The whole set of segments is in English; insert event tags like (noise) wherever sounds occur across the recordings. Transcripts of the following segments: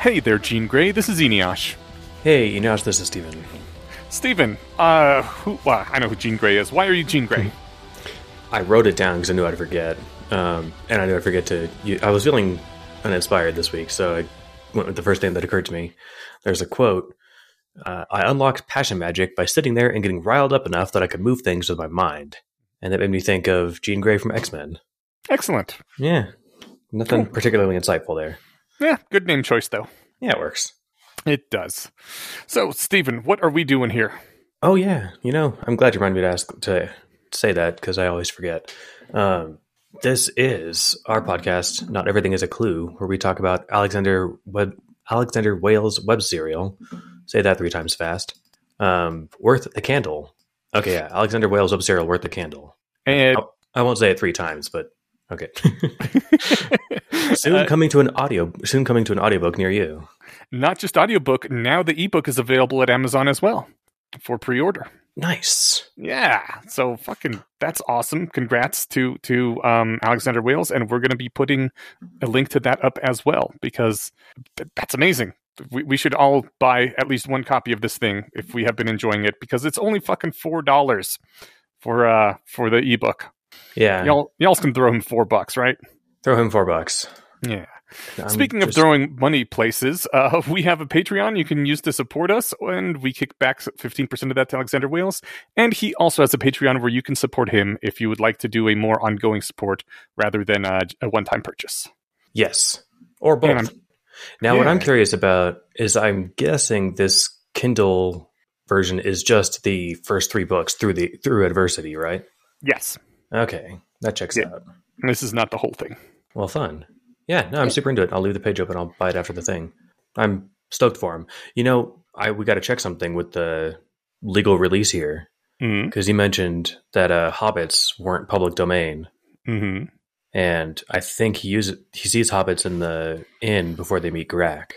Hey there, Jean Grey. This is Eneash. Hey, Eneash, this is Steven. Steven, uh, who, well, I know who Jean Grey is. Why are you Jean Grey? (laughs) I wrote it down because I knew I'd forget. Um, and I knew I'd forget to. I was feeling uninspired this week, so I went with the first name that occurred to me. There's a quote uh, I unlocked passion magic by sitting there and getting riled up enough that I could move things with my mind. And that made me think of Jean Grey from X Men. Excellent. Yeah. Nothing cool. particularly insightful there. Yeah, good name choice, though. Yeah, it works. It does. So, Stephen, what are we doing here? Oh, yeah. You know, I'm glad you reminded me to ask to say that because I always forget. Um, this is our podcast, Not Everything is a Clue, where we talk about Alexander Web Alexander Wales web serial. Say that three times fast. Um, worth a candle. Okay, yeah, Alexander Wales web serial worth a candle. And I, I won't say it three times, but okay. (laughs) soon uh, coming to an audio. Soon coming to an audiobook near you. Not just audiobook. Now the ebook is available at Amazon as well for pre-order. Nice. Yeah. So fucking that's awesome. Congrats to to um, Alexander Wales, and we're going to be putting a link to that up as well because th- that's amazing. We, we should all buy at least one copy of this thing if we have been enjoying it because it's only fucking four dollars for uh for the ebook. Yeah. Y'all y'all can throw him four bucks, right? Throw him four bucks. Yeah. I'm Speaking just... of throwing money places, uh, (laughs) we have a Patreon you can use to support us, and we kick back 15% of that to Alexander Wales. And he also has a Patreon where you can support him if you would like to do a more ongoing support rather than a, a one time purchase. Yes. Or both. Now, yeah. what I'm curious about is I'm guessing this Kindle version is just the first three books through the through adversity, right? Yes. Okay, that checks yeah. out. This is not the whole thing. Well, fun. Yeah, no, I'm super into it. I'll leave the page open. I'll buy it after the thing. I'm stoked for him. You know, I we got to check something with the legal release here because mm-hmm. he mentioned that uh, hobbits weren't public domain, mm-hmm. and I think he uses he sees hobbits in the inn before they meet Grak,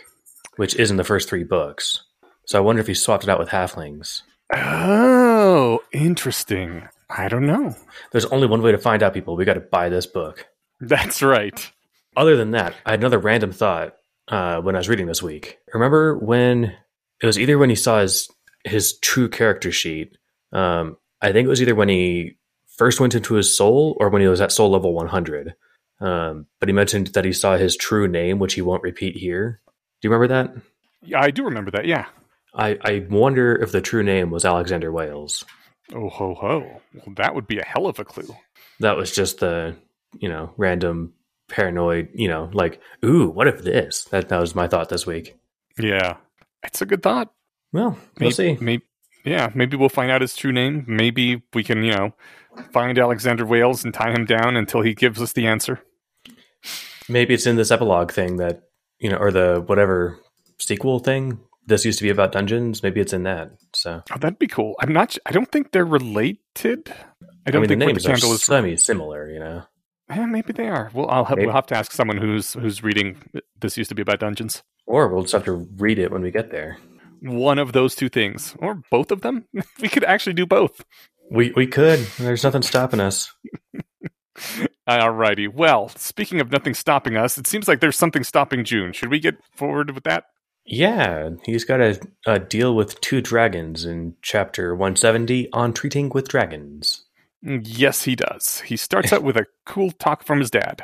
which is in the first three books. So I wonder if he swapped it out with halflings. Oh, interesting. I don't know. There's only one way to find out, people. We got to buy this book. That's right other than that, I had another random thought uh, when I was reading this week. Remember when it was either when he saw his his true character sheet. Um, I think it was either when he first went into his soul or when he was at soul level 100. Um, but he mentioned that he saw his true name, which he won't repeat here. Do you remember that? Yeah, I do remember that. Yeah. I, I wonder if the true name was Alexander Wales. Oh ho ho! Well, that would be a hell of a clue. That was just the you know random paranoid, you know, like, ooh, what if this? That, that was my thought this week. Yeah. It's a good thought. Well, we'll maybe, see. Maybe, yeah, maybe we'll find out his true name. Maybe we can, you know, find Alexander Wales and tie him down until he gives us the answer. Maybe it's in this epilogue thing that, you know, or the whatever sequel thing. This used to be about dungeons. Maybe it's in that. So oh, that'd be cool. I'm not. I don't think they're related. I don't I mean, think the names the are semi similar. You know. Yeah, maybe they are. Well, I'll have, we'll have to ask someone who's who's reading. Uh, this used to be about dungeons, or we'll just have to read it when we get there. One of those two things, or both of them. (laughs) we could actually do both. We we could. There's nothing stopping us. (laughs) Alrighty. Well, speaking of nothing stopping us, it seems like there's something stopping June. Should we get forward with that? Yeah, he's got a, a deal with two dragons in chapter 170 on treating with dragons. Yes, he does. He starts out with a (laughs) cool talk from his dad.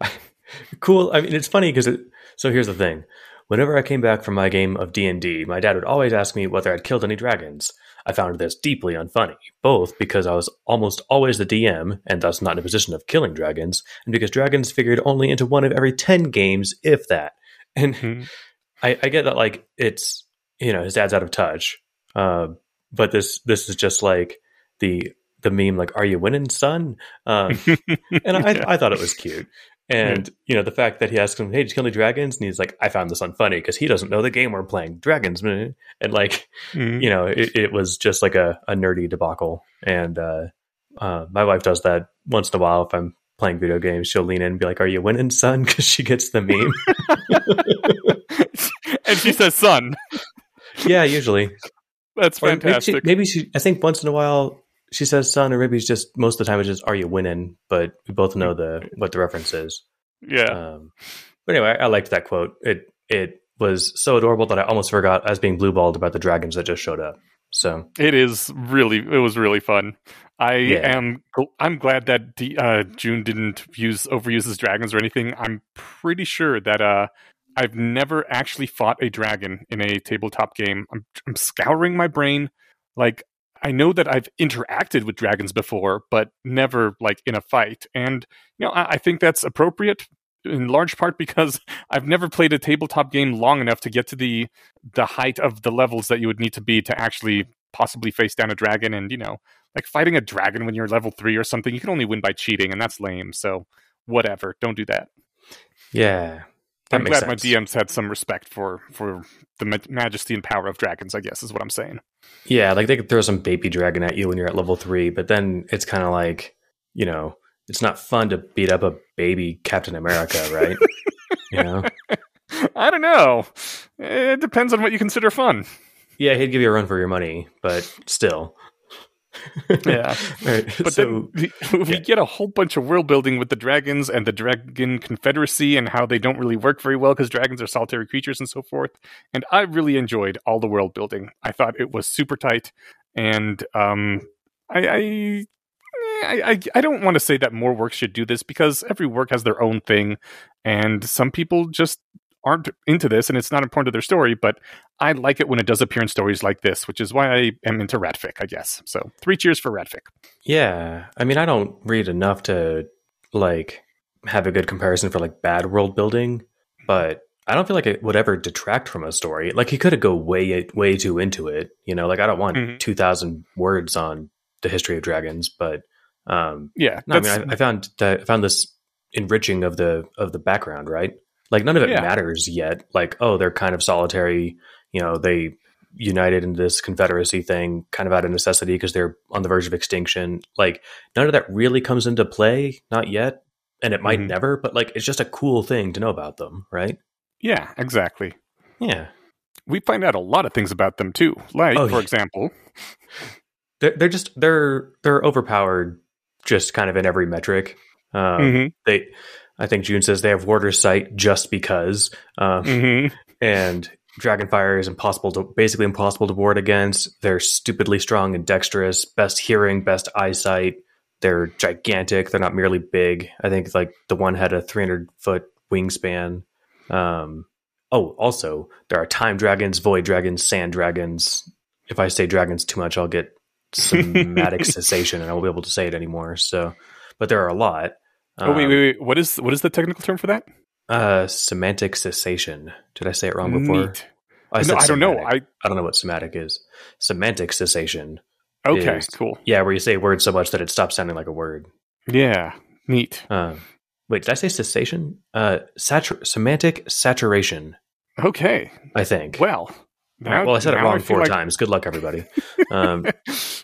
(laughs) cool. I mean, it's funny because it, so here's the thing. Whenever I came back from my game of D&D, my dad would always ask me whether I'd killed any dragons. I found this deeply unfunny, both because I was almost always the DM and thus not in a position of killing dragons, and because dragons figured only into one of every 10 games, if that. And mm-hmm. I, I, get that, like, it's, you know, his dad's out of touch. Uh, but this, this is just like the the meme like "Are you winning, son?" Um, (laughs) and I, yeah. I thought it was cute. And yeah. you know the fact that he asks him, "Hey, did you kill any dragons?" and he's like, "I found this unfunny because he doesn't know the game we're playing, Dragons." And like, mm-hmm. you know, it, it, was just like a, a nerdy debacle. And uh, uh, my wife does that once in a while if I'm playing video games. She'll lean in and be like, "Are you winning, son?" (laughs) Because she gets the meme. (laughs) and she says, "Son." Yeah, usually. That's fantastic. Maybe she, maybe she, I think once in a while she says son, or maybe it's just most of the time it's just "Are you winning?" But we both know the what the reference is. Yeah. Um, but anyway, I, liked that quote. It it was so adorable that I almost forgot I was being blue balled about the dragons that just showed up. So It is really it was really fun. I Yeah. am I'm glad that D, uh, June didn't use overuse his dragons or anything. I'm pretty sure that uh, I've never actually fought a dragon in a tabletop game. I'm, I'm scouring my brain. Like I know that I've interacted with dragons before, but never like in a fight. And you know, I, I think that's appropriate in large part because (laughs) I've never played a tabletop game long enough to get to the the height of the levels that you would need to be to actually possibly face down a dragon and you know like fighting a dragon when you're level 3 or something you can only win by cheating and that's lame so whatever don't do that yeah, that i'm glad my dms had some respect for for the ma- majesty and power of dragons i guess is what i'm saying Yeah, like they could throw some baby dragon at you when you're at level three, but then it's kind of like, you know, it's not fun to beat up a baby Captain America, right? (laughs) you know? i don't know it depends on what you consider fun Yeah, he'd give you a run for your money, but still. (laughs) Yeah. Right. But so, then we, (laughs) we yeah. get a whole bunch of world building with the dragons and the dragon confederacy and how they don't really work very well because dragons are solitary creatures and so forth. And I really enjoyed all the world building. I thought it was super tight, and um, I. I I, I, I don't want to say that more work should do this because every work has their own thing, and some people just aren't into this, and it's not important to their story. But I like it when it does appear in stories like this, which is why I am into ratfic, I guess. So three cheers for ratfic. yeah, I mean, I don't read enough to like have a good comparison for like bad world building, but I don't feel like it would ever detract from a story. Like he could have go way way too into it, you know. Like I don't want Mhm. two thousand words on the history of dragons, but um, Yeah, No, I mean, I, I found that I found this enriching of the of the background, right? Like none of it Yeah. matters yet. Like, oh, they're kind of solitary. You know, they united in this confederacy thing, kind of out of necessity because they're on the verge of extinction. Like, none of that really comes into play, not yet, and it might Mhm. never. But like, it's just a cool thing to know about them, right? yeah, exactly. Yeah, We find out a lot of things about them too. Like, Oh, for yeah. example, (laughs) they're they're just they're they're overpowered, just kind of in every metric. Um, Mhm, They, I think June says they have warder sight just because. Um, mhm. and Dragonfire is impossible to basically impossible to ward against. They're stupidly strong and dexterous, best hearing, best eyesight. They're gigantic. They're not merely big. I think like the one had a 300 foot wingspan. Um, oh, also there are time dragons, void dragons, sand dragons. If I say dragons too much, I'll get (laughs) somatic cessation and I won't be able to say it anymore. So, but there are a lot. Oh wait, Um, wait, wait. What is what is the technical term for that? Uh, semantic cessation. Did I say it wrong before? Neat. I, no, I don't know. I I don't know what semantic is. Semantic cessation. okay, is- cool. Yeah, where you say a word so much that it stops sounding like a word. Yeah, neat. Um, wait, did I say cessation? Uh, satur- semantic saturation. Okay, I think. well, now, well, I said it wrong four like times. Good luck, everybody. (laughs) Um,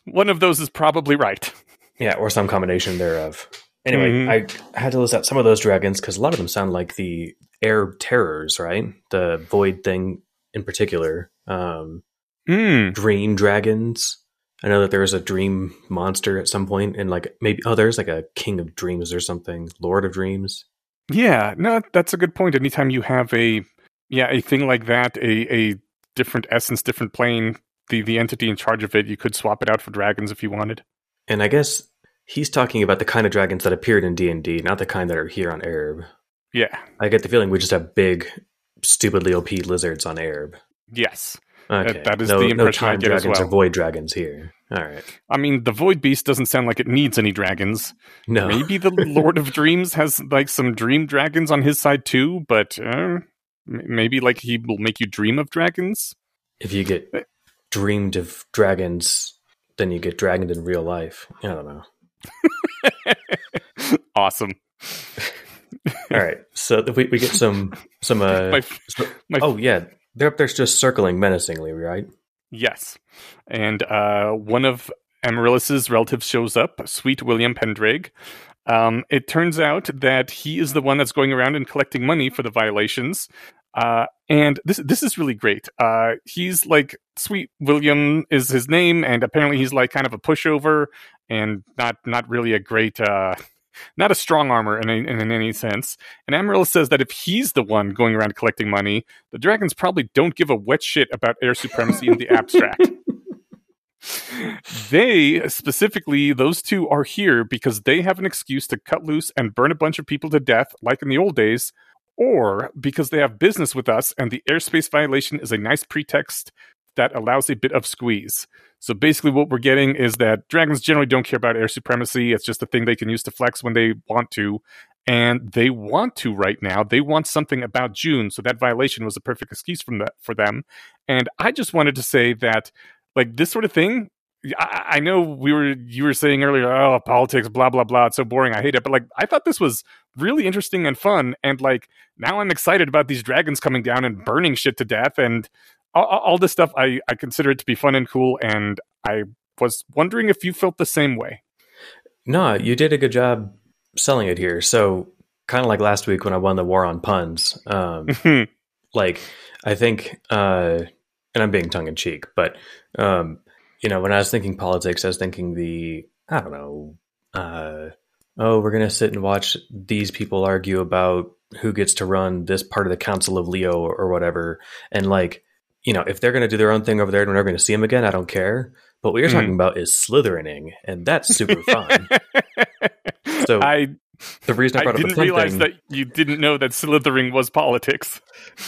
One of those is probably right. yeah, or some combination thereof. Anyway, Mhm. I had to list out some of those dragons because a lot of them sound like the air terrors, right? The void thing in particular. Um, Mm, dream dragons. I know that there was a dream monster at some point, and like maybe oh, there's like a king of dreams or something, lord of dreams. yeah, no, that's a good point. Anytime you have a yeah a thing like that, a a different essence, different plane, the the entity in charge of it, you could swap it out for dragons if you wanted. And I guess he's talking about the kind of dragons that appeared in D and D, not the kind that are here on Aerb. Yeah. I get the feeling we just have big, stupidly OP lizards on Aerb. Yes. Okay, that is no, the no impression I time get as dragons well. or void dragons here. All right, I mean, the Void Beast doesn't sound like it needs any dragons. no, Maybe the (laughs) Lord of Dreams has like some dream dragons on his side too, but uh, maybe like he will make you dream of dragons. if you get dreamed of dragons, then you get dragoned in real life. I don't know. (laughs) awesome. All right, so we, we get some some uh, (laughs) My, my oh yeah, they're up there just circling menacingly, right? Yes. And uh, one of Amaryllis's relatives shows up, sweet William Penndraig. Um, it turns out that he is the one that's going around and collecting money for the violations. Uh, and this this is really great. Uh, he's like sweet William is his name, and apparently he's like kind of a pushover and not not really a great uh, (laughs) not a strong armor in, any, in any sense. And Amaryllis says that if he's the one going around collecting money, the dragons probably don't give a wet shit about air supremacy in the abstract. (laughs) they specifically, those two are here because they have an excuse to cut loose and burn a bunch of people to death, like in the old days, or because they have business with us and the airspace violation is a nice pretext that allows a bit of squeeze. So basically, what we're getting is that dragons generally don't care about air supremacy. It's just a thing they can use to flex when they want to. And they want to right now. They want something about June. So that violation was a perfect excuse from that for them. And I just wanted to say that, like, this sort of thing, I, I know we were you were saying earlier, oh, politics, blah blah blah. It's so boring. I hate it. But like, I thought this was really interesting and fun. And like, now I'm excited about these dragons coming down and burning shit to death. And all, all this stuff, I I consider it to be fun and cool. And I was wondering if you felt the same way. No, you did a good job selling it here. So kind of like last week when I won the war on puns. Um, (laughs) like I think, uh, and I'm being tongue in cheek, but um, you know, when I was thinking politics, I was thinking the I don't know, uh, oh, we're gonna sit and watch these people argue about who gets to run this part of the Council of Leo or, or whatever, and like, you know, if they're gonna do their own thing over there and we're never gonna see them again, I don't care. But what you're mm. talking about is Slytherining, and that's super fun. (laughs) so I the reason I, I didn't realize thing, that you didn't know that slithering was politics.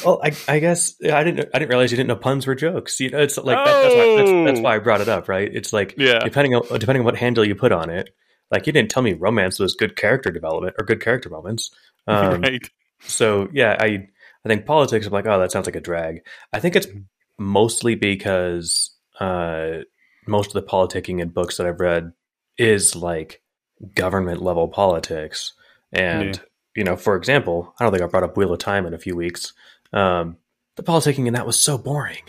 Well, I, I, guess I didn't. I didn't realize you didn't know puns were jokes. You know, it's like oh. that, that's, why, that's, that's, why I brought it up. Right? It's like yeah. depending on depending on what handle you put on it. Like you didn't tell me romance was good character development or good character moments. Um, (laughs) right. So yeah, I I think politics. I'm like, oh, that sounds like a drag. I think it's mostly because uh, most of the politicking in books that I've read is like government level politics. And, yeah. you know, for example, I don't think I brought up Wheel of Time in a few weeks. Um, the politicking in that was so boring.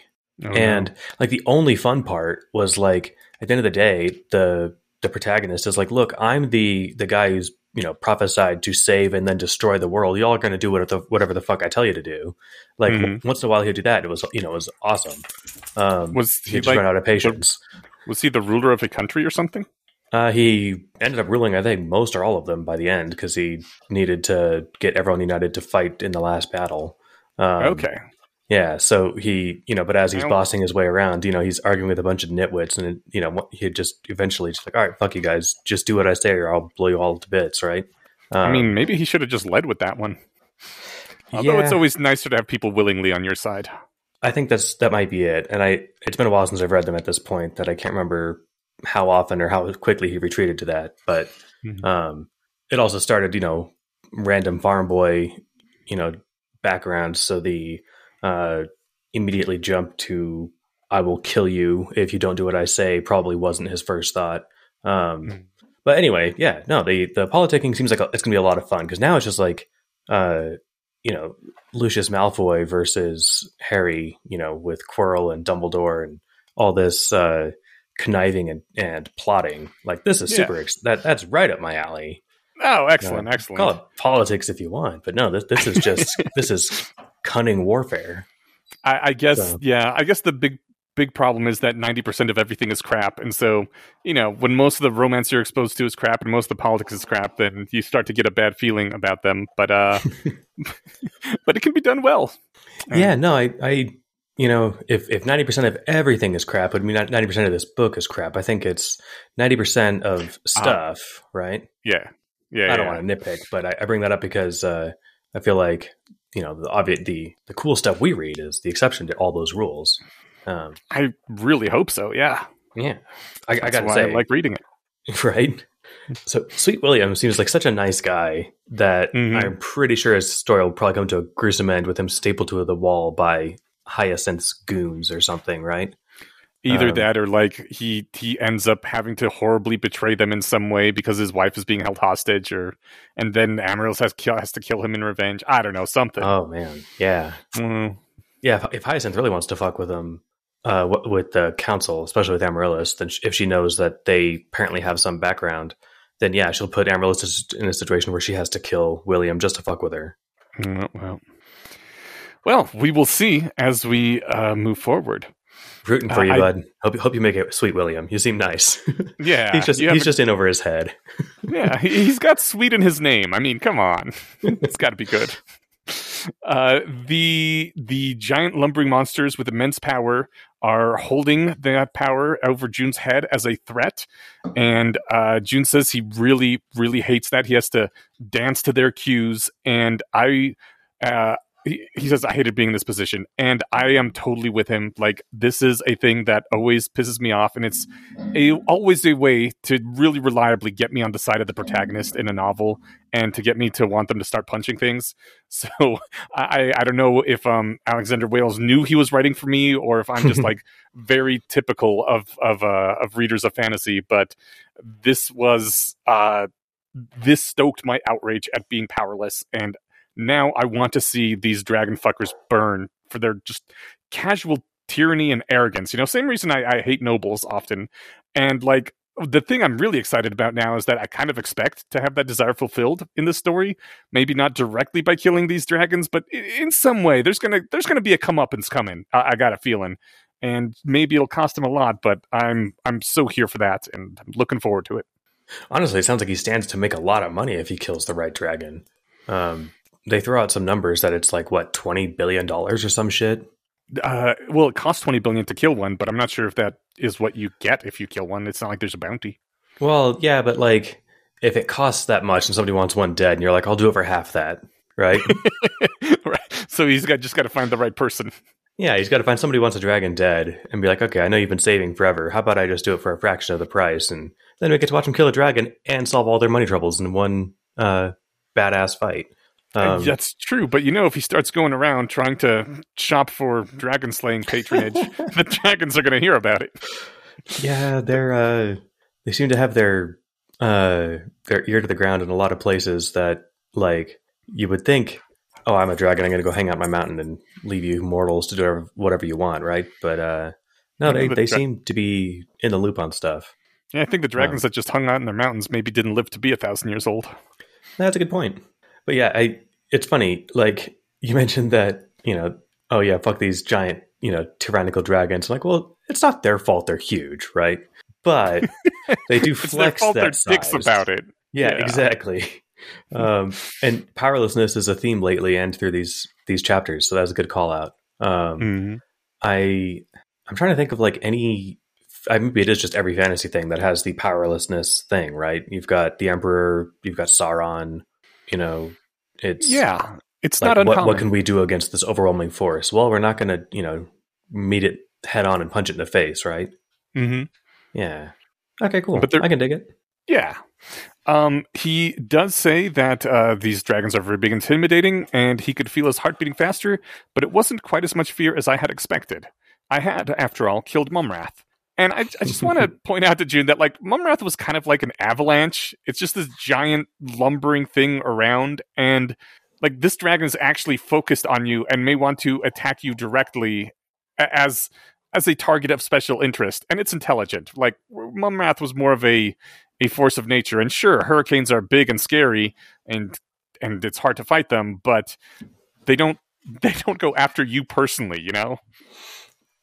Oh, and no. like the only fun part was like at the end of the day, the the protagonist is like, look, I'm the the guy who's you know prophesied to save and then destroy the world. Y'all are going to do whatever the, whatever the fuck I tell you to do. Like mm-hmm. once in a while he'd do that. It was you know it was awesome. Um, was he, he just like, run out of patience? Was he the ruler of a country or something? Uh, he ended up ruling, I think, most or all of them by the end because he needed to get everyone united to fight in the last battle. Um, okay. Yeah, so he, you know, but as he's bossing his way around, you know, he's arguing with a bunch of nitwits, and you know, he just eventually just like, all right, fuck you guys, just do what I say, or I'll blow you all to bits, right? Um, I mean, maybe he should have just led with that one. Although yeah. it's always nicer to have people willingly on your side. I think that's that might be it, and I it's been a while since I've read them at this point that I can't remember how often or how quickly he retreated to that. But mm-hmm. um, it also started, you know, random farm boy, you know, background. So the uh, immediately jump to "I will kill you if you don't do what I say" probably wasn't his first thought. Um, mm-hmm. But anyway, yeah, no, the the politicking seems like it's going to be a lot of fun because now it's just like, uh, you know, Lucius Malfoy versus Harry, you know, with Quirrell and Dumbledore and all this. Uh, conniving and, and plotting. Like this is super. Ex- that that's right up my alley. Oh, excellent, uh, excellent. Call it politics if you want, but no, this this is just (laughs) this is cunning warfare. I, I guess, so. yeah, I guess the big big problem is that 90% of everything is crap. And so, you know, when most of the romance you're exposed to is crap and most of the politics is crap, then you start to get a bad feeling about them. But uh (laughs) but it can be done well. Yeah, no, I I you know, if if ninety percent of everything is crap, would mean ninety percent of this book is crap. I think it's ninety percent of ah. stuff, uh, right? Yeah, yeah. I yeah. don't want to nitpick, but I, I, bring that up because uh, I feel like you know the obvious the the cool stuff we read is the exception to all those rules. Um, I really hope so. Yeah, yeah. I, I got to say, I like reading it. (laughs) Right. So Sweet William seems like such a nice guy that mm-hmm. I'm pretty sure his story will probably come to a gruesome end with him stapled to the wall by Hyacinth's goons or something, right? Either um, that or like he he ends up having to horribly betray them in some way because his wife is being held hostage or and then Amaryllis has has to kill him in revenge. I don't know, something. Oh man. Yeah. Mm. Yeah, if, if, Hyacinth really wants to fuck with him uh, with the council, especially with Amaryllis, then if she knows that they apparently have some background, then yeah, she'll put Amaryllis in a situation where she has to kill William just to fuck with her. Mm, well, well, we will see as we uh, move forward. Rooting for Uh, you, I- bud. Hope hope you make it, sweet William. You seem nice. (laughs) Yeah, he's just he's a- just in over his head. (laughs) yeah, he- he's got sweet in his name. I mean, come on, (laughs) it's got to be good. Uh, the the giant lumbering monsters with immense power are holding that power over June's head as a threat, and uh, June says he really, really hates that. He has to dance to their cues, and I. Uh, he, he says, I hated being in this position, and I am totally with him. Like, this is a thing that always pisses me off, and it's a, always a way to really reliably get me on the side of the protagonist in a novel and to get me to want them to start punching things. (laughs) So I, I don't know if um, Alexander Wales knew he was writing for me or if I'm just (laughs) like very typical of of uh, of readers of fantasy, but this was uh, this stoked my outrage at being powerless and now I want to see these dragon fuckers burn for their just casual tyranny and arrogance. You know, same reason I, I hate nobles often. And like the thing I'm really excited about now is that I kind of expect to have that desire fulfilled in the story. Maybe not directly by killing these dragons, but in some way, there's gonna there's gonna be a comeuppance coming. I, I got a feeling, and maybe it'll cost him a lot, but I'm I'm so here for that, and I'm looking forward to it. Honestly, it sounds like he stands to make a lot of money if he kills the right dragon. Um, they throw out some numbers that it's like what twenty billion dollars or some shit. Uh, well, it costs twenty billion to kill one, but I'm not sure if that is what you get if you kill one. It's not like there's a bounty. Well, yeah, but like if it costs that much and somebody wants one dead, and you're like, I'll do it for half that, right? (laughs) right. So he's got just got to find the right person. yeah, he's got to find somebody who wants a dragon dead and be like, okay, I know you've been saving forever. How about I just do it for a fraction of the price, and then we get to watch them kill a dragon and solve all their money troubles in one uh, badass fight. Um, That's true, but you know, if he starts going around trying to shop for dragon slaying patronage, (laughs) (laughs) the dragons are going to hear about it. Yeah, they're uh they seem to have their uh their ear to the ground in a lot of places that like you would think, oh, I'm a dragon, I'm gonna go hang out my mountain and leave you mortals to do whatever, you want, right? But uh no, they, but they dra- seem to be in the loop on stuff. Yeah, I think the dragons that just hung out in their mountains maybe didn't live to be a thousand years old. That's a good point. But yeah, I it's funny, like you mentioned that, you know, oh yeah, fuck these giant, you know, tyrannical dragons. like, well, it's not their fault they're huge, right? But (laughs) they do their flex fault they're that size. about it. Yeah, Yeah. exactly. Um, and powerlessness is a theme lately and through these these chapters, so that's a good call out. Um, Mhm. I I'm trying to think of like any. I maybe it is just every fantasy thing that has the powerlessness thing, right? You've got the Emperor, you've got Sauron. You know, it's Yeah, it's like, not what, uncommon. what can we do against this overwhelming force? Well, we're not going to, you know, meet it head on and punch it in the face, right? Mm-hmm. Yeah. Okay, cool. But I can dig it. Yeah. Um, he does say that uh, these dragons are very big and intimidating, and he could feel his heart beating faster, but it wasn't quite as much fear as I had expected. I had, after all, killed Mome Rath. And I, I just want to (laughs) point out to June that, like, Mome Rath was kind of like an avalanche. It's just this giant lumbering thing around, and, like, this dragon is actually focused on you and may want to attack you directly as as a target of special interest. And it's intelligent. Like, Mome Rath was more of a a force of nature. And sure, hurricanes are big and scary, and and it's hard to fight them, but they don't (laughs) they don't go after you personally. You know?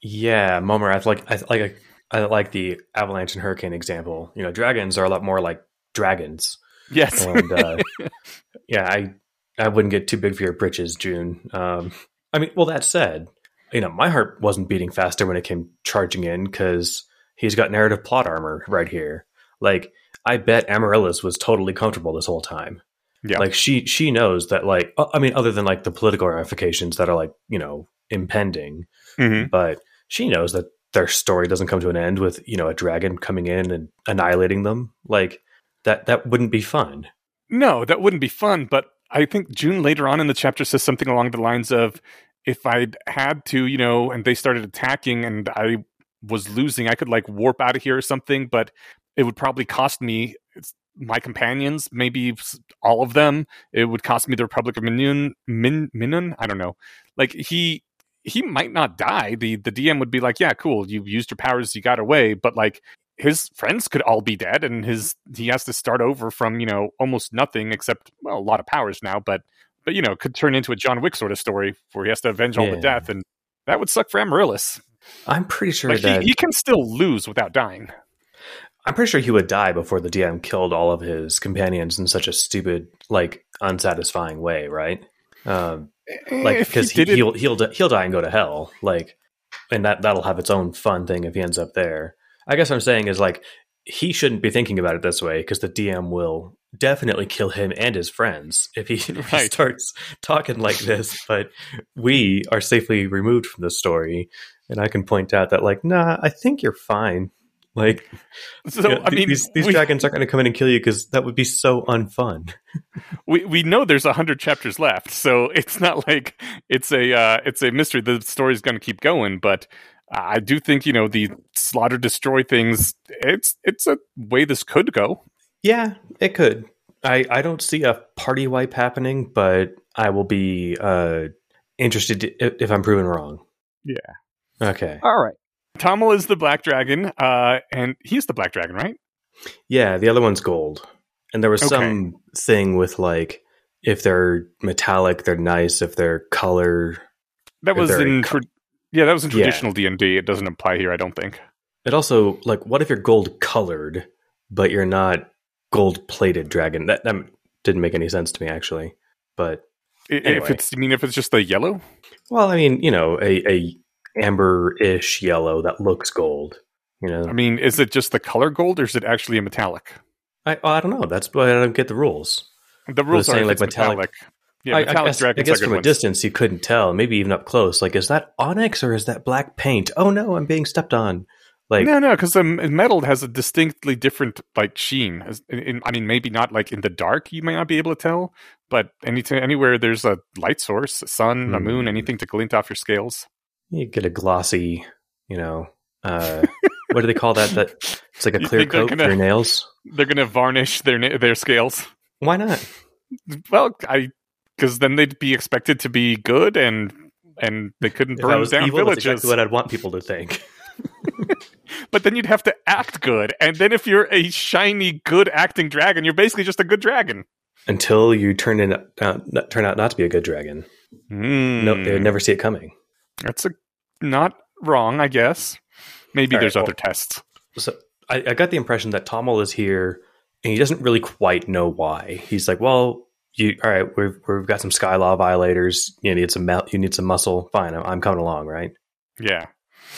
Yeah, Mome Rath, like I like I like the avalanche and hurricane example. You know, dragons are a lot more like dragons, Yes. and uh, (laughs) yeah, I I wouldn't get too big for your britches, June. Um, I mean, well, that said, you know, my heart wasn't beating faster when it came charging in because he's got narrative plot armor right here. Like, I bet Amaryllis was totally comfortable this whole time. Yeah. Like she she knows that like uh, I mean, other than like the political ramifications that are like you know impending, Mhm. but she knows that their story doesn't come to an end with you know a dragon coming in and annihilating them. Like that that wouldn't be fun. No, that wouldn't be fun. But I think June later on in the chapter says something along the lines of, "If I'd had to, you know, and they started attacking, and I was losing, I could like warp out of here or something, but it would probably cost me." My companions, maybe all of them, it would cost me the Republic of Minun. Min, Minun, I don't know. Like he, he might not die. The the DM would be like, "Yeah, cool, you used your powers, you got away," but like his friends could all be dead and his he has to start over from you know almost nothing except well a lot of powers now but but you know could turn into a john wick sort of story where he has to avenge all the death and that would suck for amaryllis I'm pretty sure Like that he, he can still lose without dying. I'm pretty sure he would die before the DM killed all of his companions in such a stupid, like, unsatisfying way, right? Um, like because he he, he'll he'll he'll die and go to hell, like, and that that'll have its own fun thing if he ends up there. I guess what I'm saying is like he shouldn't be thinking about it this way because the DM will definitely kill him and his friends if he, (laughs) if he Right. starts talking like this. But we are safely removed from the story, and I can point out that like, nah, I think you're fine. Like, (laughs) so yeah, I mean, these, these we, dragons aren't going to come in and kill you because that would be so unfun. (laughs) we we know there's a hundred chapters left, so it's not like it's a uh, it's a mystery. The story's going to keep going, but I do think you know the slaughter destroy things. It's it's a way this could go. Yeah, it could. I, I don't see a party wipe happening, but I will be uh, interested to, if, if I'm proven wrong. Yeah. Okay. All right. Tommel is the black dragon, uh, and he's the black dragon, right? Yeah, the other one's gold. And there was Okay. some thing with like if they're metallic, they're nice. If they're color, That was in co- yeah, that was in traditional D and D. It doesn't apply here, I don't think. it also like what if you're gold colored, but you're not gold plated dragon? That that didn't make any sense to me actually. But I- If it's, you mean if it's just the yellow? well, I mean, you know, a, a amber-ish yellow that looks gold. You know, I mean, is it just the color gold, or is it actually a metallic? I, I don't know. That's why I don't get the rules. The rules are saying, like, metallic- metallic. Yeah, I, I guess, I guess from a distance you couldn't tell. Maybe even up close. Like, is that onyx or is that black paint? Oh no, I'm being stepped on. Like, no, no, because the metal has a distinctly different like sheen. As- in- in- I mean, maybe not like in the dark, you may not be able to tell, but anything, anywhere there's a light source, a sun, a Hmm. moon, anything to glint off your scales. You get a glossy, you know, uh, what do they call that? That it's like a (laughs) clear coat for gonna- your nails. They're gonna varnish their na- their scales. Why not? Well, I because then they'd be expected to be good, and and they couldn't burn down evil, that's villages. exactly what I'd want people to think. (laughs) but then you'd have to act good, and then if you're a shiny, good acting dragon, you're basically just a good dragon. Until you turn in, uh, turn out not to be a good dragon. Mm. No, they would never see it coming. That's a not wrong, I guess. Maybe All there's right, other well- tests. So I, I got the impression that Tommel is here and he doesn't really quite know why. He's like, well, you all right? We've we've got some sky law violators. You need some you need some muscle. Fine, I'm, I'm coming along, right? Yeah,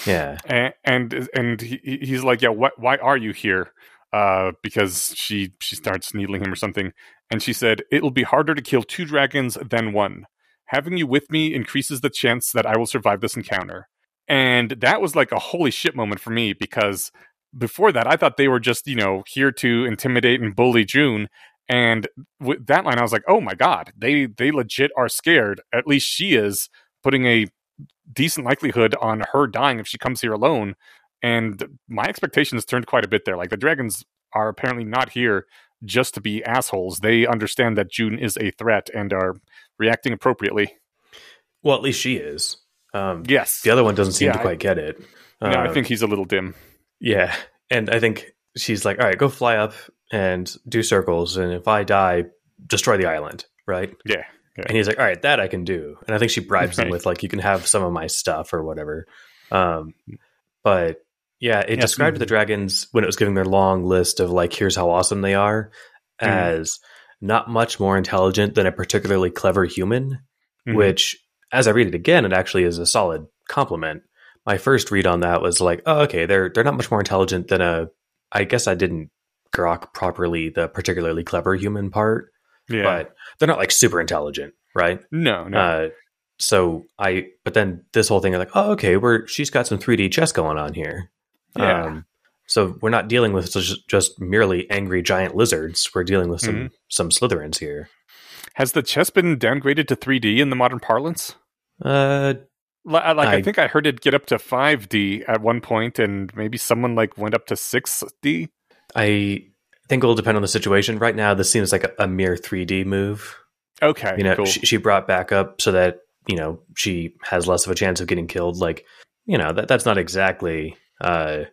Yeah. and and, and he, he's like, yeah, what? Why are you here? Uh, because she she starts needling him or something, and she said, "It'll be harder to kill two dragons than one. Having you with me increases the chance that I will survive this encounter." And that was like a holy shit moment for me because before that, I thought they were just you know here to intimidate and bully June. And with that line, I was like, "Oh my god, they they legit are scared. At least she is putting a decent likelihood on her dying if she comes here alone." And my expectations turned quite a bit there. Like the dragons are apparently not here just to be assholes. They understand that June is a threat and are reacting appropriately. Well, at least she is. Um, Yes. The other one doesn't seem Yeah, to I- quite get it. no, I Um, think he's a little dim. Yeah, and I think she's like, all right, go fly up and do circles, and if I die, destroy the island, right? Yeah. And he's like, all right, that I can do. And I think she bribes him with like, you can have some of my stuff or whatever. Um, but yeah, it Yes. described the dragons when it was giving their long list of like, here's how awesome they are, Mm. as not much more intelligent than a particularly clever human. Mhm. Which, as I read it again, it actually is a solid compliment. My first read on that was like, oh, okay, they're they're not much more intelligent than a. I guess I didn't grok properly the particularly clever human part, yeah. but they're not like super intelligent, right? no, no. Uh, so I, but then this whole thing, I'm like, oh, okay, we're she's got some 3D chess going on here. Yeah. Um, so we're not dealing with just, just merely angry giant lizards. We're dealing with some Mhm. some Slytherins here. Has the chess been downgraded to 3D in the modern parlance? Uh, I- Like I, I- think I heard it get up to 5D at one point, and maybe someone like went up to 6D. I think it'll depend on the situation. Right now, this seems like a, a mere 3D move. Okay, You know, cool. she, she brought back up so that you know she has less of a chance of getting killed. Like, you know, that that's not exactly. Uh,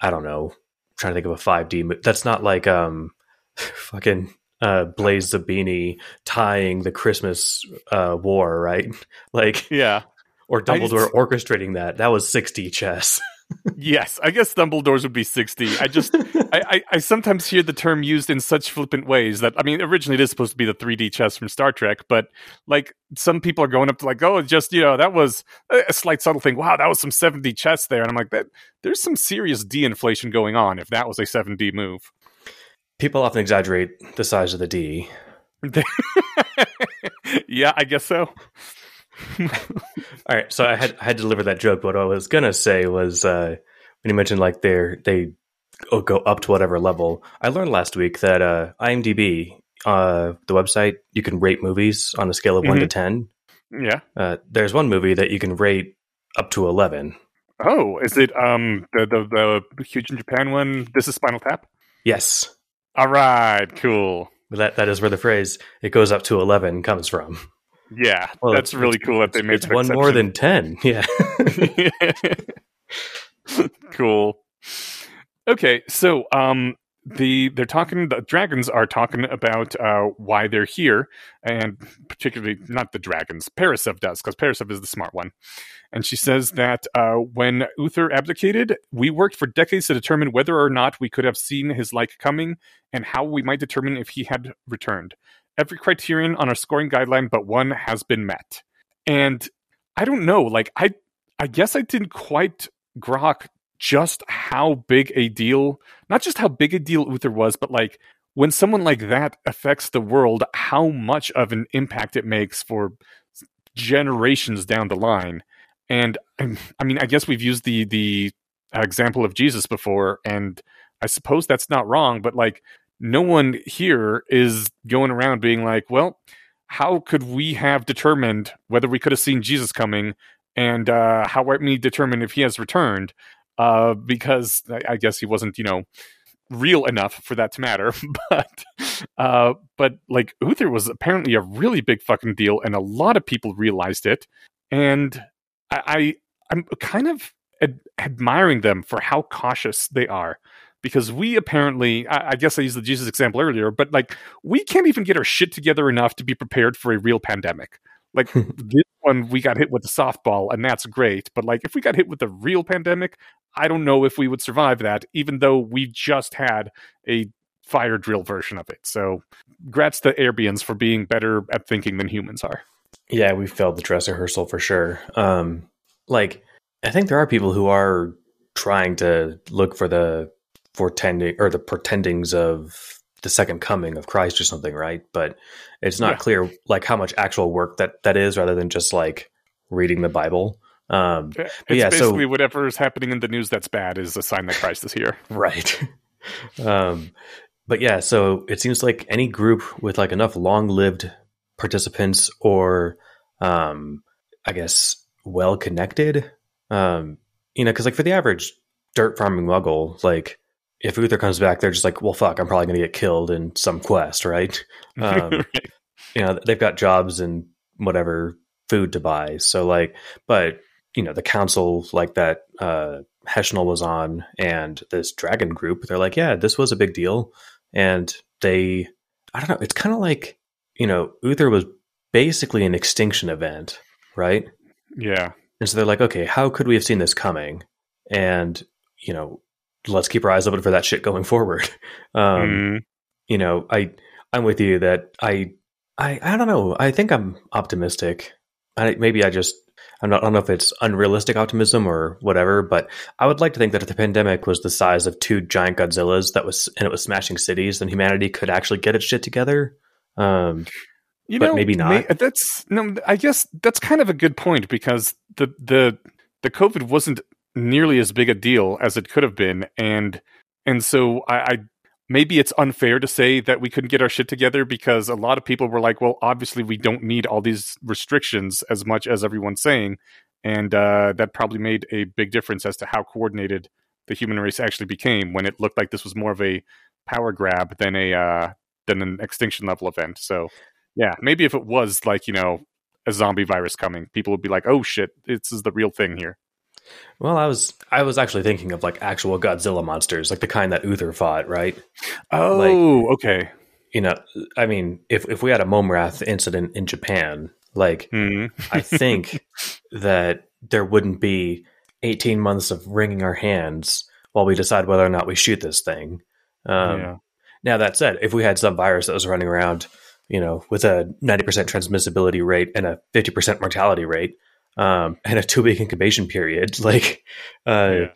I don't know. trying to think of a 5D. mo- That's not like um, (laughs) fucking uh, Blaise Zabini tying the Christmas uh, war, right? (laughs) Like, yeah, or Dumbledore orchestrating that. That was 6D chess. (laughs) yes, I guess Dumbledore's would be 60. I just, I, I, I, sometimes hear the term used in such flippant ways that, I mean, originally it is supposed to be the 3D chess from Star Trek, but like some people are going up to like, oh, just, you know, that was a slight subtle thing. Wow, that was some 7D chess there. And I'm like, that there's some serious D inflation going on if that was a 7D move. People often exaggerate the size of the D. (laughs) yeah, I guess so. All right, so I had I had to deliver that joke. What I was gonna say was uh, when you mentioned like they they go up to whatever level. I learned last week that uh, IMDb, uh, the website, you can rate movies on a scale of mm-hmm. one to ten. Yeah, uh, there's one movie that you can rate up to eleven. Oh, is it um the the, the huge in Japan one? This is Spinal Tap. Yes. All right. Cool. That that is where the phrase "it goes up to 11 comes from. Yeah, well, that's really cool that they made it's one exception. more than ten. (laughs) Yeah. (laughs) cool. Okay, so um, the they're talking. The dragons are talking about uh, why they're here, and particularly not the dragons. Parasov does because Parasov is the smart one, and she says that uh, when Uther abdicated, we worked for decades to determine whether or not we could have seen his like coming, and how we might determine if he had returned every criterion on our scoring guideline but one has been met. And I don't know, like I I guess I didn't quite grok just how big a deal, not just how big a deal Uther was, but like when someone like that affects the world, how much of an impact it makes for generations down the line. And I mean, I guess we've used the the example of Jesus before, and I suppose that's not wrong. But like no one here is going around being like, well, how could we have determined whether we could have seen Jesus coming and uh, how might we determine if he has returned? Uh, because I, I, guess he wasn't, you know, real enough for that to matter. (laughs) but, uh, but like Uther was apparently a really big fucking deal, and a lot of people realized it. And I, I I'm kind of ad- admiring them for how cautious they are because we apparently I, I, guess i used the jesus example earlier but like we can't even get our shit together enough to be prepared for a real pandemic. Like this one we got hit with a softball and that's great but like if we got hit with a real pandemic i don't know if we would survive that even though we just had a fire drill version of it. So grats to Aerbians for being better at thinking than humans are. Yeah we failed the dress rehearsal for sure. Um like i think there are people who are trying to look for the foretending or the pretendings of the second coming of Christ or something, right? But it's not yeah. clear like how much actual work that that is, rather than just like reading the Bible. Um, it's yeah, basically so, whatever is happening in the news that's bad is a sign that Christ is here, (laughs) right? um, but yeah, so it seems like any group with like enough long-lived participants or, um, I guess, well connected, um, you know, because like for the average dirt farming muggle, like if Uther comes back, they're just like, well, fuck, I'm probably going to get killed in some quest, right? (laughs) Um, right? You know, they've got jobs and whatever food to buy. So, like, but, you know, the council, like that uh, was on and this dragon group, they're like, yeah, this was a big deal. And they, I don't know, it's kind of like, you know, Uther was basically an extinction event, right? Yeah. And so they're like, okay, how could we have seen this coming? And, you know, let's keep our eyes open for that shit going forward. (laughs) Um, mm. You know, I I'm with you that I I I don't know. I think I'm optimistic. I, maybe I just I'm not, I don't know if it's unrealistic optimism or whatever, but I would like to think that if the pandemic was the size of two giant Godzillas that was and it was smashing cities, then humanity could actually get its shit together. Um, you know, maybe not. May, that's no. I guess that's kind of a good point because the the the COVID wasn't nearly as big a deal as it could have been, and and so I, I maybe it's unfair to say that we couldn't get our shit together because a lot of people were like, well, obviously we don't need all these restrictions as much as everyone's saying, and uh, that probably made a big difference as to how coordinated the human race actually became when it looked like this was more of a power grab than a uh, than an extinction level event. So yeah, maybe if it was like you know a zombie virus coming, people would be like, oh shit, this is the real thing here. Well, I was I was actually thinking of like actual Godzilla monsters, like the kind that Uther fought, right? Oh, like, okay. You know, I mean, if if we had a Mome Rath incident in Japan, like mm. I think (laughs) that there wouldn't be 18 months of wringing our hands while we decide whether or not we shoot this thing. Um, yeah. Now, that said, if we had some virus that was running around, you know, with a 90% transmissibility rate and a 50% mortality rate, um, and a two week incubation period, (laughs) like, uh, Yeah.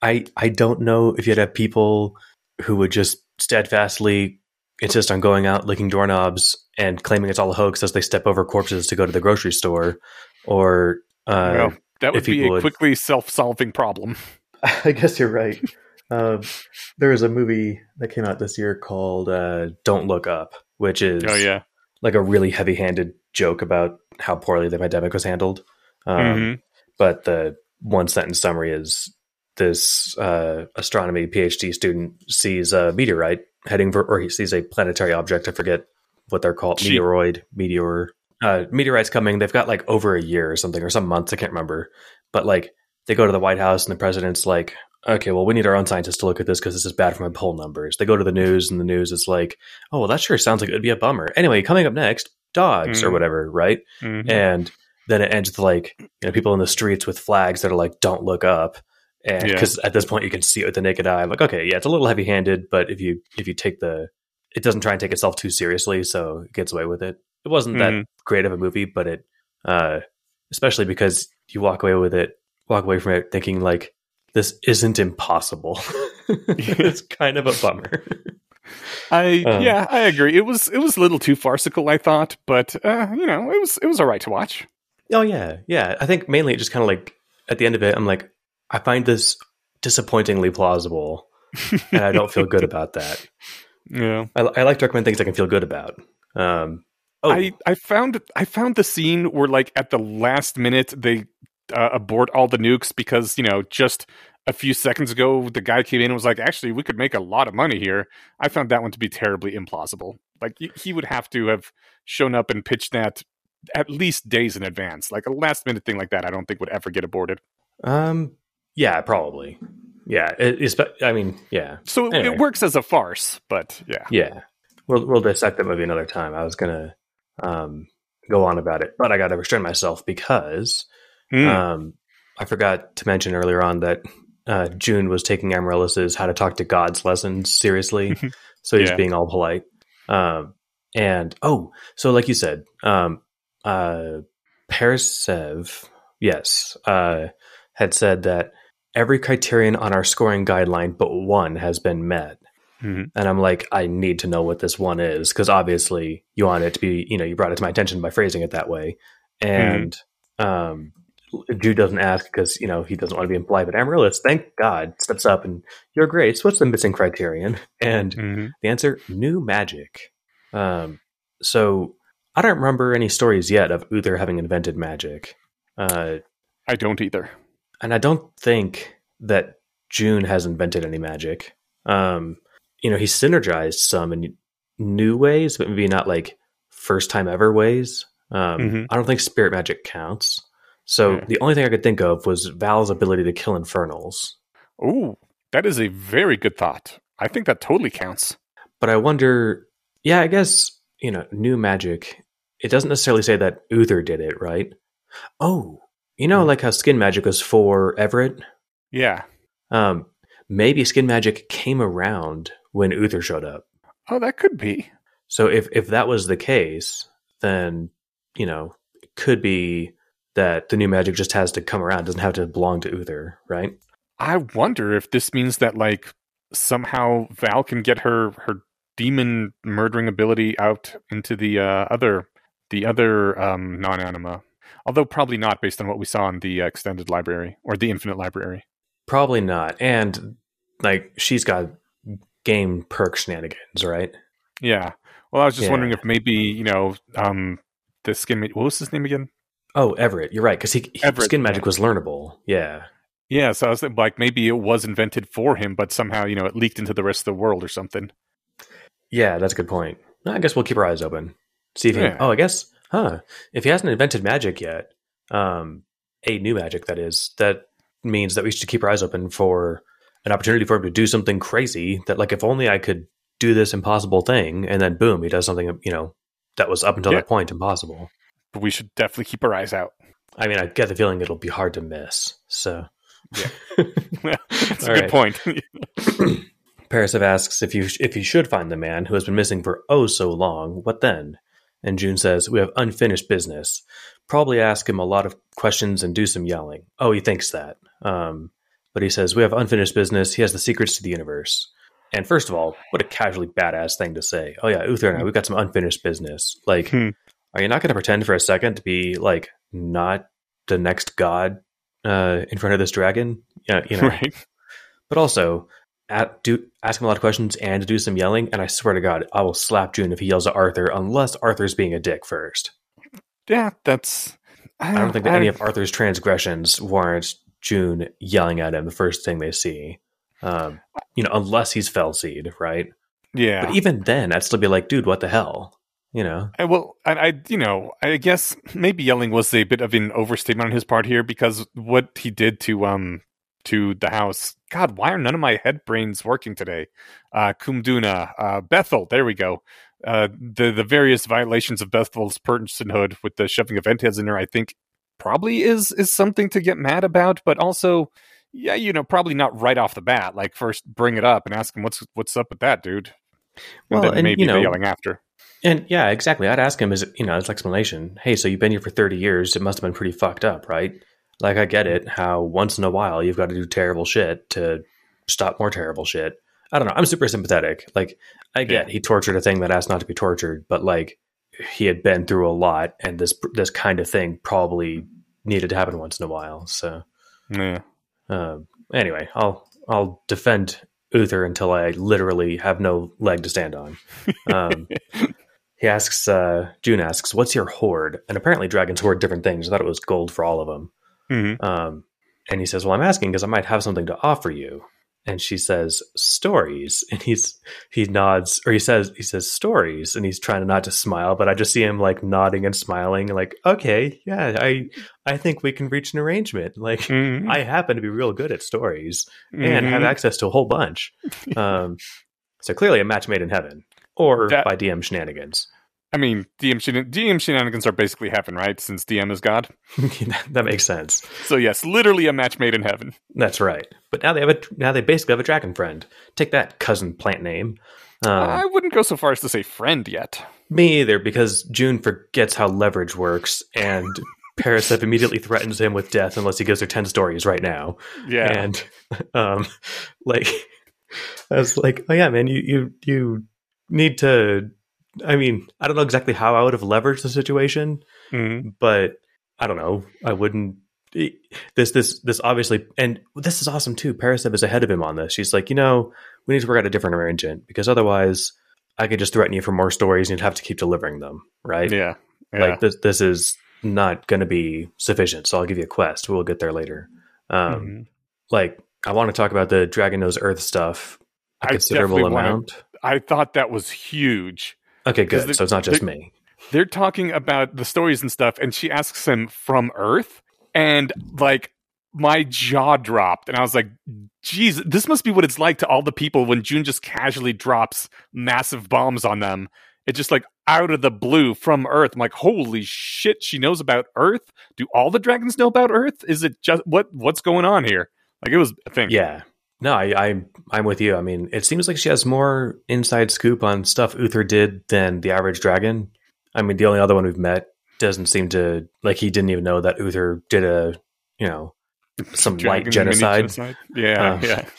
I, I don't know if you'd have people who would just steadfastly insist on going out, licking doorknobs, and claiming it's all a hoax as they step over corpses to go to the grocery store, or uh, well, that would be a would- quickly self-solving problem. (laughs) I guess you're right. um, there was a movie that came out this year called uh, "Don't Look Up," which is Oh yeah. like a really heavy-handed joke about how poorly the pandemic was handled. Um, Mhm. But the one sentence summary is this uh, astronomy PhD student sees a meteorite heading for, or he sees a planetary object. I forget what they're called, Cheap. meteoroid, meteor. Uh, meteorites coming. They've got like over a year or something, or some months. I can't remember. But like they go to the White House, and the president's like, "Okay, well, we need our own scientists to look at this because this is bad for my poll numbers." They go to the news, and the news is like, "Oh, well, that sure sounds like it would be a bummer." Anyway, coming up next, dogs or Mhm. whatever, right? Mhm. and then it ends with like you know people in the streets with flags that are like "Don't look up," and Yeah. because at this point you can see it with the naked eye. I'm like, okay, yeah, it's a little heavy handed, but if you if you take the, it doesn't try and take itself too seriously, so it gets away with it. It wasn't that Mhm. great of a movie, but it, uh, especially because you walk away with it, walk away from it thinking like this isn't impossible. (laughs) it's (laughs) kind of a bummer. I Uh. (laughs) yeah, I agree. It was it was a little too farcical, I thought, but uh, you know, it was it was all right to watch. Oh yeah, yeah. I think mainly it just kind of like at the end of it, I'm like, I find this disappointingly plausible, and I don't feel good about that. (laughs) Yeah. I, I like to recommend things I can feel good about. Um, oh, I, I found I found the scene where like at the last minute they uh, abort all the nukes because you know just a few seconds ago the guy came in and was like actually we could make a lot of money here. I found that one to be terribly implausible. Like he, he would have to have shown up and pitched that at least days in advance. Like a last minute thing like that, I don't think would ever get aborted. um, yeah, probably. Yeah, it, it's, I mean, yeah, So it, Anyway. it works as a farce, but yeah. yeah. We'll we'll dissect that movie another time. I was gonna um, go on about it, but I got to restrain myself because Hmm. Um, I forgot to mention earlier on that uh, Joon was taking Amaryllis's "How to Talk to Gods" lessons seriously, (laughs) so he's Yeah. being all polite. Um, and oh, so like you said, um, uh, Parasev, yes, uh, had said that every criterion on our scoring guideline but one has been met. Mhm. And I'm like, I need to know what this one is because obviously you want it to be, you know, you brought it to my attention by phrasing it that way. And um, Joon doesn't ask because, you know, he doesn't want to be implied, But Amaryllis, thank God, steps up and, Your Grace, what's the missing criterion? And Mhm. the answer, new magic. Um, so I don't remember any stories yet of Uther having invented magic. Uh, I don't either. and I don't think that Joon has invented any magic. Um, you know, he synergized some in new ways, but maybe not like first time ever ways. Um, Mhm. I don't think spirit magic counts. So Yeah. the only thing I could think of was Val's ability to kill infernals. Ooh, that is a very good thought. I think that totally counts. But I wonder, yeah, I guess, you know, new magic, it doesn't necessarily say that Uther did it, right? Oh, you know, Hmm. like how skin magic was for Everett? Yeah. Um, maybe skin magic came around when Uther showed up. Oh, that could be. So if if that was the case, then you know it could be that the new magic just has to come around, doesn't have to belong to Uther, right? I wonder if this means that like somehow Val can get her her demon murdering ability out into the uh, other the other um, non-anima. Although probably not based on what we saw in the extended library or the infinite library. Probably not. And like she's got game perk shenanigans, right? Yeah. Well, I was just Yeah. wondering if maybe you know um, the skin. Ma- what was his name again? Oh, Everett, you're right because he, he- Everett, skin magic yeah. was learnable. Yeah, Yeah. So I was thinking, like maybe it was invented for him, but somehow you know it leaked into the rest of the world or something. yeah, that's a good point. I guess we'll keep our eyes open. See if he. Yeah. Oh, I guess, huh? If he hasn't invented magic yet, um, a new magic that is, that means that we should keep our eyes open for an opportunity for him to do something crazy. That like, if only I could do this impossible thing, and then boom, he does something. You know, that was up until Yeah. that point impossible. But we should definitely keep our eyes out. I mean, I get the feeling it'll be hard to miss. So, Yeah. (laughs) (laughs) That's a good point. (laughs) Parasev asks if you if you should find the man who has been missing for oh so long, what then? And Joon says, We have unfinished business. Probably ask him a lot of questions and do some yelling. Oh, he thinks that. Um, but he says, We have unfinished business. He has the secrets to the universe. And first of all, what a casually badass thing to say. Oh, yeah, Uther and I, we've got some unfinished business. Like, Hmm. are you not going to pretend for a second to be, like, not the next god uh, in front of this dragon? Yeah, you know. (laughs) right. But also, at, do ask him a lot of questions and do some yelling. And I swear to God, I will slap Joon if he yells at Arthur, unless Arthur's being a dick first. Yeah, that's. I don't think that any of Arthur's transgressions warrants Joon yelling at him the first thing they see. Um, you know, unless he's Fel Seed, right? Yeah. But even then, I'd still be like, dude, what the hell? You know? I, well, I, I, you know, I guess maybe yelling was a bit of an overstatement on his part here because what he did to um to the house. God, why are none of my head brains working today? Uh, Kumduna, uh, Bethel. There we go. Uh, the the various violations of Bethel's personhood with the shoving of heads in there, I think, probably is is something to get mad about, but also. Yeah, you know, probably not right off the bat. Like, first bring it up and ask him what's what's up with that, dude. And Well, then and, maybe you know- yelling after. And yeah, exactly. I'd ask him as you know, as explanation. Hey, so you've been here for thirty years. It must have been pretty fucked up, right? Like I get it. How once in a while you've got to do terrible shit to stop more terrible shit. I don't know. I'm super sympathetic. Like I get he tortured a thing that asked not to be tortured, but like he had been through a lot, and this this kind of thing probably needed to happen once in a while. So Yeah. um, anyway, I'll I'll defend Uther until I literally have no leg to stand on. Um, (laughs) he asks, uh, Joon asks, "What's your hoard?" And apparently, dragons hoard different things. I thought it was gold for all of them. Mhm. Um, and he says, "Well, I'm asking because I might have something to offer you." And she says, "Stories." (laughs) And he's he nods, or he says he says stories, and he's trying to not to smile, but I just see him like nodding and smiling, like, "Okay, yeah, I I think we can reach an arrangement." (laughs) Like. Mhm. I happen to be real good at stories and have Mhm. access to a whole bunch. (laughs) Um, so clearly a match made in heaven or That- by DM shenanigans. I mean, DM, shenan- DM shenanigans are basically heaven, right? Since DM is God. (laughs) that makes sense. So yes, literally a match made in heaven. That's right. But now they have a now they basically have a dragon friend. Take that cousin plant name. Um, I wouldn't go so far as to say friend yet. me either, because Joon forgets how leverage works, and (laughs) Parasep immediately threatens him with death unless he gives her ten stories right now. Yeah. And (laughs) um, like I was like, oh yeah, man, you you you need to. I mean, I don't know exactly how I would have leveraged the situation, Mhm. but I don't know. I wouldn't. This this this obviously, and this is awesome too. Parasep is ahead of him on this. She's like, you know, we need to work out a different arrangement because otherwise, I could just threaten you for more stories, and you'd have to keep delivering them, right? Yeah. Yeah. Like this this is not going to be sufficient. So I'll give you a quest. We'll get there later. Um, Mhm. like I want to talk about the Dragon Nose Earth stuff a I considerable amount. I thought that was huge. Okay, good. the- so it's not just the- me. They're talking about the stories and stuff, and she asks him from Earth, and like my jaw dropped, and I was like, "Geez, this must be what it's like to all the people when Joon just casually drops massive bombs on them. It's just like out of the blue from Earth. I'm like, holy shit, she knows about Earth. Do all the dragons know about Earth? Is it just what what's going on here? Like it was a thing. Yeah. No, I, I I'm with you. I mean, it seems like she has more inside scoop on stuff Uther did than the average dragon. I mean, the only other one we've met doesn't seem to like he didn't even know that Uther did a you know some light mini genocide. Yeah, Um, yeah. (laughs)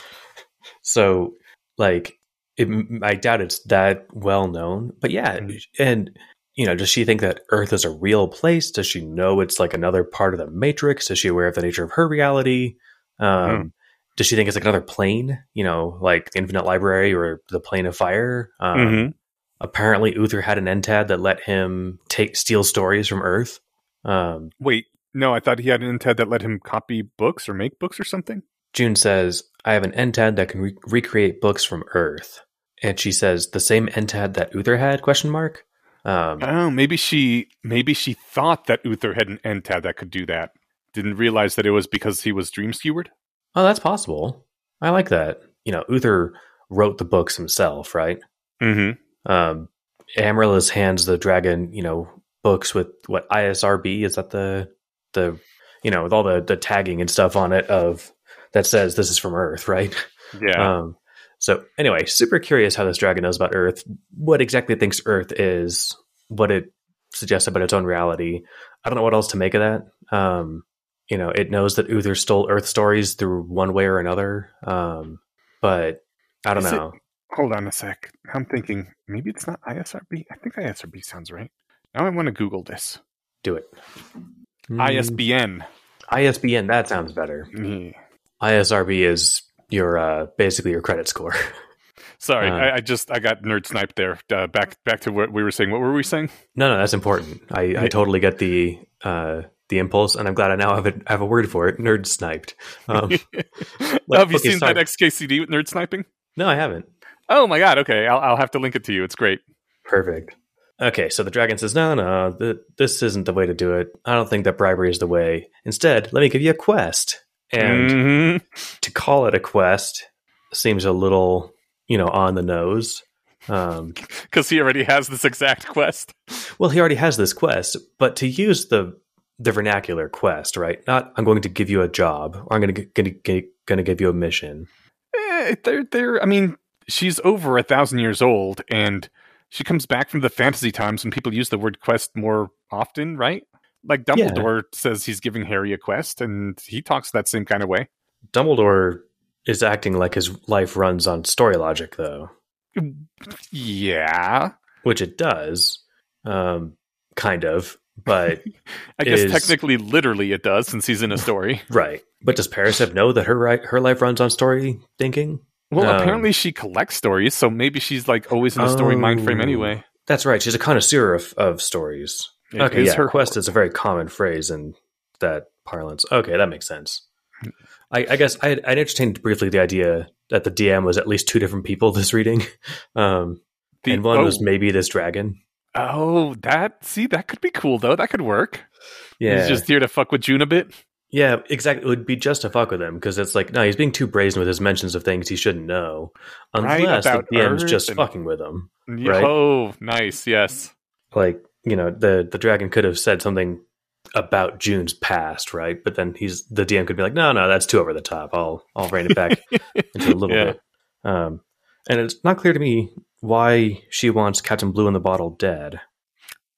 So, like, it, I doubt it's that well known. But yeah, Mhm. and you know, does she think that Earth is a real place? Does she know it's like another part of the Matrix? Is she aware of the nature of her reality? Um, Mhm. Does she think it's like another plane? You know, like the Infinite Library or the Plane of Fire? Um, Mhm. Apparently, Uther had an entad that let him take steal stories from Earth. Um, Wait, no, I thought he had an entad that let him copy books or make books or something. Joon says, I have an entad that can re- recreate books from Earth. And she says, the same entad that Uther had, question mark? Um, Oh, maybe she maybe she thought that Uther had an entad that could do that. Didn't realize that it was because he was dream skewered. Oh, that's possible. I like that. You know, Uther wrote the books himself, right? Mm-hmm. Um, Amaryllis hands the dragon, you know, books with what ISRB is that the the you know with all the the tagging and stuff on it of that says this is from Earth, right? Yeah. Um, so anyway, super curious how this dragon knows about Earth, what exactly it thinks Earth is, what it suggests about its own reality. I don't know what else to make of that. Um, you know, it knows that Uther stole Earth stories through one way or another. Um, but I don't Is it- know. Hold on a sec. I'm thinking maybe it's not ISRB. I think ISRB sounds right. Now I want to Google this. Do it. Mm, ISBN. ISBN. That sounds better. Yeah. ISRB is your uh, basically your credit score. (laughs) Sorry, Uh, I, I just I got nerd sniped there. Uh, back back to what we were saying. What were we saying? no, no, that's important. I, I totally get the uh, the impulse, and I'm glad I now have a, have a word for it. Nerd sniped. Um, (laughs) Have you okay, seen sorry. that XKCD with nerd sniping? no, I haven't. Oh my god. Okay, I'll, I'll have to link it to you. It's great. Perfect. Okay, so the dragon says, "No, no, th- this isn't the way to do it. I don't think that bribery is the way. Instead, let me give you a quest." And Mhm. to call it a quest seems a little, you know, on the nose. Um, (laughs) because he already has this exact quest. well, he already has this quest, but to use the the vernacular quest, right? Not I'm going to give you a job, or I'm going to going to going to give you a mission. Eh, they're they're. I mean, she's over a thousand years old, and she comes back from the fantasy times when people use the word quest more often, right? Like Yeah. Dumbledore says he's giving Harry a quest, and he talks that same kind of way. Dumbledore is acting like his life runs on story logic, though, Yeah, which it does, um, kind of. But (laughs) I guess Is- technically, literally, it does since he's in a story. (laughs) right. But does Parasep know that her ri- her life runs on story thinking? Well, Um, apparently she collects stories, so maybe she's like always in a story mind frame Oh. anyway. That's right. She's a connoisseur of, of stories. It okay, is yeah. her quest is a very common phrase in that parlance. Okay, that makes sense. I, I guess I I'd entertained briefly the idea that the DM was at least two different people this reading, (laughs) um, The- and one oh, was maybe this dragon. Oh, that see that could be cool though. That could work. Yeah, He's just here to fuck with Joon a bit. yeah, exactly. It would be just to fuck with him because it's like no, he's being too brazen with his mentions of things he shouldn't know, unless about the DM's Earth just and- fucking with him. Right. Oh, nice. Yes. like you know the the dragon could have said something about Joon's past, right? But then he's the DM could be like, no, no, that's too over the top. I'll I'll rein it back (laughs) into a little Yeah. bit. Um, and it's not clear to me why she wants Captain Blue in the bottle dead.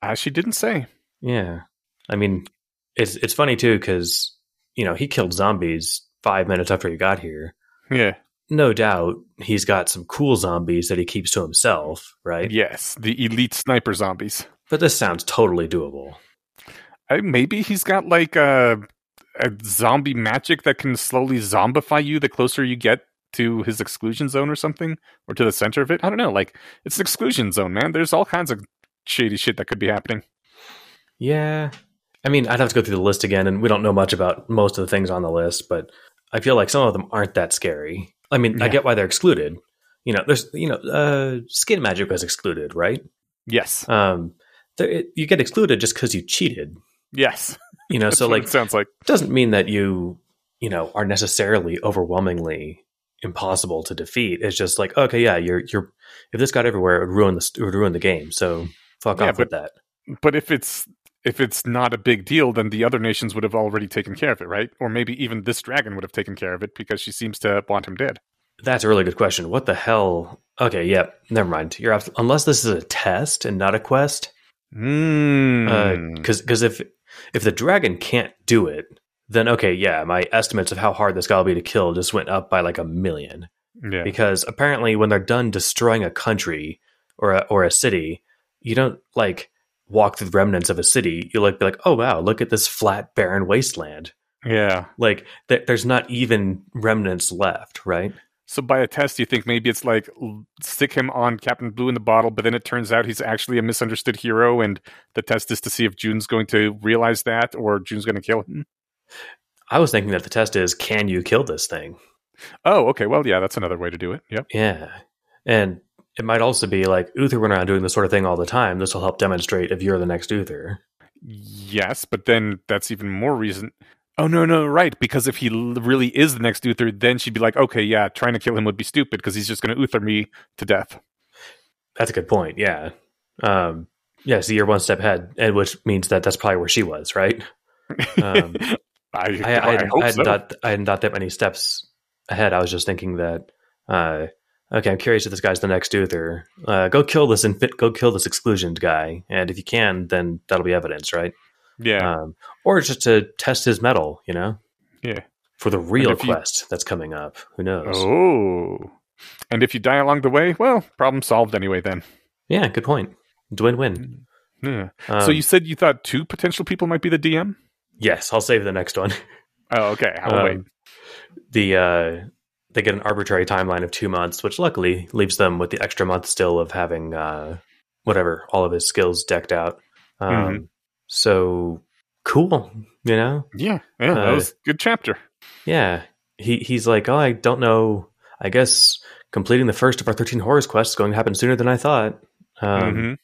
Uh, she didn't say. Yeah, I mean, it's it's funny too because you know he killed zombies five minutes after he got here. Yeah. No doubt, he's got some cool zombies that he keeps to himself, right? Yes. The elite sniper zombies. But this sounds totally doable. Uh, maybe he's got like a, a zombie magic that can slowly zombify you the closer you get to his exclusion zone or something, or to the center of it. I don't know. Like it's an exclusion zone, man. There's all kinds of shady shit that could be happening. Yeah. I mean, I'd have to go through the list again, and we don't know much about most of the things on the list, but I feel like some of them aren't that scary. I mean, I get why they're excluded. You know, there's, you know, uh, skin magic was excluded, right? Yes. Um, there, it, you get excluded just because you cheated. Yes. You know, (laughs) so like, it sounds like. doesn't mean that you, you know, are necessarily overwhelmingly impossible to defeat. It's just like, okay, yeah, you're, you're. If this got everywhere, it would ruin the, it would ruin the game. So fuck Yeah, off with that. But if it's if it's not a big deal, then the other nations would have already taken care of it, right? Or maybe even this dragon would have taken care of it because she seems to want him dead. That's a really good question. What the hell? Okay, yeah, never mind. You're abs- unless this is a test and not a quest, Mm. because because if if the dragon can't do it, then okay, yeah, my estimates of how hard this guy will be to kill just went up by like a million. yeah. Because apparently, when they're done destroying a country or a, or a city, you don't like walk through the remnants of a city. You like be like, oh wow, look at this flat, barren wasteland. Yeah. Like th- there's not even remnants left, right? So by a test, you think maybe it's like stick him on Captain Blue in the bottle, but then it turns out he's actually a misunderstood hero, and the test is to see if Joon's going to realize that or Joon's going to kill him. I was thinking that the test is, can you kill this thing? Oh, okay. Well, yeah, that's another way to do it. Yep. Yeah. And it might also be like Uther went around doing this sort of thing all the time. This will help demonstrate if you're the next Uther. Yes, but then that's even more reason. Oh no, no, right? Because if he really is the next Uther, then she'd be like, okay, yeah, trying to kill him would be stupid because he's just going to Uther me to death. That's a good point. Yeah. Um, yeah. So you're one step ahead, and which means that that's probably where she was, right? (laughs) Um, I, I, I, I I so. thought I hadn't that many steps ahead. I was just thinking that. Uh, okay, I'm curious if this guy's the next Uther. Uh, go kill this infit. Go kill this exclusion guy, and if you can, then that'll be evidence, right? yeah, Um, or just to test his metal, you know, yeah. for the real if you- quest that's coming up. Who knows? Oh, and if you die along the way, well, problem solved anyway. Then. Yeah, good point. Win-win. Yeah. Um, so you said you thought two potential people might be the DM? Yes, I'll save the next one. Oh, okay. I'll Um, wait. the uh, they get an arbitrary timeline of two months, which luckily leaves them with the extra month still of having uh, whatever all of his skills decked out. Um, Mhm. So cool, you know? Yeah, yeah. that uh, was a good chapter. Yeah. He he's like, oh, I don't know. I guess completing the first of our thirteen horrors quests is going to happen sooner than I thought. Um, Mhm.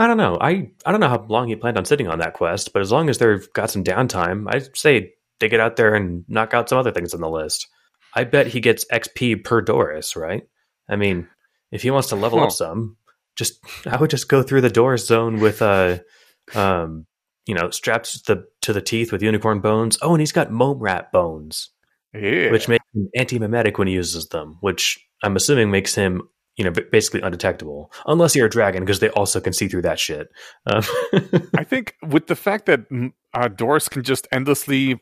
I don't know. I I don't know how long he planned on sitting on that quest, but as long as they've got some downtime, I'd say they get out there and knock out some other things on the list. I bet he gets XP per Doris, right? I mean, if he wants to level Huh. up some, just I would just go through the Doris zone with uh um you know, strapped to the to the teeth with unicorn bones. Oh, and he's got Mome Rath bones, Yeah. which make him anti-memetic when he uses them, which I'm assuming makes him you know, basically undetectable, unless you're a dragon, because they also can see through that shit. Um, (laughs) I think with the fact that mm, uh, Doris can just endlessly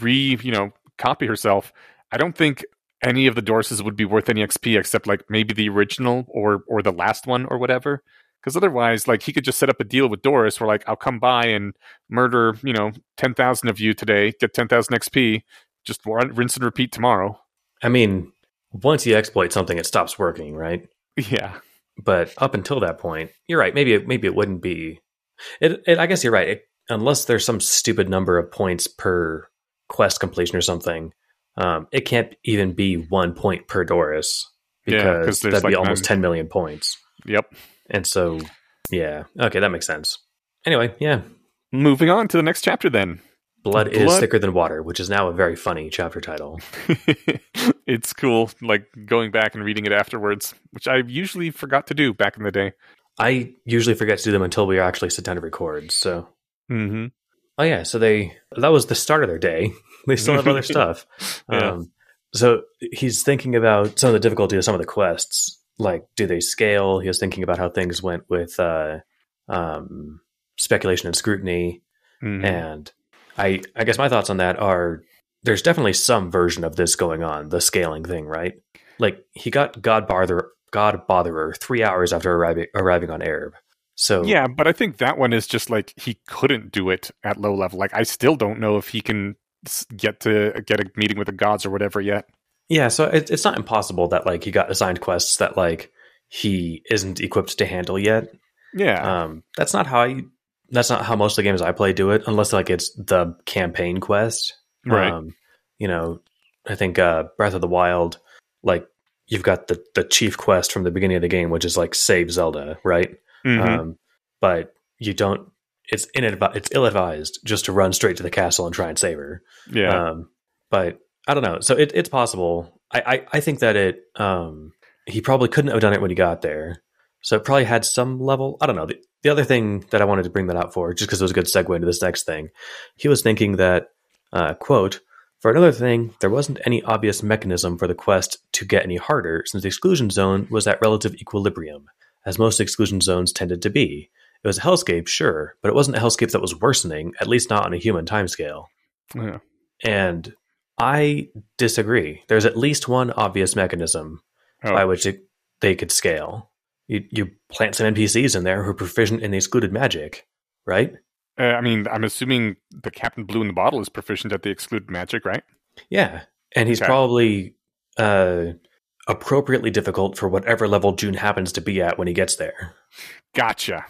re, you know, copy herself, I don't think any of the Dorises would be worth any XP except like maybe the original or or the last one or whatever. Because otherwise, like he could just set up a deal with Doris where like I'll come by and murder, you know, ten thousand of you today, get ten thousand XP, just run, rinse and repeat tomorrow. I mean, once you exploit something, it stops working, right? Yeah, But up until that point, you're right. Maybe it, maybe it wouldn't be. It, it I guess you're right. It, unless there's some stupid number of points per quest completion or something, um, it can't even be one point per Doris 'cause because there's that'd be almost none. 10 million points. yep. And so, yeah, okay, that makes sense. Anyway, yeah, Moving on to the next chapter then. Blood, is thicker than water, which is now a very funny chapter title. (laughs) it's cool, like going back and reading it afterwards, which I usually forgot to do back in the day. I usually forget to do them until we actually sit down to record. So, Mm-hmm. oh yeah, so they that was the start of their day. (laughs) They still have other (laughs) stuff. Yeah. Um, so he's thinking about some of the difficulty of some of the quests. Like, do they scale? He was thinking about how things went with uh, um, speculation and scrutiny. Mm-hmm. And I, I guess my thoughts on that are there's definitely some version of this going on, the scaling thing, right? Like he got God bother God botherer three hours after arriving arriving on Aerb. So Yeah, but I think that one is just like he couldn't do it at low level. Like I still don't know if he can get to get a meeting with the gods or whatever yet. Yeah, so it, it's not impossible that like he got assigned quests that like he isn't equipped to handle yet. Yeah, Um, that's not how I. That's not how most of the games I play do it, unless like it's the campaign quest. right. Um, you know, I think uh, Breath of the Wild, like you've got the the chief quest from the beginning of the game, which is like save Zelda, right? Mhm. Um, but you don't. It's inadvi- It's ill advised just to run straight to the castle and try and save her. yeah, Um, but I don't know. So it, it's possible. I, I, I think that it. Um, he probably couldn't have done it when he got there. So it probably had some level. I don't know. The, the other thing that I wanted to bring that out for, just because it was a good segue into this next thing, he was thinking that, uh, quote, for another thing, there wasn't any obvious mechanism for the quest to get any harder since the exclusion zone was at relative equilibrium, as most exclusion zones tended to be. It was a hellscape, sure, but it wasn't a hellscape that was worsening, at least not on a human timescale. yeah. And I disagree. There's at least one obvious mechanism Oh, by which it, they could scale. You, you plant some NPCs in there who are proficient in the excluded magic, right? uh, I mean, I'm assuming the Captain Blue in the bottle is proficient at the excluded magic, right? Yeah. And he's Okay. probably uh, appropriately difficult for whatever level Joon happens to be at when he gets there. Gotcha.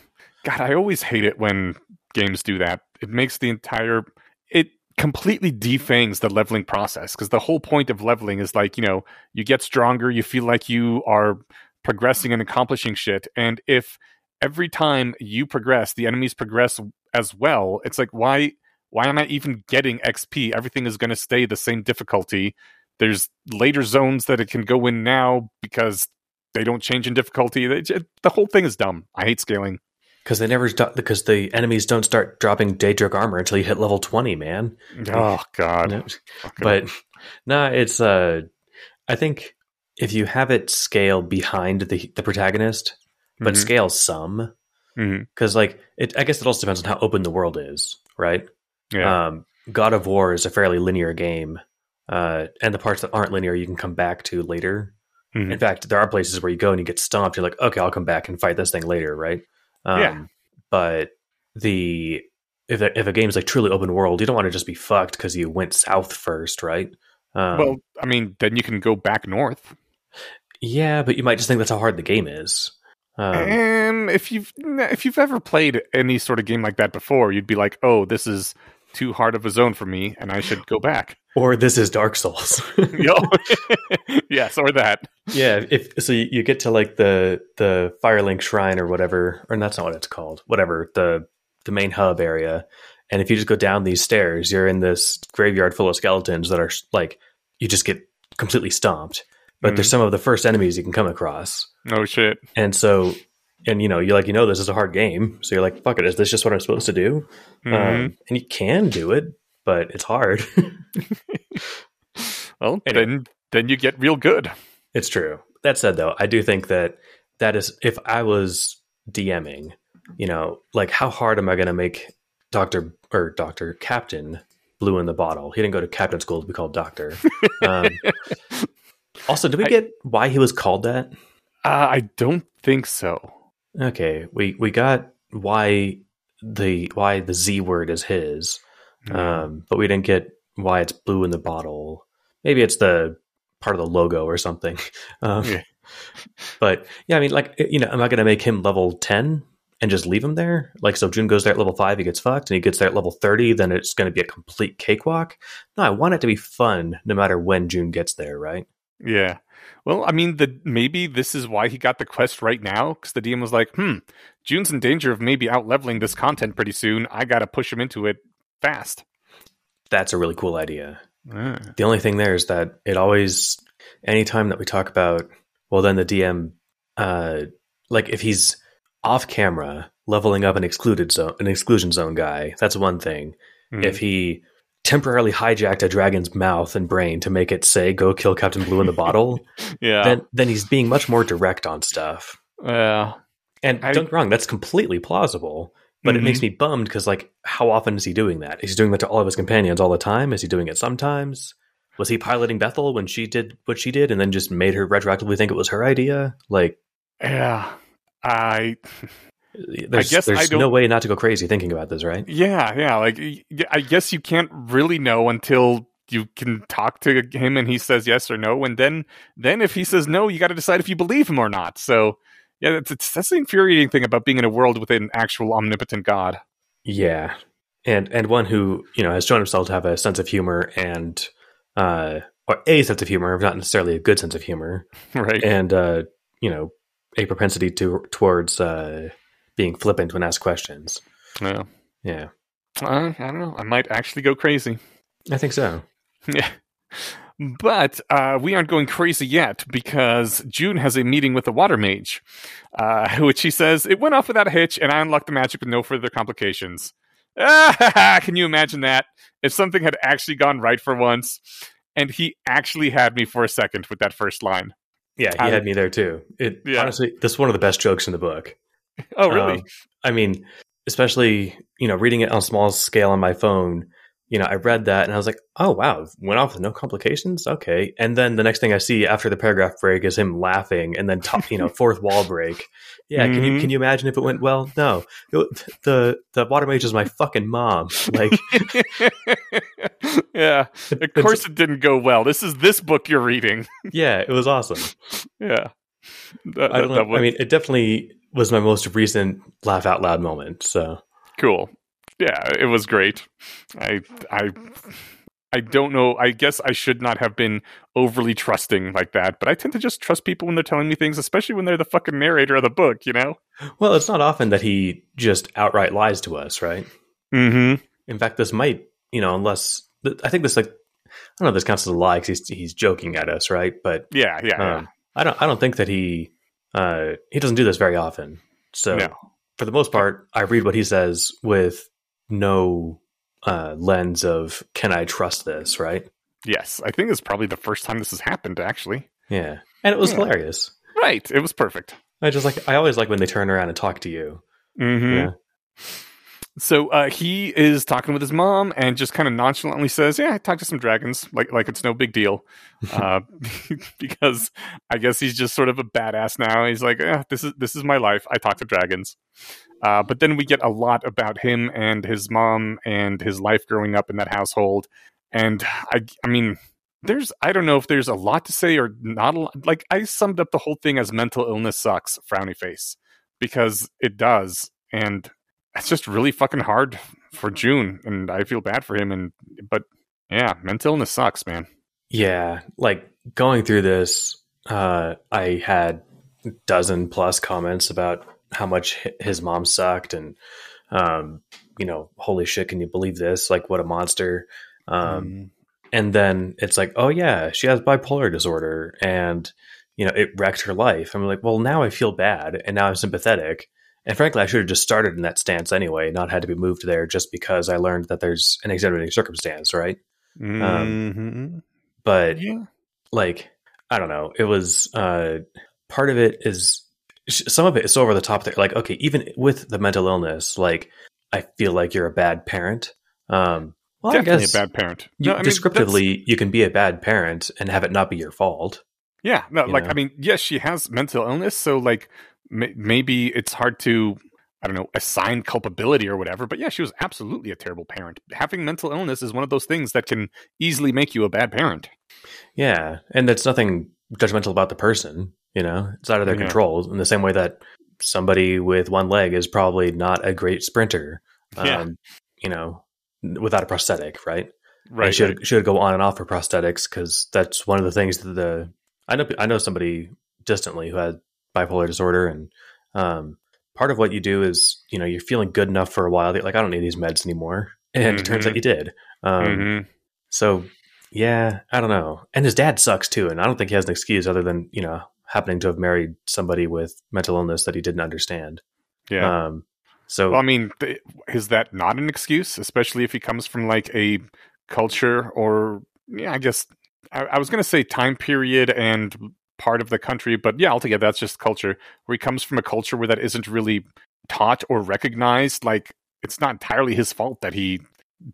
God, I always hate it when games do that. It makes the entire it completely defangs the leveling process because the whole point of leveling is like, you know, you get stronger, you feel like you are progressing and accomplishing shit, and if every time you progress, the enemies progress as well, it's like why why am I even getting XP? Everything is going to stay the same difficulty. There's later zones that it can go in now because they don't change in difficulty. They, the whole thing is dumb. I hate scaling. because they never because the enemies don't start dropping Daedric armor until you hit level twenty, man. Oh God. No. But no, it's uh, I think if you have it scale behind the the protagonist, but Mhm. scale some, because like it, I guess it also depends on how open the world is, right? yeah. Um, God of War is a fairly linear game, uh, and the parts that aren't linear you can come back to later. Mhm. In fact, there are places where you go and you get stomped. You're like, okay, I'll come back and fight this thing later, right? Um, Yeah. But the if a, if a game's like truly open world, you don't want to just be fucked because you went south first, right? Um, well, I mean, then you can go back north. Yeah, but you might just think that's how hard the game is. Um, Um, if you've if you've ever played any sort of game like that before, you'd be like, "Oh, this is too hard of a zone for me, and I should go back." or this is Dark Souls. (laughs) (laughs) Yes, or that. yeah, if so, you, you get to like the the Firelink Shrine or whatever, or that's not what it's called. Whatever the the main hub area, and if you just go down these stairs, you're in this graveyard full of skeletons that are like you just get completely stomped. But Mhm. there's some of the first enemies you can come across, No shit. and so. And you know, you're like, you know, this is a hard game, so you're like, "Fuck it, is this just what I'm supposed to do?" Mhm. Um, and you can do it, but it's hard. (laughs) (laughs) well, anyway. then then you get real good. It's true. That said, though, I do think that that is if I was DMing, you know, like how hard am I going to make Doctor or Doctor Captain Blue in the Bottle? He didn't go to captain school to be called Doctor. (laughs) Um, also, did we I- get why he was called that? Uh, I don't think so. Okay, we we got why the why the Z word is his, um, but we didn't get why it's blue in the bottle. Maybe it's the part of the logo or something. (laughs) Um, Yeah. But yeah, I mean, like you know, am I going to make him level ten and just leave him there? Like, so Joon goes there at level five, he gets fucked, and he gets there at level thirty, then it's going to be a complete cakewalk. No, I want it to be fun, no matter when Joon gets there, right? Yeah. Well, I mean, the maybe this is why he got the quest right now because the DM was like, "Hmm, Joon's in danger of maybe out leveling this content pretty soon. I got to push him into it fast." That's a really cool idea. Ah. The only thing there is that it always, anytime that we talk about, well, then the DM, uh, like if he's off camera leveling up an excluded zone, an exclusion zone guy, that's one thing. Mhm. If he temporarily hijacked a dragon's mouth and brain to make it say "Go kill Captain Blue in the bottle," (laughs) yeah, then then he's being much more direct on stuff. yeah, And I- don't get wrong, that's completely plausible. But it Mhm. makes me bummed because, like, how often is he doing that? Is he doing that to all of his companions all the time? Is he doing it sometimes? Was he piloting Bethel when she did what she did and then just made her retroactively think it was her idea? Like, yeah. I there's, guess I there's don't- no way not to go crazy thinking about this, right? yeah, yeah. Like, I guess you can't really know until you can talk to him and he says yes or no, and then then if he says no, you got to decide if you believe him or not. So. Yeah, that's, it's, that's the infuriating thing about being in a world with an actual omnipotent God. Yeah, and and one who you know has shown himself to have a sense of humor and uh, or a sense of humor, not necessarily a good sense of humor, (laughs) Right. and uh, you know a propensity to towards uh, being flippant when asked questions. Yeah. Yeah, Uh, I don't know. I might actually go crazy. I think so. (laughs) Yeah. But uh, we aren't going crazy yet because Joon has a meeting with the water mage, uh, (laughs) which she says it went off without a hitch, and I unlocked the magic with no further complications. Ah, (laughs) can you imagine that? If something had actually gone right for once, and he actually had me for a second with that first line. Yeah, he I- had me there too. It Yeah. honestly, this is one of the best jokes in the book. (laughs) Oh, really? Um, I mean, especially you know, reading it on small scale on my phone. You know, I read that and I was like, "Oh wow, went off with no complications." Okay, and then the next thing I see after the paragraph break is him laughing, and then top, you know, (laughs) fourth wall break. Yeah, can you Mhm. can you imagine if it went well? No, It- the the water mage is my fucking mom. Like, (laughs) yeah. Of course, it didn't go well. This is this book you're reading. yeah, it was awesome. Yeah. That, I don't know. I mean, it definitely was my most recent laugh out loud moment. So cool. Yeah, it was great. I I I don't know. I guess I should not have been overly trusting like that, but I tend to just trust people when they're telling me things, especially when they're the fucking narrator of the book, you know? Well, it's not often that he just outright lies to us, right? Mm-hmm. In fact, this might, you know, unless I think this like I don't know if this counts as a lie because he's he's joking at us, right? But Yeah, yeah, um, I don't I don't think that he uh, he doesn't do this very often. So No. for the most part, I read what he says with no uh, lens of can I trust this, right? Yes, I think it's probably the first time this has happened. Actually, Yeah, and it was Yeah. hilarious. right? It was perfect. I just like I always like when they turn around and talk to you. Mm-hmm. Yeah. So uh, he is talking with his mom and just kind of nonchalantly says, "Yeah, I talked to some dragons, like like it's no big deal," (laughs) uh, (laughs) because I guess he's just sort of a badass now. He's like, eh, "This is this is my life. I talk to dragons." Uh, but then we get a lot about him and his mom and his life growing up in that household. And I, I mean, there's I don't know if there's a lot to say or not. A lot. Like I summed up the whole thing as mental illness sucks, frowny face, because it does, and it's just really fucking hard for Joon, and I feel bad for him. And but yeah, mental illness sucks, man. Yeah, like going through this, uh, I had dozen plus comments about how much his mom sucked, and um, you know, holy shit, can you believe this? Like, what a monster! Um, and then it's like, oh yeah, she has bipolar disorder, and you know, it wrecked her life. I'm like, well, now I feel bad, and now I'm sympathetic. And frankly, I should have just started in that stance anyway, not had to be moved there just because I learned that there's an extenuating circumstance, right? Mhm. But yeah, like I don't know. It was uh part of it is some of it is so over the top that like okay, even with the mental illness, like I feel like you're a bad parent. Um well, I definitely guess a bad parent. you, No, I mean, descriptively you can be a bad parent and have it not be your fault. Yeah, no, you like know? I mean, yes, she has mental illness, so like maybe it's hard to I don't know assign culpability or whatever. But yeah, she was absolutely a terrible parent. Having mental illness is one of those things that can easily make you a bad parent. Yeah, and that's nothing judgmental about the person, you know. It's out of their Yeah. control in the same way that somebody with one leg is probably not a great sprinter. Yeah. Um, you know, without a prosthetic, right? Right. I should should go on and off for prosthetics because that's one of the things that the I know I know somebody distantly who had bipolar disorder and um, part of what you do is you know you're feeling good enough for a while that like I don't need these meds anymore. And it turns out you did. Um, Mhm. so yeah I don't know. And his dad sucks too and I don't think he has an excuse other than you know happening to have married somebody with mental illness that he didn't understand. Yeah. um, so well, I mean, th- is that not an excuse, especially if he comes from like a culture or yeah, I guess I, I was going to say time period and part of the country, but yeah, altogether that's just culture. Where he comes from a culture where that isn't really taught or recognized. Like it's not entirely his fault that he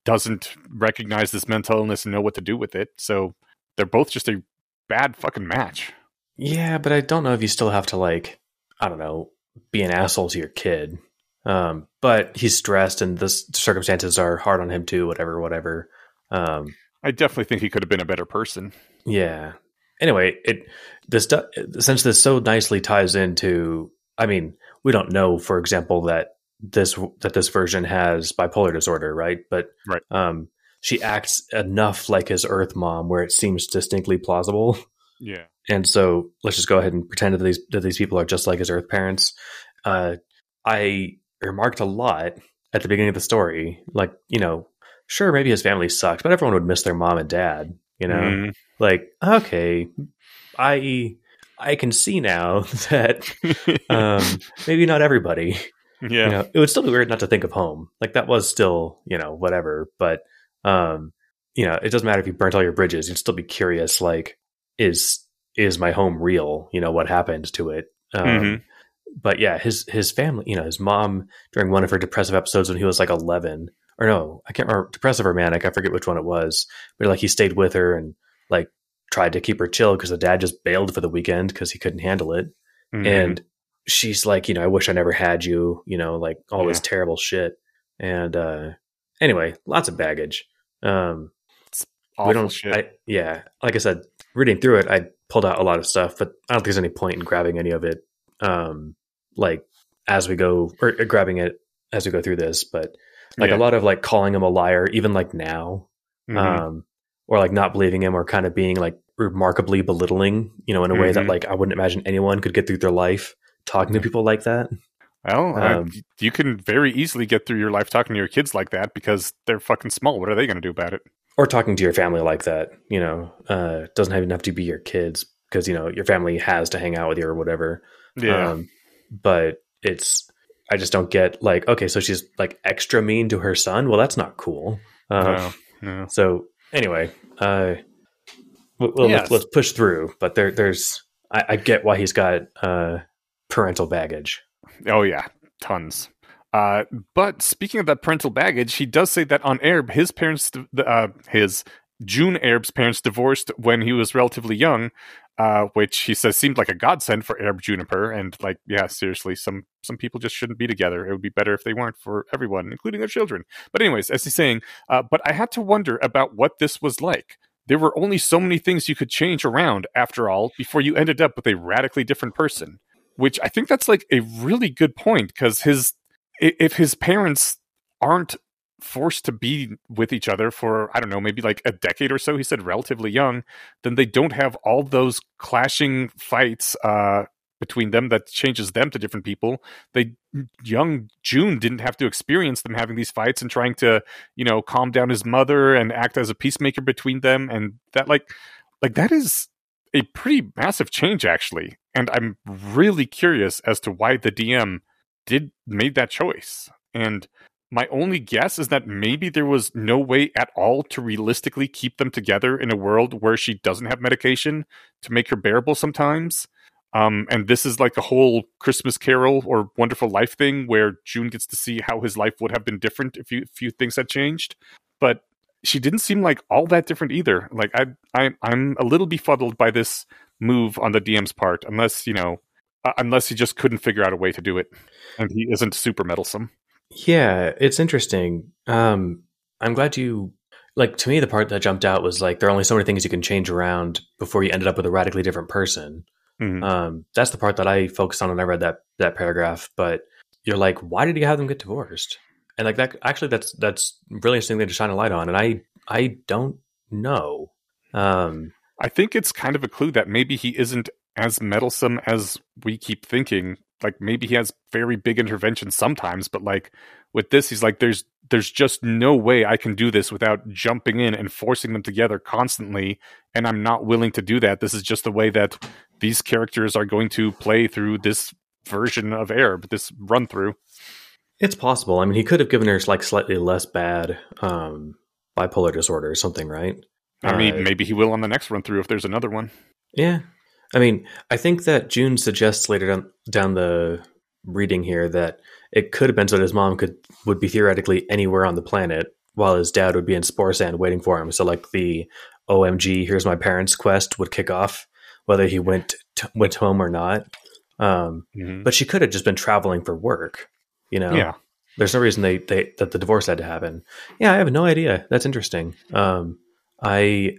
doesn't recognize this mental illness and know what to do with it. So they're both just a bad fucking match. Yeah, but I don't know if you still have to like, I don't know, be an asshole to your kid. Um, but he's stressed and the circumstances are hard on him too, whatever, whatever. Um, I definitely think he could have been a better person. yeah. Anyway, it this since this so nicely ties into I mean, we don't know for example that this that this version has bipolar disorder, right? But Right. um she acts enough like his earth mom where it seems distinctly plausible. Yeah. and so let's just go ahead and pretend that these that these people are just like his Earth parents. Uh, I remarked a lot at the beginning of the story, like you know, sure maybe his family sucked, but everyone would miss their mom and dad. You know, Mm. like okay, I I can see now (laughs) that um, maybe not everybody. yeah. You know, it would still be weird not to think of home. Like that was still, you know, whatever. But um, you know, it doesn't matter if you burnt all your bridges, you'd still be curious, like, is is my home real? You know, what happened to it? Um, Mhm. but yeah, his his family, you know, his mom during one of her depressive episodes when he was like eleven, or no, I can't remember depressive or manic, I forget which one it was. But like he stayed with her and like tried to keep her chill because the dad just bailed for the weekend because he couldn't handle it Mhm. and she's like you know i wish i never had you you know like all this terrible shit and uh anyway lots of baggage um we don't shit. I, yeah like i said reading through it i pulled out a lot of stuff but i don't think there's any point in grabbing any of it um like as we go or uh, grabbing it as we go through this but like Yeah. a lot of like calling him a liar even like now Mhm. um, or like not believing him or kind of being like remarkably belittling, you know, in a way that Mhm. like I wouldn't imagine anyone could get through their life talking to people like that. Well, uh, Um, you can very easily get through your life talking to your kids like that because they're fucking small. What are they going to do about it? Or talking to your family like that, you know, uh, doesn't even have to be your kids because, you know, your family has to hang out with you or whatever. Um, but it's, I just don't get like okay, so she's like extra mean to her son. Well, that's not cool. Uh, no, no. So anyway, uh, well, Yes. let's, let's push through. But there, there's I, I get why he's got uh, parental baggage. Oh yeah, tons. Uh, but speaking of that parental baggage, he does say that on Aerb, his parents, uh, his Joon Aerb's parents divorced when he was relatively young, uh, which he says seemed like a godsend for Aerb Juniper. And like, yeah, seriously, some some people just shouldn't be together. It would be better if they weren't for everyone, including their children. But anyways, as he's saying, uh, but I had to wonder about what this was like. There were only so many things you could change around, after all, before you ended up with a radically different person. Which I think that's like a really good point because his if his parents aren't forced to be with each other for I don't know maybe like a decade or so he said relatively young then they don't have all those clashing fights uh between them that changes them to different people. They young Joon didn't have to experience them having these fights and trying to you know calm down his mother and act as a peacemaker between them and that like like that is a pretty massive change actually. And i'm really curious as to why the dm did made that choice. And my only guess is that maybe there was no way at all to realistically keep them together in a world where she doesn't have medication to make her bearable sometimes um, and this is like a whole Christmas Carol or Wonderful Life thing where Joon gets to see how his life would have been different if few few things had changed. But she didn't seem like all that different either. Like I, I I'm a little befuddled by this move on the DM's part, unless you know, uh, unless he just couldn't figure out a way to do it, and he isn't super meddlesome. Yeah, it's interesting. Um, I'm glad you like. To me, the part that jumped out was like there are only so many things you can change around before you ended up with a radically different person. Mhm. Um, that's the part that I focused on when I read that that paragraph. But you're like, why did he have them get divorced? And like that, actually, that's that's really interesting thing to shine a light on. And I I don't know. Um, I think it's kind of a clue that maybe he isn't as meddlesome as we keep thinking. Like maybe he has very big interventions sometimes, but like with this, he's like, there's there's just no way I can do this without jumping in and forcing them together constantly, and I'm not willing to do that. This is just the way that these characters are going to play through this version of Aerb, this run through. it's possible. I mean, he could have given her like slightly less bad um, bipolar disorder or something, right? I mean, Uh, maybe he will on the next run through if there's another one. Yeah. I mean, I think that Joon suggests later down, down the reading here that it could have been so that his mom could would be theoretically anywhere on the planet while his dad would be in Spore Sand waiting for him. So like the OMG, here's my parents quest would kick off whether he went t- went home or not. Um, Mhm. but she could have just been traveling for work, you know. Yeah. There's no reason they, they that the divorce had to happen. Yeah, I have no idea. That's interesting. Um, I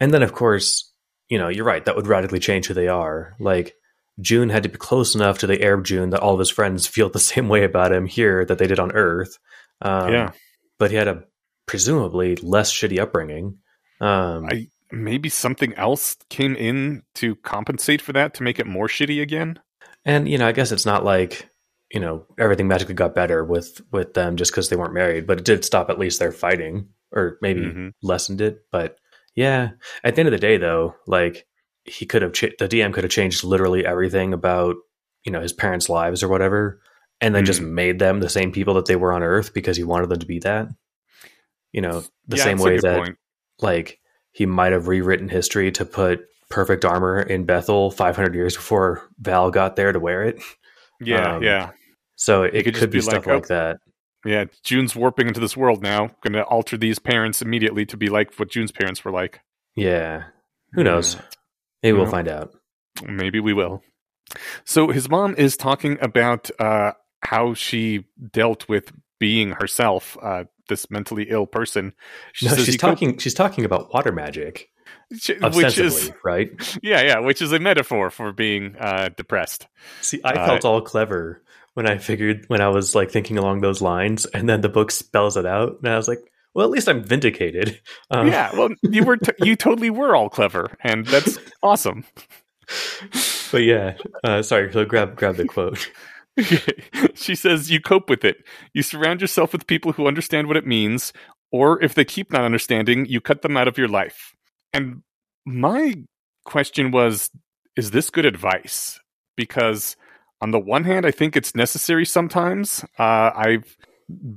and then of course, you know, you're right. That would radically change who they are. Like Joon had to be close enough to the Aerb Joon that all of his friends feel the (laughs) same way about him here that they did on Earth. Um, Yeah. but he had a presumably less shitty upbringing. Um, I maybe something else came in to compensate for that to make it more shitty again. And you know, I guess it's not like you know everything magically got better with with them just because they weren't married, but it did stop at least their fighting, or maybe Mhm. lessened it. But yeah, at the end of the day, though, like he could have ch- the DM could have changed literally everything about you know his parents' lives or whatever, and then just made them the same people that they were on Earth because he wanted them to be that. You know, the Yeah, same way that point. like he might have rewritten history to put perfect armor in Bethel 500 years before Val got there to wear it. Yeah, um, yeah, So it could could, just be, be stuff like, like that. Yeah. Joon's warping into this world now. Going to alter these parents immediately to be like what Joon's parents were like. Yeah. Who knows? Maybe we'll find out. Maybe we will. So his mom is talking about uh, how she dealt with being herself, uh, this mentally ill person. She No, she's talking. She's talking about water magic, she- which is right? (laughs) yeah, yeah, which is a metaphor for being uh, depressed. See, I Uh, felt all clever when I figured when I was like thinking along those lines, and then the book spells it out, and I was like, "Well, at least I'm vindicated." (laughs) Um, yeah, well, you were t- you totally were all clever, and that's (laughs) awesome. But yeah, uh, sorry. So grab grab the quote. (laughs) she says you cope with it. You surround yourself with people who understand what it means, or if they keep not understanding, you cut them out of your life. And my question was, is this good advice? Because on the one hand, I think it's necessary sometimes. Uh, I've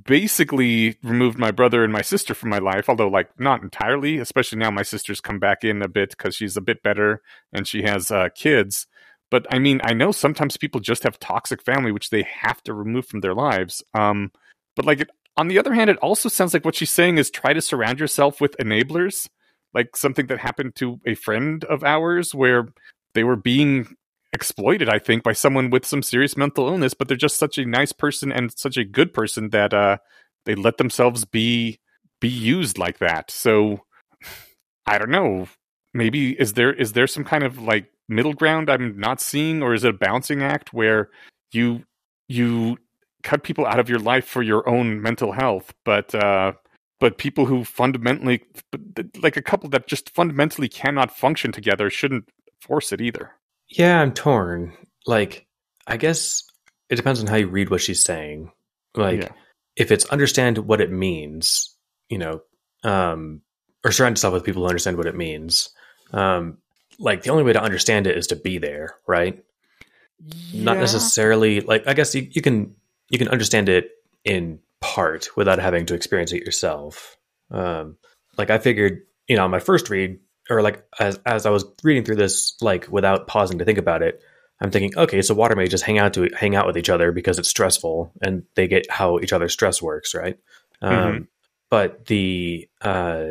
basically removed my brother and my sister from my life, although like not entirely. Especially now, my sister's come back in a bit because she's a bit better and she has uh, kids. But I mean, I know sometimes people just have toxic family, which they have to remove from their lives. Um, but like on the other hand, it also sounds like what she's saying is try to surround yourself with enablers, like something that happened to a friend of ours where they were being exploited, I think, by someone with some serious mental illness, but they're just such a nice person and such a good person that uh, they let themselves be be used like that. So I don't know. Maybe is there is there some kind of like middle ground I'm not seeing, or is it a balancing act where you you cut people out of your life for your own mental health, but uh, but people who fundamentally like a couple that just fundamentally cannot function together shouldn't force it either. Yeah, I'm torn. Like, I guess it depends on how you read what she's saying. Like, yeah. if it's understand what it means, you know, um, or surround yourself with people who understand what it means. Um, like the only way to understand it is to be there, right? Yeah. Not necessarily like I guess you, you can you can understand it in part without having to experience it yourself. Um, like I figured, you know, my first read, or like as as I was reading through this, like without pausing to think about it, I'm thinking, okay, so water mages hang out to hang out with each other because it's stressful, and they get how each other's stress works, right? Um, mm-hmm. Um, but the uh,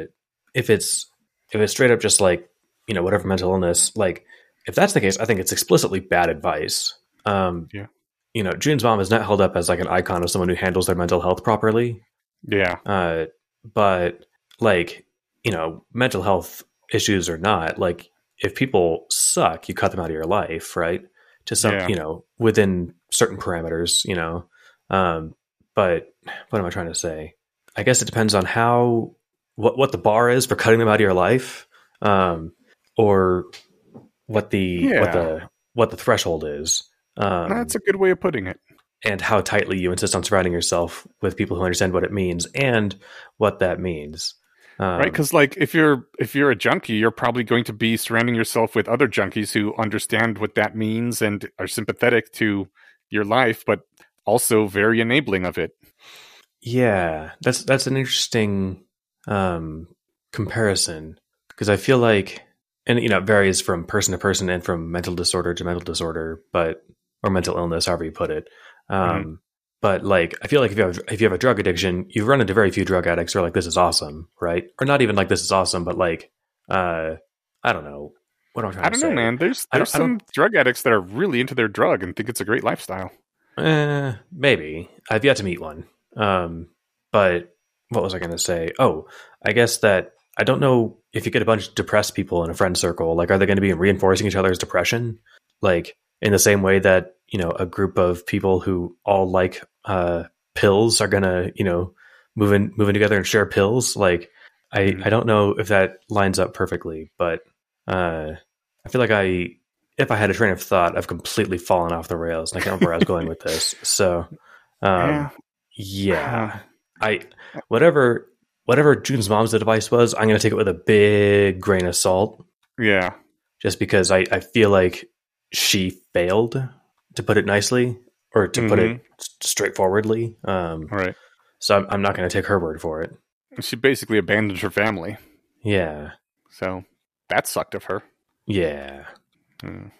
if it's if it's straight up just like you know whatever mental illness, like if that's the case, I think it's explicitly bad advice. Um, yeah. You know, Joon's mom is not held up as like an icon of someone who handles their mental health properly. Yeah. Uh, but like, you know, mental health issues or not, like if people suck, you cut them out of your life, right? To some, yeah. you know, within certain parameters, you know. Um, but what am I trying to say? I guess it depends on how what what the bar is for cutting them out of your life, um, or what the yeah. what the what the threshold is. Um, That's a good way of putting it. And how tightly you insist on surrounding yourself with people who understand what it means and what that means. Um, right because like if you're if you're a junkie you're probably going to be surrounding yourself with other junkies who understand what that means and are sympathetic to your life but also very enabling of it yeah that's that's an interesting um comparison because i feel like and you know it varies from person to person and from mental disorder to mental disorder but or mental illness however you put it um mm-hmm. But like, I feel like if you have if you have a drug addiction, you've run into very few drug addicts who are like, "This is awesome," right? Or not even like, "This is awesome," but like, uh, I don't know. What am I trying to say? I don't know, man. There's there's some drug addicts that are really into their drug and think it's a great lifestyle. Eh, maybe I've yet to meet one. Um, but what was I going to say? Oh, I guess that I don't know if you get a bunch of depressed people in a friend circle. Like, are they going to be reinforcing each other's depression? Like in the same way that you know a group of people who all like uh, pills are gonna you know move in move in together and share pills like i mm-hmm. i don't know if that lines up perfectly but uh, i feel like i if i had a train of thought i've completely fallen off the rails and i can't remember where i was going with this. (laughs) So um, yeah. yeah. I whatever whatever Joon's mom's advice was i'm gonna take it with a big grain of salt. Yeah. Just because i i feel like she failed to put it nicely or to mm-hmm. put it mm-hmm. straightforwardly. Um, right. So I'm, I'm not going to take her word for it. She basically abandoned her family. Yeah. So that sucked of her. Yeah. Mm.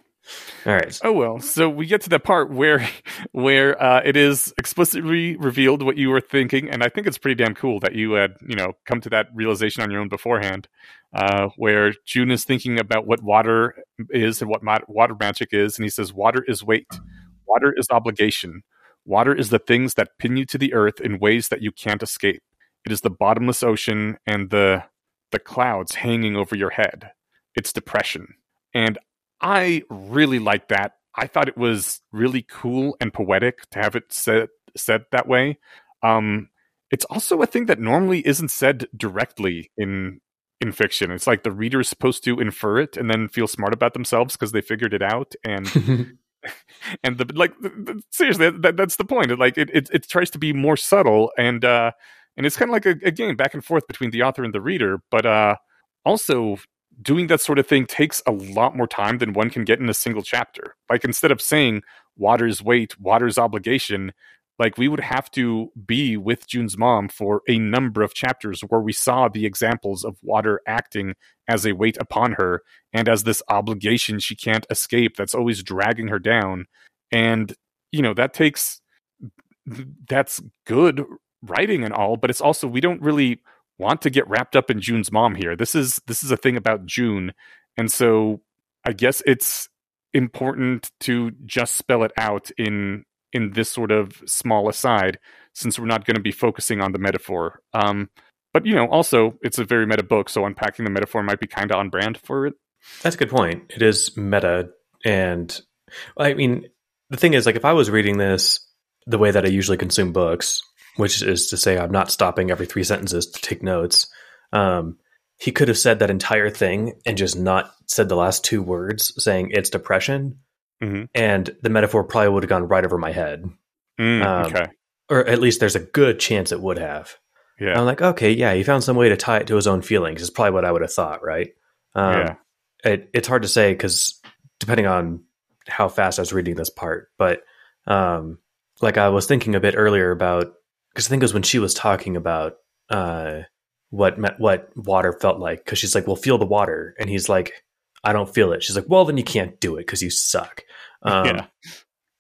All right. Oh well. So we get to the part where (laughs) where uh, it is explicitly revealed what you were thinking, and I think it's pretty damn cool that you had you know come to that realization on your own beforehand. Uh, where Joon is thinking about what water is and what water magic is, and he says, "Water is weight." Water is obligation. Water is the things that pin you to the earth in ways that you can't escape. It is the bottomless ocean and the the clouds hanging over your head. It's depression. And I really like that. I thought it was really cool and poetic to have it said said that way. Um, it's also a thing that normally isn't said directly in in fiction. It's like the reader is supposed to infer it and then feel smart about themselves because they figured it out. And (laughs) (laughs) and the like seriously that, that's the point. Like it, it, it tries to be more subtle and uh and it's kind of like a, a, game back and forth between the author and the reader but uh also doing that sort of thing takes a lot more time than one can get in a single chapter. Like instead of saying water's weight, water's obligation, like we would have to be with Joon's mom for a number of chapters where we saw the examples of water acting as a weight upon her and as this obligation she can't escape that's always dragging her down. And, you know, that takes that's good writing and all, but it's also we don't really want to get wrapped up in Joon's mom here. This is this is a thing about Joon. And so I guess it's important to just spell it out in in this sort of small aside since we're not going to be focusing on the metaphor. Um, but you know, also it's a very meta book, so unpacking the metaphor might be kind of on brand for it. That's a good point. It is meta, and I mean, the thing is, like, if I was reading this the way that I usually consume books, which is to say, I'm not stopping every three sentences to take notes. Um, he could have said that entire thing and just not said the last two words, saying it's depression, Mhm. and the metaphor probably would have gone right over my head, Mm, Um, okay. or at least there's a good chance it would have. Yeah. I'm like, okay, yeah, he found some way to tie it to his own feelings. Is probably what I would have thought, right? Um, yeah. it, it's hard to say because depending on how fast I was reading this part, but um, like I was thinking a bit earlier about because I think it was when she was talking about uh, what what water felt like because she's like, "Well, feel the water," and he's like, "I don't feel it." She's like, "Well, then you can't do it because you suck." (laughs) Um, Yeah.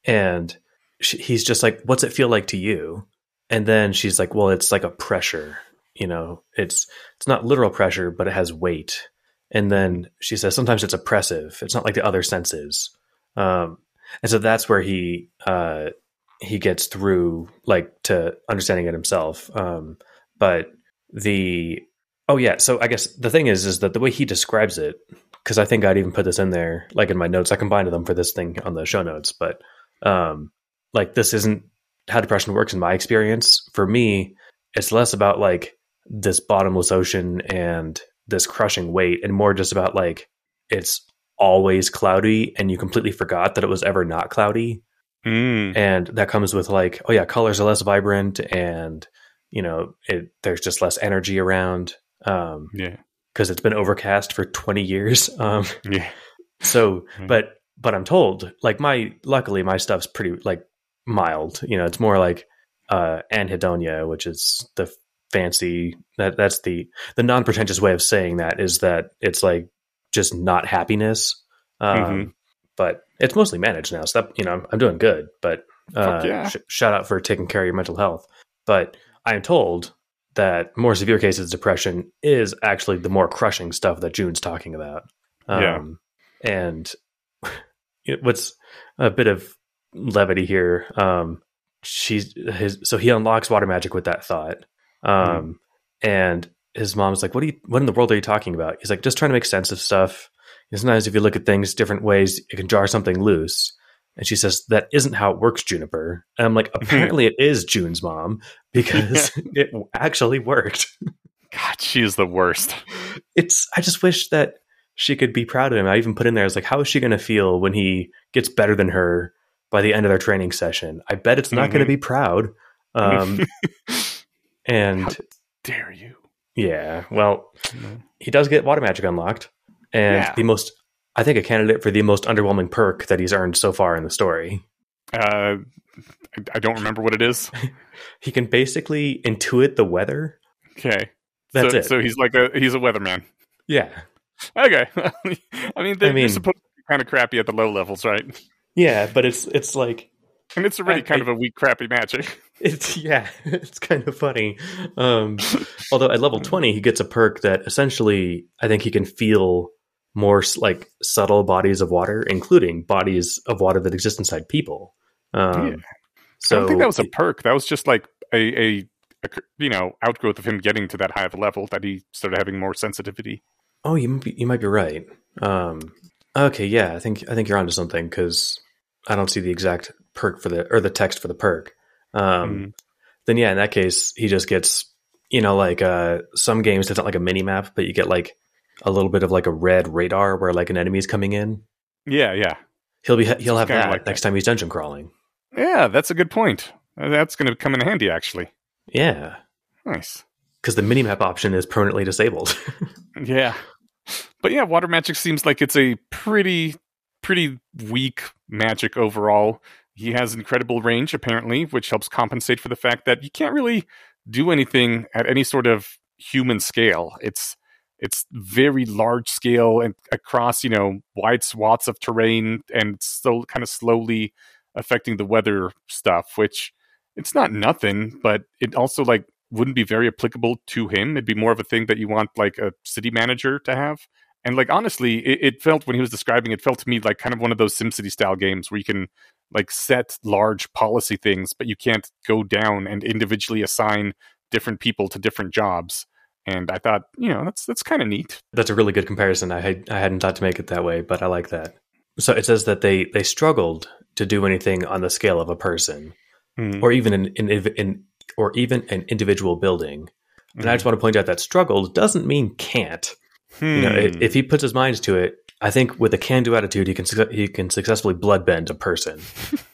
and she, he's just like, "What's it feel like to you?" And then she's like, "Well, it's like a pressure. You know, it's it's not literal pressure, but it has weight." And then she says, "Sometimes it's oppressive. It's not like the other senses." Um, and so that's where he uh, he gets through, like to understanding it himself. Um, but the oh yeah, so I guess the thing is, is that the way he describes it, because I think I'd even put this in there, like in my notes. I combined them for this thing on the show notes, but um, like this isn't how depression works in my experience. For me, it's less about like this bottomless ocean and this crushing weight, and more just about like it's always cloudy, and you completely forgot that it was ever not cloudy, Mm, and that comes with like, oh yeah, colors are less vibrant, and you know, it there's just less energy around. Um, yeah. because it's been overcast for 20 years. (laughs) Um, Yeah. so, but but I'm told like my luckily my stuff's pretty like mild. You know, it's more like uh, anhedonia, which is the fancy that that's the the non pretentious way of saying that is that it's like just not happiness. Um, Mhm. But it's mostly managed now, so that you know I'm doing good. But uh, yeah. sh- shout out for taking care of your mental health. But I am told that more severe cases of depression is actually the more crushing stuff that June's talking about. Yeah. Um, And (laughs) it- what's a bit of levity here, um, she's his, so he unlocks water magic with that thought. Um, and his mom's like, what are you, what in the world are you talking about? He's like, just trying to make sense of stuff. Sometimes if you look at things different ways, it can jar something loose. And she says, that isn't how it works, Juniper. And I'm like, (laughs) apparently it is Joon's mom because (laughs) it actually worked. (laughs) God, she is the worst. It's, I just wish that she could be proud of him. I even put in there, I was like, how is she going to feel when he gets better than her by the end of their training session? I bet it's not going to be proud. Um, and How dare you? yeah, well, he does get water magic unlocked. And Yeah. the most, I think, a candidate for the most underwhelming perk that he's earned so far in the story. Uh, I- don't remember what it is. (laughs) He can basically intuit the weather. Okay, That's so, it. So he's like a he's a weatherman. yeah. Okay, (laughs) I mean they're, I mean- supposed to be kind of crappy at the low levels, right? Yeah, but it's it's like And it's already I- kind I- of a weak, crappy magic. (laughs) It's yeah, it's kind of funny. Um, although at level twenty, he gets a perk that essentially, I think he can feel more like subtle bodies of water, including bodies of water that exist inside people. Um, Yeah. So I don't think that was a perk. That was just like a you know outgrowth of him getting to that high of a level that he started having more sensitivity. oh, you might be, you might be right. Um, okay, yeah, I think I think you're onto something because I don't see the exact perk for the or the text for the perk. Um, Mm. then yeah, in that case, he just gets you know like uh some games it's not like a mini map, but you get like a little bit of like a red radar where like an enemy's coming in. Yeah, yeah, He'll be he'll have that like next time he's dungeon crawling. yeah. That's a good point. That's going to come in handy, actually. Yeah, Nice. because the minimap option is permanently disabled. (laughs) Yeah, but yeah, water magic seems like it's a pretty pretty weak magic overall. he has incredible range, apparently, which helps compensate for the fact that you can't really do anything at any sort of human scale. It's it's very large scale and across you know wide swaths of terrain and so kind of slowly affecting the weather stuff which it's not nothing but it also like wouldn't be very applicable to him. It'd be more of a thing that you want like a city manager to have. And like honestly it, it felt when he was describing it felt to me like kind of one of those simcity style games where you can like set large policy things but you can't go down and individually assign different people to different jobs and I thought, you know, that's that's kind of neat. That's a really good comparison. I had, I hadn't thought to make it that way, but I like that. So it says that they they struggled to do anything on the scale of a person, Mm. or even an, in, in or even an individual building. And I Mm. just want to point out that struggled doesn't mean can't. You know, i- Hmm. if he puts his mind to it, I think with a can-do attitude, he can he can successfully bloodbend a person.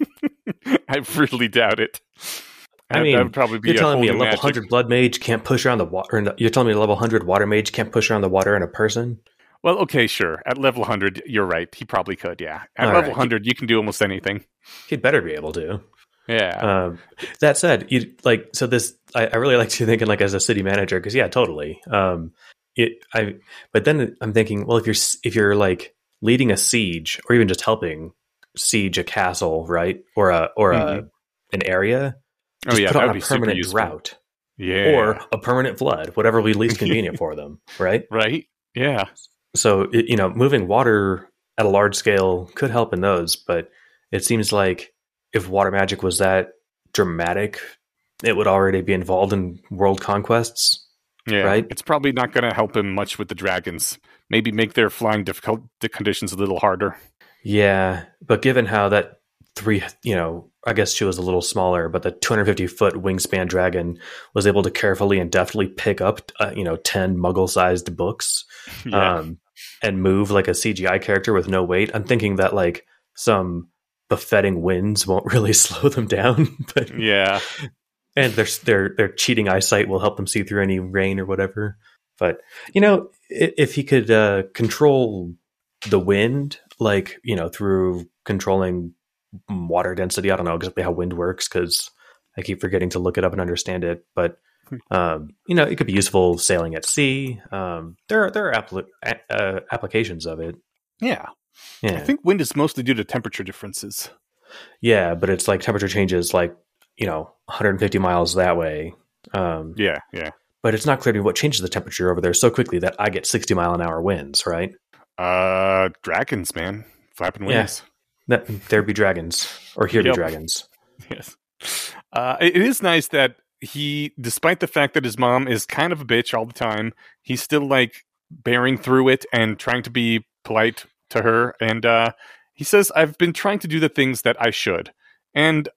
(laughs) I really doubt it. I mean, that would probably be You're a telling me a level magic. hundred blood mage can't push around the water? You're telling me a level hundred water mage can't push around the water in a person? Well, okay, sure. At level 100, you're right. He probably could, yeah. At All level right. 100, you can do almost anything. He'd better be able to. Yeah. Um, that said, you like so this. I, I really like you thinking like as a city manager because yeah, totally. Um, it I but then I'm thinking, well, if you're if you're like leading a siege or even just helping siege a castle, right, or a or a an area, oh, yeah. put on a permanent drought Yeah. or a permanent flood, whatever would be least convenient (laughs) for them, right? right? Yeah. So it, you know, moving water at a large scale could help in those, but it seems like if water magic was that dramatic, it would already be involved in world conquests. Yeah. Right? It's probably not going to help him much with the dragons. Maybe make their flying difficult the conditions a little harder. Yeah, but given how that three, you know, I guess she was a little smaller, but the 250 foot wingspan dragon was able to carefully and deftly pick up, uh, you know, 10 muggle sized books (laughs) Yeah. um, and move like a CGI character with no weight. I'm thinking that like some buffeting winds won't (laughs) really slow them down, (laughs) but yeah. and their their their cheating eyesight will help them see through any rain or whatever. But you know, i- if he could uh, control the wind, like you know, through controlling water density, I don't know exactly how wind works because I keep forgetting to look it up and understand it. But um, you know, it could be useful sailing at sea. Um, there are there are appli- a- uh, applications of it. Yeah. Yeah, I think wind is mostly due to temperature differences. yeah, but it's like temperature changes, like you know, 150 miles that way. Um, Yeah. Yeah. but it's not clear to me what changes the temperature over there so quickly that I get 60 mile an hour winds, right? Uh, dragons, man. Flapping wings. Yeah. That there be dragons, or here Yep. be dragons. (laughs) Yes. Uh, it it is nice that he, despite the fact that his mom is kind of a bitch all the time, he's still like bearing through it and trying to be polite to her. And uh, he says, I've been trying to do the things that I should. And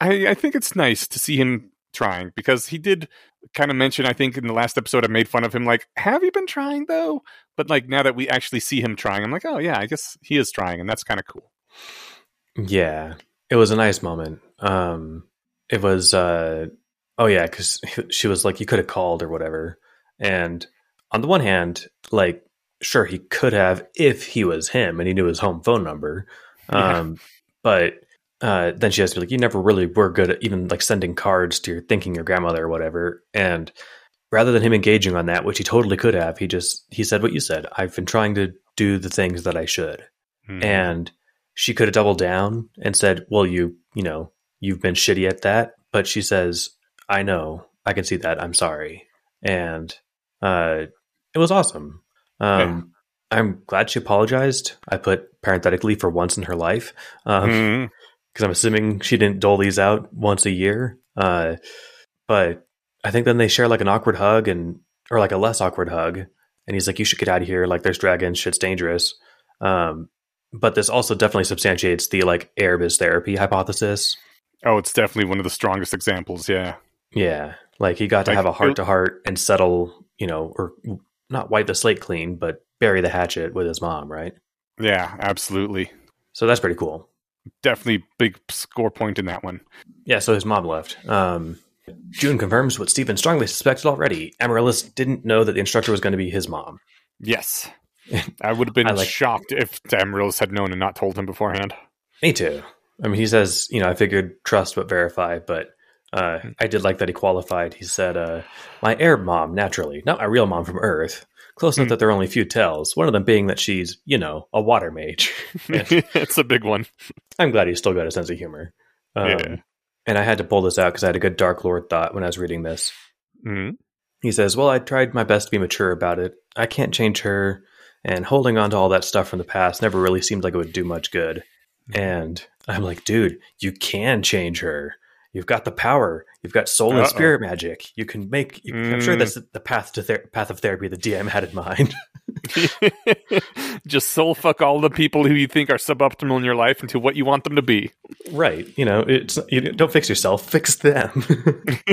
I, I think it's nice to see him trying because he did kind of mention, I think in the last episode, I made fun of him, like, have you been trying though? But like now that we actually see him trying, I'm like, oh yeah, I guess he is trying. And that's kind of cool. Yeah, it was a nice moment. Um, it was, uh, oh yeah, because (laughs) she was like, you could have called or whatever. And on the one hand, like, sure, he could have if he was him and he knew his home phone number. (laughs) Yeah. Um, but uh, then she has to be like, you never really were good at even like sending cards to your thinking your grandmother or whatever. And rather than him engaging on that, which he totally could have, he just he said what you said. I've been trying to do the things that I should Mhm. and she could have doubled down and said, "Well, you, you know, you've been shitty at that." But she says, "I know, I can see that. I'm sorry," and uh, it was awesome. Um, I'm glad she apologized. I put parenthetically for once in her life because Mhm. I'm assuming she didn't dole these out once a year. Uh, but I think then they share like an awkward hug and or like a less awkward hug, and he's like, "You should get out of here. Like, there's dragons. Shit's dangerous." Um, but this also definitely substantiates the like Erebus therapy hypothesis. Oh, it's definitely one of the strongest examples. Yeah. Yeah, like he got to Like, have a heart to heart and settle, you know, or not wipe the slate clean, but bury the hatchet with his mom, right? Yeah, absolutely. So that's pretty cool. Definitely big score point in that one. Yeah, so his mom left. Um, Joon confirms what Stephen strongly suspected already. Amaryllis didn't know that the instructor was going to be his mom. Yes. (laughs) I would have been like- shocked if Amaryllis had known and not told him beforehand. Me too. I mean, he says, you know, I figured trust but verify, but uh, I did like that he qualified. He said, uh, "My Aerb mom, naturally, not my real mom from Earth. Close enough Hmm. that there are only a few tells. One of them being that she's, you know, a water mage. (laughs) It's a big one. I'm glad he's still got a sense of humor. Um, Yeah. And I had to pull this out because I had a good Dark Lord thought when I was reading this. Mhm. He says, Well, I tried my best to be mature about it. I can't change her, and holding on to all that stuff from the past never really seemed like it would do much good. And I'm like, dude, you can change her. You've got the power. You've got soul and Uh-oh. spirit magic. You can make. You, I'm sure Mm. that's the path to ther- path of therapy the DM had in mind. (laughs) (laughs) Just soul fuck all the people who you think are suboptimal in your life into what you want them to be. right? You know, it's you don't fix yourself, fix them. (laughs)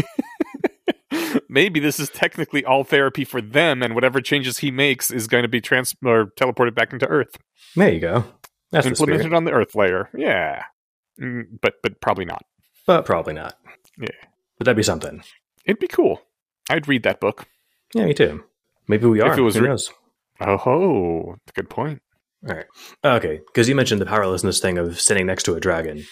Maybe this is technically all therapy for them, and whatever changes he makes is going to be trans or teleported back into Earth, there you go. That's implemented on the Earth layer. Yeah, Mm, but but probably not. but probably not. Yeah. but that'd be something. It'd be cool. I'd read that book. Yeah, me too. Maybe we are. If it was Who re- knows? Oh, good point. All right. Okay, because you mentioned the powerlessness thing of sitting next to a dragon,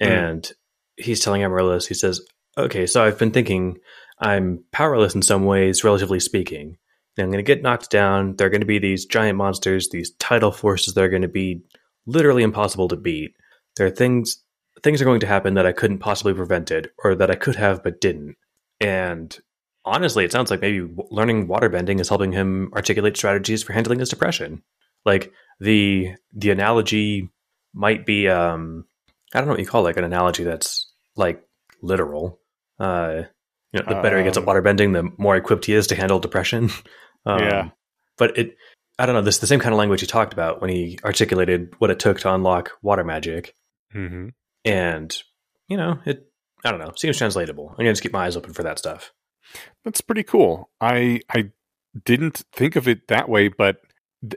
Mm. and he's telling Amaryllis, he says, "Okay, so I've been thinking I'm powerless in some ways, relatively speaking. And I'm going to get knocked down. There are going to be these giant monsters, these tidal forces that are going to be literally impossible to beat. There are things things are going to happen that I couldn't possibly prevented, or that I could have but didn't. And honestly, it sounds like maybe learning waterbending is helping him articulate strategies for handling his depression. Like the the analogy might be um I don't know what you call it, like an analogy that's like literal. Uh you know, the better he gets at Um, waterbending, the more equipped he is to handle depression. (laughs) Um, Yeah. But it I don't know, this the same kind of language he talked about when he articulated what it took to unlock water magic. hmm And you know, it I don't know, seems translatable. I'm gonna just keep my eyes open for that stuff. That's pretty cool. I I didn't think of it that way, but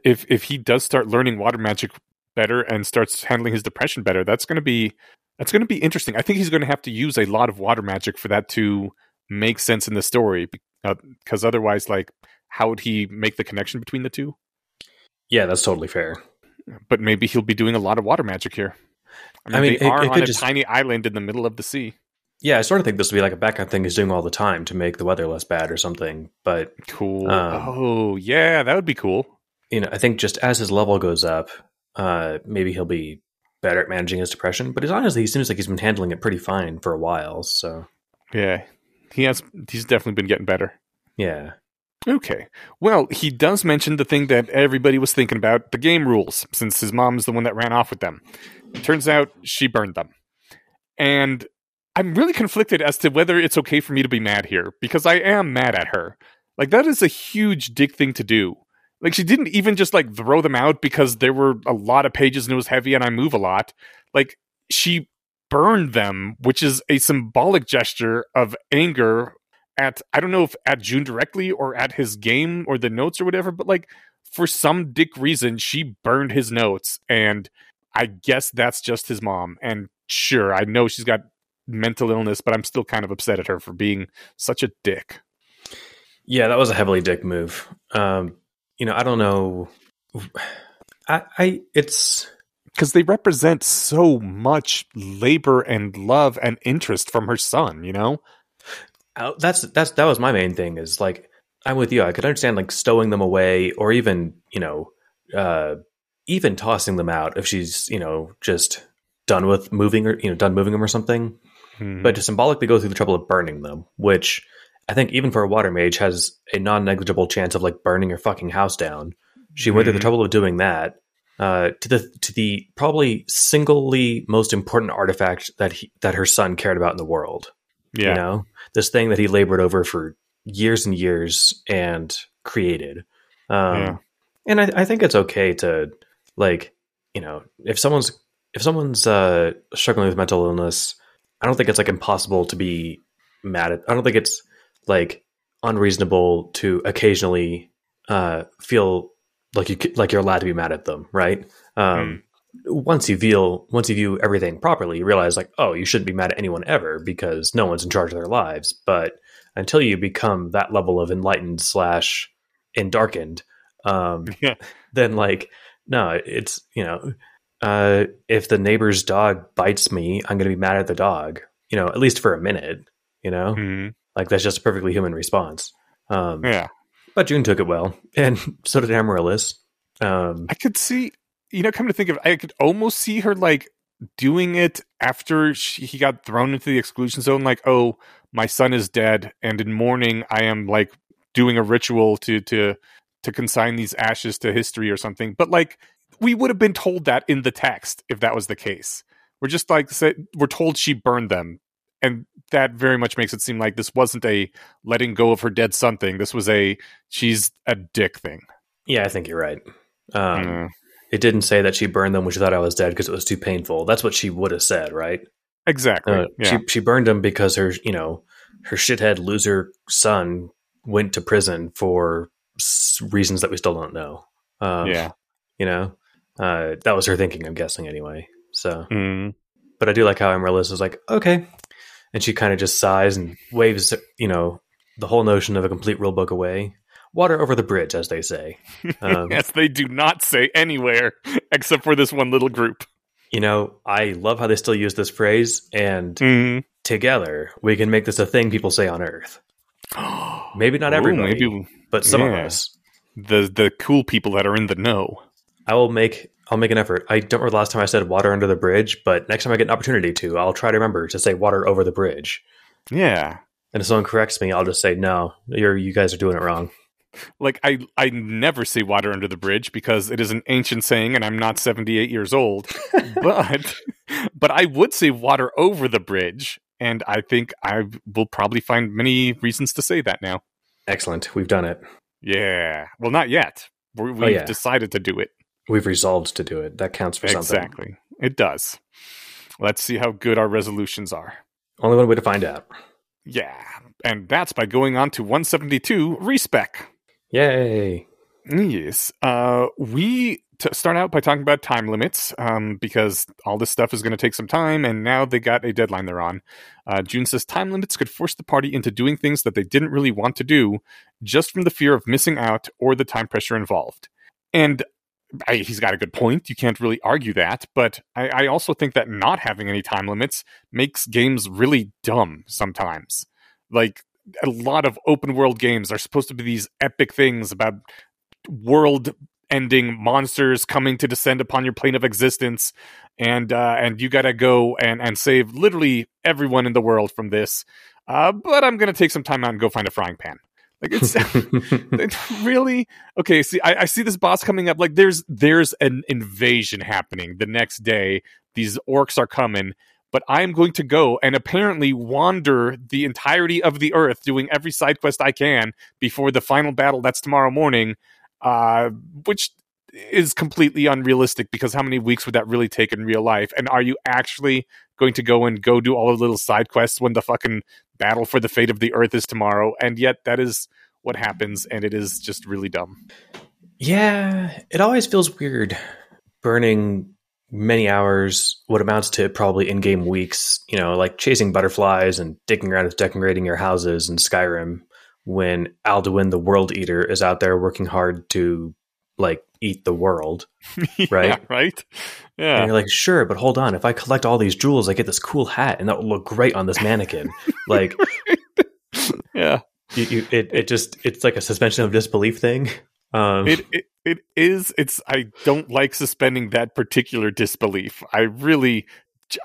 if if he does start learning water magic better and starts handling his depression better, that's going to be that's going to be interesting. I think he's going to have to use a lot of water magic for that to make sense in the story because otherwise like how would he make the connection between the two? Yeah, that's totally fair. But maybe he'll be doing a lot of water magic here. I mean, I mean, they it- are it on a just- tiny island in the middle of the sea. Yeah, I sort of think this would be like a background thing he's doing all the time to make the weather less bad or something. But Cool. Um, oh, yeah, that would be cool. you know, I think just as his level goes up, uh, maybe he'll be better at managing his depression. But he's honestly, he seems like he's been handling it pretty fine for a while. So Yeah. He has he's definitely been getting better. yeah, Okay. Well, he does mention the thing that everybody was thinking about, the game rules, since his mom's the one that ran off with them. Turns out she burned them. And I'm really conflicted as to whether it's okay for me to be mad here, because I am mad at her. Like that is a huge dick thing to do. Like she didn't even just like throw them out because there were a lot of pages and it was heavy and I move a lot. Like she burned them, which is a symbolic gesture of anger at I don't know if at Joon directly or at his game or the notes or whatever, but like for some dick reason she burned his notes and I guess that's just his mom. And sure, I know she's got mental illness, but I'm still kind of upset at her for being such a dick. yeah, that was a heavily dick move. Um, you know, I don't know. I, I it's Because they represent so much labor and love and interest from her son, you know? Uh, that's that's that was my main thing is like I'm with you. I could understand like stowing them away or even you know uh, even tossing them out if she's you know just done with moving or you know done moving them or something. Mhm. But to symbolically go through the trouble of burning them, which I think even for a water mage has a non negligible chance of like burning your fucking house down. She went through the Mhm. trouble of doing that uh, to the to the probably singly most important artifact that he, that her son cared about in the world yeah. you know this thing that he labored over for years and years and created um Yeah. and I, I think it's okay to like you know if someone's if someone's uh struggling with mental illness i don't think it's like impossible to be mad at i don't think it's like unreasonable to occasionally uh feel like you like you're allowed to be mad at them right um once you feel once you view everything properly you realize like oh you shouldn't be mad at anyone ever because no one's in charge of their lives but until you become that level of enlightened slash endarkened um (laughs) Yeah. then like no it's you know uh, if the neighbor's dog bites me, I'm going to be mad at the dog. You know, at least for a minute. You know, Mhm. like that's just a perfectly human response. Um, Yeah. But Joon took it well, and (laughs) so did Amaryllis. Um, I could see, you know, come to think of, it, I could almost see her like doing it after she, he got thrown into the exclusion zone. Like, oh, my son is dead, and in mourning, I am like doing a ritual to to to consign these ashes to history or something. But like, we would have been told that in the text if that was the case. We're just like we're told she burned them, and that very much makes it seem like this wasn't a letting go of her dead son thing. This was a she's a dick thing. yeah, I think you're right. Um, Mm. It didn't say that she burned them when she thought I was dead because it was too painful. That's what she would have said, right? Exactly. Uh, yeah. She she burned them because her you know her shithead loser son went to prison for reasons that we still don't know. Um, yeah. you know uh, that was her thinking. I'm guessing anyway. So, Mm. but I do like how Amaryllis is like okay, and she kind of just sighs and waves you know the whole notion of a complete rule book away. Water over the bridge, as they say. (laughs) Um, yes, they do not say anywhere except for this one little group. You know, I love how they still use this phrase, and Mm. together we can make this a thing people say on Earth. (gasps) Maybe not everybody, maybe but some of us. the the cool people that are in the know. I will make. I'll make an effort. I don't remember the last time I said water under the bridge, but next time I get an opportunity to, I'll try to remember to say water over the bridge. Yeah. And if someone corrects me, I'll just say no. You're you guys are doing it wrong. Like I I never say water under the bridge because it is an ancient saying and I'm not 78 years old. (laughs) but but I would say water over the bridge and I think I will probably find many reasons to say that now. Excellent. We've done it. Yeah. Well, not yet. We're, oh, we've yeah. decided to do it. We've resolved to do it. That counts for something. Exactly. It does. Let's see how good our resolutions are. Only one way to find out. Yeah. And that's by going on to 172 respec. Yay! Yes. Uh, we t- start out by talking about time limits um, because all this stuff is going to take some time, and now they got a deadline they're on. Uh, June says time limits could force the party into doing things that they didn't really want to do just from the fear of missing out or the time pressure involved. And I, he's got a good point. You can't really argue that. But I, I also think that not having any time limits makes games really dumb sometimes. Like a lot of open world games are supposed to be these epic things about world ending monsters coming to descend upon your plane of existence and uh and you gotta go and and save literally everyone in the world from this uh but i'm gonna take some time out and go find a frying pan like (laughs) it's really okay see I, I see this boss coming up like there's there's an invasion happening the next day. These orcs are coming but i'm going to go and apparently wander the entirety of the earth doing every side quest i can before the final battle that's tomorrow morning uh which is completely unrealistic because how many weeks would that really take in real life? And are you actually going to go and go do all the little side quests when the fucking battle for the fate of the earth is tomorrow and yet that is what happens and it is just really dumb. Yeah, it always feels weird burning many hours, what amounts to probably in game weeks, you know, like chasing butterflies and digging around with decorating your houses in Skyrim when Alduin the World Eater is out there working hard to like eat the world. (laughs) Right. yeah, right And yeah you're like, sure, but hold on. If I collect all these jewels, I get this cool hat and that will look great on this mannequin. (laughs) like (laughs) yeah you, you, it, it just, it's like a suspension of disbelief thing. Um, it, it it is it's i don't like suspending that particular disbelief i really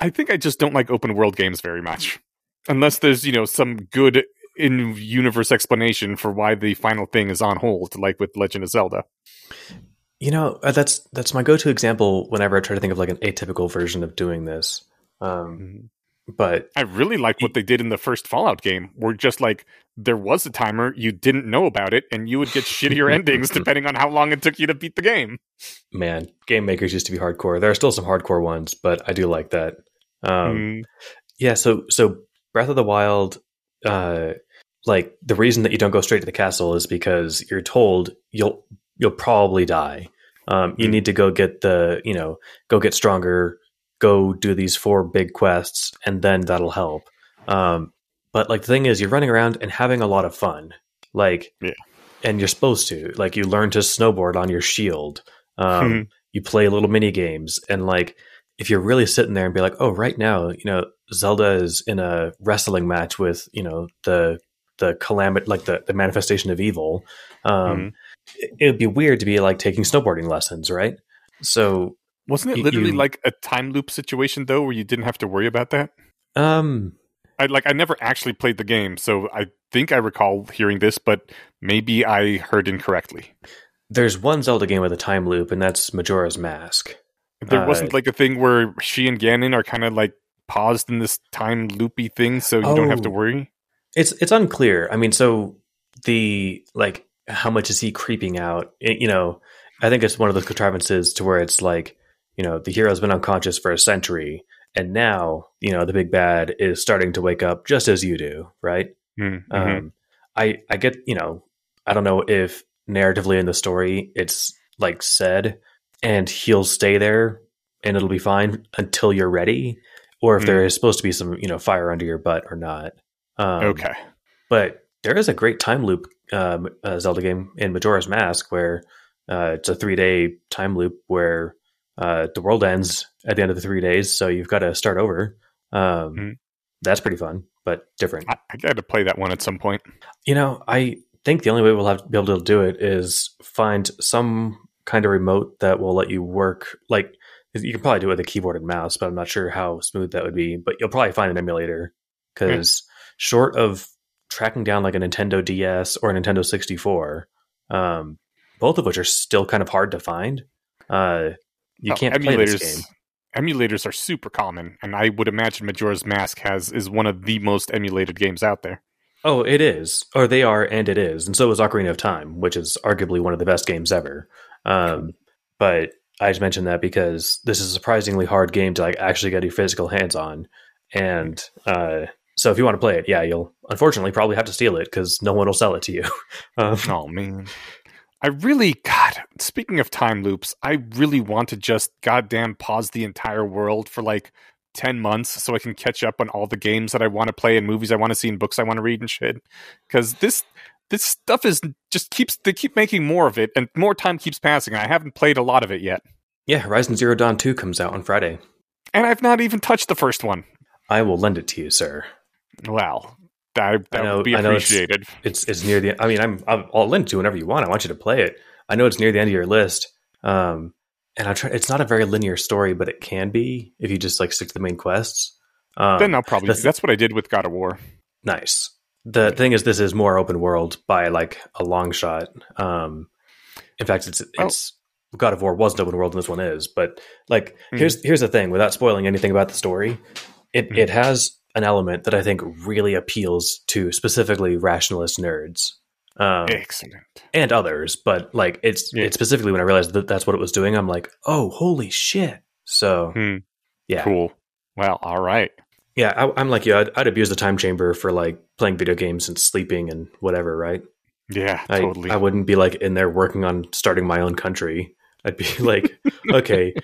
i think i just don't like open world games very much unless there's you know some good in universe explanation for why the final thing is on hold like with legend of zelda You know, uh, that's that's my go-to example whenever I try to think of like an atypical version of doing this. Um, but i really like what they did in the first fallout game where just like there was a timer you didn't know about it and you would get shittier (laughs) endings depending on how long it took you to beat the game man, game makers used to be hardcore. There are still some hardcore ones, but I do like that. Um, Mm, Yeah, so so Breath of the Wild, uh, like the reason that you don't go straight to the castle is because you're told you'll you'll probably die. Um, you Mm. need to go get the you know go get stronger, go do these four big quests, and then that'll help. Um, but like the thing is, you're running around and having a lot of fun, like Yeah. and you're supposed to like you learn to snowboard on your shield. Um, Mhm. you play little mini games, and like if you're really sitting there and be like, oh, right now, you know, Zelda is in a wrestling match with you know the the calamity, like the the manifestation of evil. Um, Mhm. it, would be weird to be like taking snowboarding lessons, right? So, Wasn't it literally you- like a time loop situation though, where you didn't have to worry about that? um, I like I never actually played the game, so I think I recall hearing this, but maybe I heard incorrectly. there's one Zelda game with a time loop, and that's Majora's Mask. There Uh, wasn't like a thing where she and Ganon are kind of like paused in this time loopy thing, so you don't have to Oh. worry. It's it's unclear. I mean, so the like how much is he creeping out? It- you know, I think it's one of those contrivances to where it's like, you know, the hero's been unconscious for a century, and now you know the big bad is starting to wake up just as you do, right? Mm-hmm. Um, I I get you know I don't know if narratively in the story it's like said, and he'll stay there and it'll be fine until you're ready, or if Hmm. there is supposed to be some you know fire under your butt or not. Um, okay. but there is a great time loop um, uh, Zelda game in Majora's Mask where uh, it's a three day time loop where uh, the world ends at the end of the three days, so you've got to start over. Um, Mhm. That's pretty fun, but different. I, I got to play that one at some point. You know, I think the only way we'll have to be able to do it is find some kind of remote that will let you work. Like you can probably do it with a keyboard and mouse, but I'm not sure how smooth that would be. But you'll probably find an emulator because short of tracking down like a Nintendo DS or a Nintendo 64, um, both of which are still kind of hard to find. Uh, you Oh, can't play this game. Emulators are super common, and I would imagine Majora's Mask has is one of the most emulated games out there. Oh, it is, or they are, and it is, and so is Ocarina of Time, which is arguably one of the best games ever. Um, but I just mentioned that because this is a surprisingly hard game to like actually get your physical hands on, and uh, so if you want to play it, yeah, you'll unfortunately probably have to steal it because no one will sell it to you. (laughs) um, Oh man. I really God, speaking of time loops, I really want to just goddamn pause the entire world for like 10 months so I can catch up on all the games that I want to play and movies I want to see and books I want to read and shit. Cuz this this stuff is just keeps they keep making more of it and more time keeps passing. I haven't played a lot of it yet. yeah, Horizon Zero Dawn Two comes out on Friday. And I've not even touched the first one. I will lend it to you, sir. Wow. That, that I know- would be I know it's- appreciated. It's it's near the. I mean, I'm I'll I'll lend to whenever you want. I want you to play it. I know it's near the end of your list. Um, and I'm trying. It's not a very linear story, but it can be if you just like stick to the main quests. Um, then I'll probably that's- that's what I did with God of War. nice. The thing is, this is more open world by like a long shot. Um, in fact, it's Well- it's God of War wasn't open world, and this one is. But like, Hmm. here's here's the thing. Without spoiling anything about the story, it Hmm. it has an element that I think really appeals to specifically rationalist nerds. Um, Excellent. and others, but like it's Yeah. it's specifically when I realized that that's what it was doing. I'm like, oh, holy shit! So Hmm. yeah, Cool. Well, all right. yeah. I, I'm like you. I'd, I'd abuse the time chamber for like playing video games and sleeping and whatever. Right? Yeah, I, totally. I wouldn't be like in there working on starting my own country. I'd be (laughs) like, okay,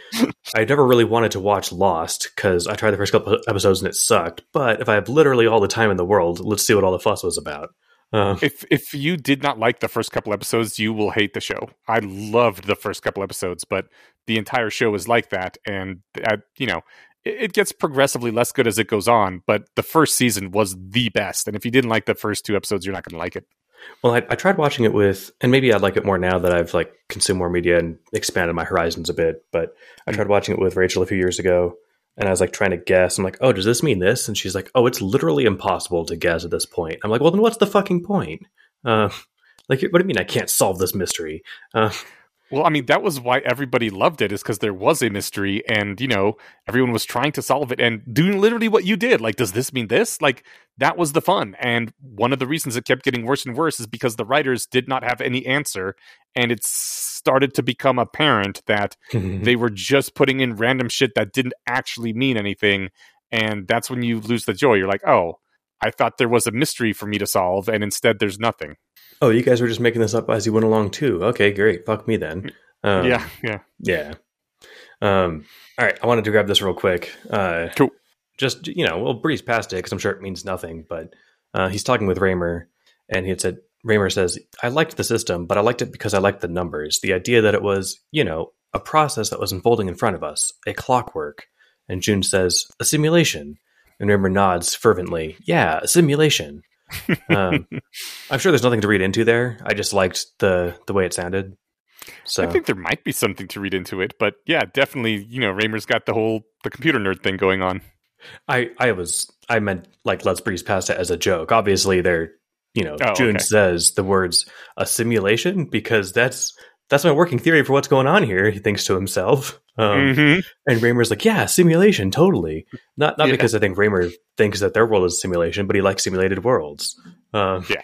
I never really wanted to watch Lost because I tried the first couple episodes and it sucked. But if I have literally all the time in the world, let's see what all the fuss was about. Um, if if you did not like the first couple episodes, you will hate the show. I loved the first couple episodes, but the entire show is like that, and you know it, it gets progressively less good as it goes on. But the first season was the best, and if you didn't like the first two episodes, you're not going to like it. Well, I, I tried watching it with, and maybe I'd like it more now that I've like consumed more media and expanded my horizons a bit. But I tried watching it with Rachel a few years ago, and I was like trying to guess. I'm like, oh, does this mean this? And she's like, oh, it's literally impossible to guess at this point. I'm like, well, then what's the fucking point? Uh, like, what do you mean I can't solve this mystery? Uh, Well, I mean, that was why everybody loved it, is because there was a mystery, and you know, everyone was trying to solve it and doing literally what you did. Like, does this mean this? Like, that was the fun. And one of the reasons it kept getting worse and worse is because the writers did not have any answer, and it started to become apparent that (laughs) they were just putting in random shit that didn't actually mean anything. And that's when you lose the joy. You're like, oh, I thought there was a mystery for me to solve, and instead there's nothing. Oh, you guys were just making this up as you went along too. Okay, great. Fuck me then. Um, yeah, yeah. Yeah. Um, all right. I wanted to grab this real quick. Uh, Cool. Just, you know, we'll breeze past it because I'm sure it means nothing. But uh, he's talking with Reimer, and he had said, Reimer says, I liked the system, but I liked it because I liked the numbers. The idea that it was, you know, a process that was unfolding in front of us, a clockwork. And Joon says, a simulation. And Reimer nods fervently, yeah, a simulation. Um, I'm sure there's nothing to read into there. I just liked the the way it sounded. So I think there might be something to read into it, but yeah, definitely, you know, Reimer's got the whole the computer nerd thing going on. I I was I meant like let's breeze past it as a joke. Obviously, they're you know Oh, Joon okay. says the words a simulation because that's that's my working theory for what's going on here. He thinks to himself, um, Mhm. and Reimer's like, yeah, simulation, totally. Not not Yeah. because I think Reimer thinks that their world is a simulation, but he likes simulated worlds. Um, Yeah.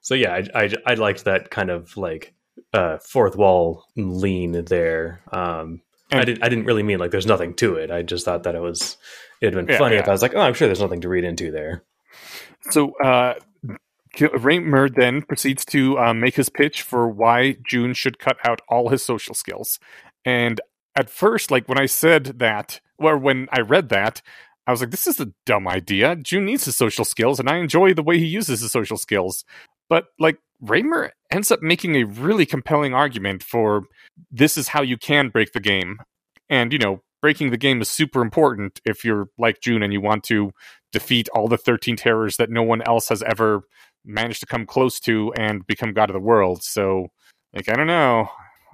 So yeah, I, I I liked that kind of like uh, fourth wall lean there. Um, I didn't I didn't really mean like there's nothing to it. I just thought that it was it'd been Yeah, funny yeah. if I was like, oh, I'm sure there's nothing to read into there. So uh, Reimer then proceeds to uh, make his pitch for why Joon should cut out all his social skills. And at first, like when I said that, or when I read that, I was like, this is a dumb idea. Joon needs his social skills, and I enjoy the way he uses his social skills. But like Reimer ends up making a really compelling argument for this is how you can break the game. And, you know, breaking the game is super important if you're like Joon and you want to defeat all the 13 terrors that no one else has ever managed to come close to and become god of the world. So, like, I don't know.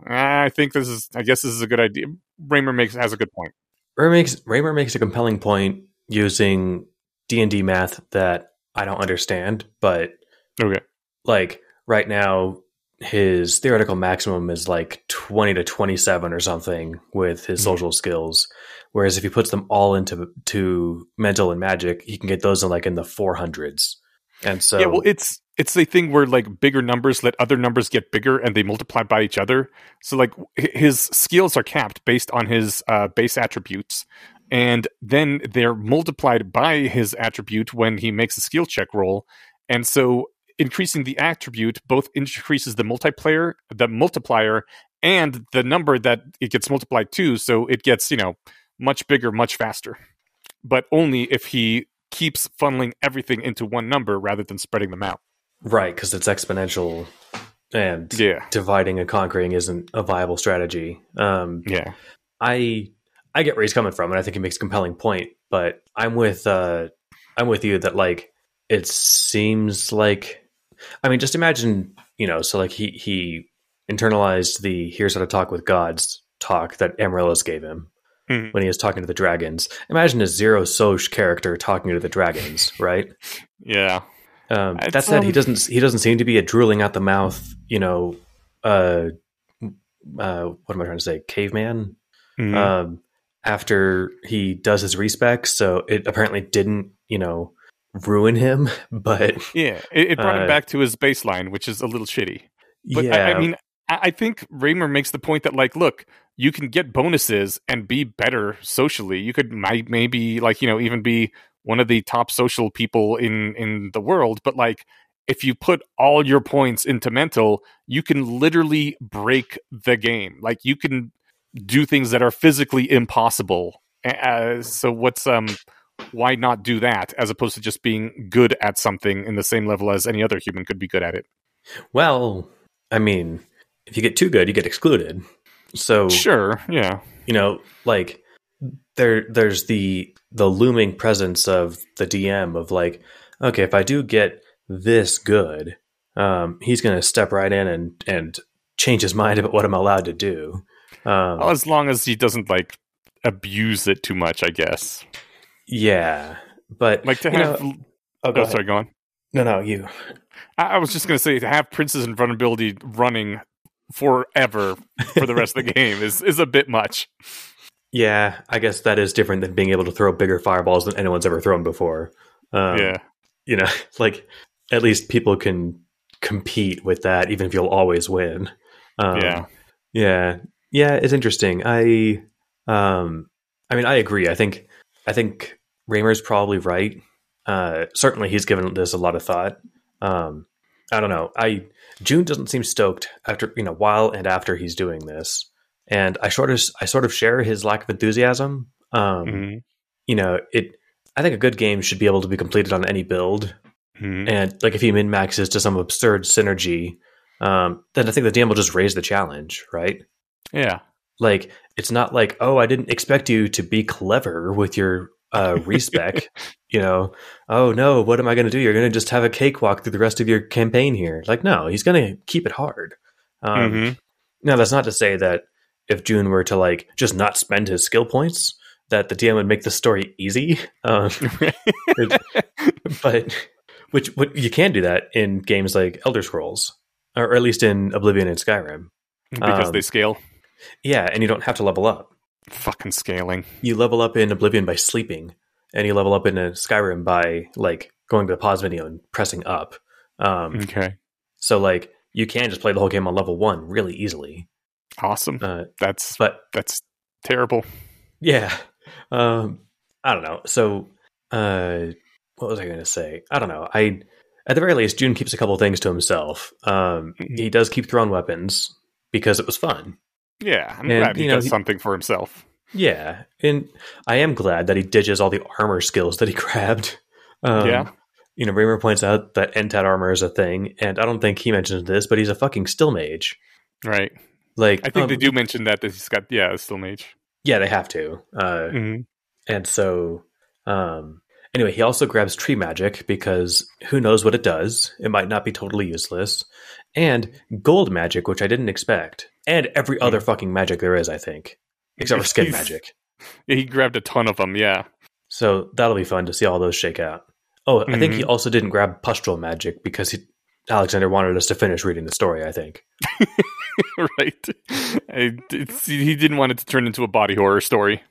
I think this is, I guess this is a good idea. Reimer makes, has a good point. Reimer makes Reimer makes a compelling point using D and D math that I don't understand, but Okay. like right now his theoretical maximum is like 20 to 27 or something with his Mhm. social skills whereas if he puts them all into to mental and magic he can get those in like in the 400s and so yeah, well, it's, it's a thing where like bigger numbers let other numbers get bigger and they multiply by each other. So like his skills are capped based on his uh, base attributes, and then they're multiplied by his attribute when he makes a skill check roll. And so increasing the attribute both increases the multiplayer, the multiplier, and the number that it gets multiplied to. So it gets you know much bigger, much faster. But only if he keeps funneling everything into one number rather than spreading them out. Right because it's exponential and Yeah. dividing and conquering isn't a viable strategy um Yeah. I I get where he's coming from, and I think he makes a compelling point. But I'm with uh, I'm with you that like it seems like I mean, just imagine you know, so like he he internalized the here's how to talk with gods talk that Amaryllis gave him Mhm. when he was talking to the dragons. Imagine a zero Soch character talking to the dragons, right? (laughs) Yeah. Um, that said, he um, doesn't he doesn't seem to be a drooling out the mouth, you know, uh, uh, what am I trying to say, caveman? Mhm. um, after he does his respects. So it apparently didn't, you know, ruin him. (laughs) But yeah. It, it brought uh, him back to his baseline, which is a little shitty. But yeah, I, I mean, I, I think Reimer makes the point that, like, look, you can get bonuses and be better socially. You could might maybe like you know even be one of the top social people in in the world, but like if you put all your points into mental, you can literally break the game. Like you can do things that are physically impossible. Uh, so what's um why not do that as opposed to just being good at something in the same level as any other human could be good at it? well, I mean, if you get too good, you get excluded. So Sure, yeah. you know, like there, there's the the looming presence of the DM of like, okay, if I do get this good, um, he's going to step right in and and change his mind about what I'm allowed to do. Um, Well, as long as he doesn't like abuse it too much, I guess. yeah, but Like to have. know- oh, oh, go ahead. sorry, go on. No, no, you. I, I was just gonna say to have Prince's invulnerability running forever for the rest of the (laughs) game is is a bit much. Yeah, I guess that is different than being able to throw bigger fireballs than anyone's ever thrown before. Um, yeah, you know, (laughs) like at least people can compete with that, even if you'll always win. Um, yeah, yeah, yeah. It's interesting. I, um, I mean, I agree. I think, I think Reimer's probably right. Uh, certainly, he's given this a lot of thought. Um, I don't know. I Joon doesn't seem stoked after you know while and after he's doing this, and I sort of I sort of share his lack of enthusiasm. Um, Mhm. You know, it. I think a good game should be able to be completed on any build, Mhm. and like if he min maxes to some absurd synergy, um, then I think the DM will just raise the challenge, right? yeah. Like it's not like, oh, I didn't expect you to be clever with your uh, (laughs) respec. you know, oh no, what am I going to do? You're going to just have a cakewalk through the rest of your campaign here. Like, no, he's going to keep it hard. Um, Mhm. Now, that's not to say that if Joon were to like just not spend his skill points, that the DM would make the story easy. (laughs) Um, (laughs) but which what you can do that in games like Elder Scrolls, or at least in Oblivion and Skyrim. because Um, they scale. Yeah, and you don't have to level up. Fucking scaling. You level up in Oblivion by sleeping, and you level up in a Skyrim by like going to the pause menu and pressing up. Um, Okay. So like you can just play the whole game on level one really easily. Awesome. Uh, That's but that's terrible. Yeah. Um, I don't know. So, uh, what was I going to say? I don't know. I, at the very least, Joon keeps a couple things to himself. Um, he does keep throwing weapons because it was fun. Yeah, I'm And, glad he you know, does he- something for himself. Yeah. And I am glad that he ditches all the armor skills that he (laughs) grabbed. Um, Yeah. You know, Reimer points out that Entad armor is a thing, and I don't think he mentions this, but he's a fucking still mage. Right. Like, I think um, they do mention that that he's got yeah, a still mage. Yeah, they have to. Uh, Mhm. And so, um, anyway, he also grabs tree magic because who knows what it does? It might not be totally useless. And gold magic, which I didn't expect. And every other fucking magic there is, I think, except for (laughs) skin magic. (laughs) He grabbed a ton of them. Yeah. So that'll be fun to see all those shake out. Oh, I think he Mhm. also didn't grab pustule magic because he, Alexander wanted us to finish reading the story, I think. (laughs) (laughs) right. I- he didn't want it to turn into a body horror story.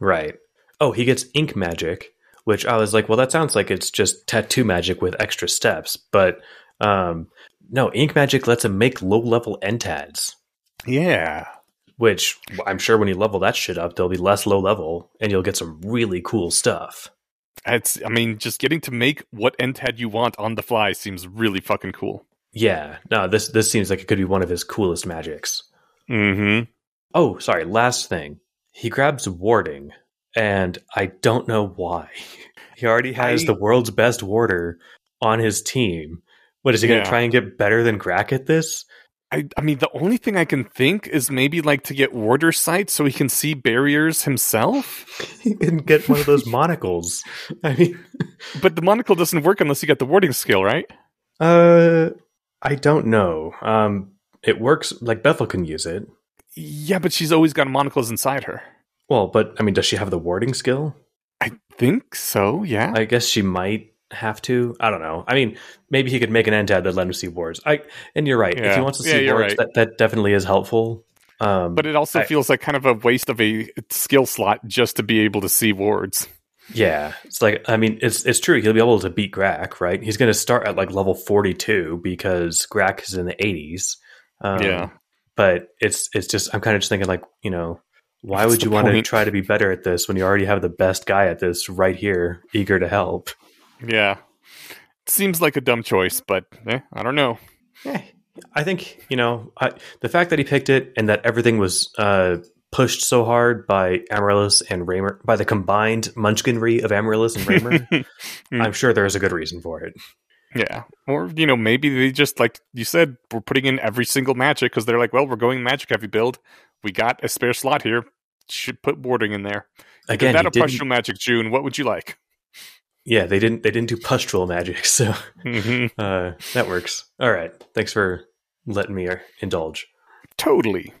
Right. Oh, he gets ink magic, which I was like, well, that sounds like it's just tattoo magic with extra steps. But um, no, ink magic lets him make low level entads, Yeah. which I'm sure when you level that shit up, there'll be less low level and you'll get some really cool stuff. It's I mean, just getting to make what entad you want on the fly seems really fucking cool. Yeah, no, this this seems like it could be one of his coolest magics. Mm-hmm. Oh, sorry, last thing. He grabs warding, and I don't know why. (laughs) He already has I- the world's best warder on his team. What is he gonna try and get better than Grak at this? I, I mean, the only thing I can think is maybe like to get warder sight so he can see barriers himself. (laughs) He can get one of those (laughs) monocles. I mean, But the monocle doesn't work unless you get the warding skill, right? uh, I don't know. Um, it works. Like Bethel can use it. Yeah, but she's always got monocles inside her. Well, but I mean, does she have the warding skill? I think so. Yeah. I guess she might have to. I don't know. I mean, maybe he could make an entad that let him see wards. I and you're right. If Yeah. he wants to see you're wards, right. that, that definitely is helpful. Um, but it also I- feels like kind of a waste of a skill slot just to be able to see wards. Yeah, it's like I mean, it's it's true. He'll be able to beat Grak, right? He's going to start at like level forty two because Grak is in the eighties. Um, Yeah. but it's it's just I'm kind of just thinking like you know. Why would you want to try to be better at this when you already have the best guy at this right here, eager to help? Yeah. Seems like a dumb choice, but eh, I don't know. Yeah, I think you know I, the fact that he picked it and that everything was uh, pushed so hard by Amaryllis and Reimer by the combined munchkinry of Amaryllis and Reimer. (laughs) Mm. I'm sure there is a good reason for it. Yeah. Or, you know, maybe they just, like you said, we're putting in every single magic because they're like, well, we're going magic heavy build. We got a spare slot here. Should put warding in there. Again, that a pustule magic, Joon? What would you like? yeah, they didn't they didn't do pustule magic, (laughs) so Mhm. uh, that works. All right, thanks for letting me uh, indulge. Totally.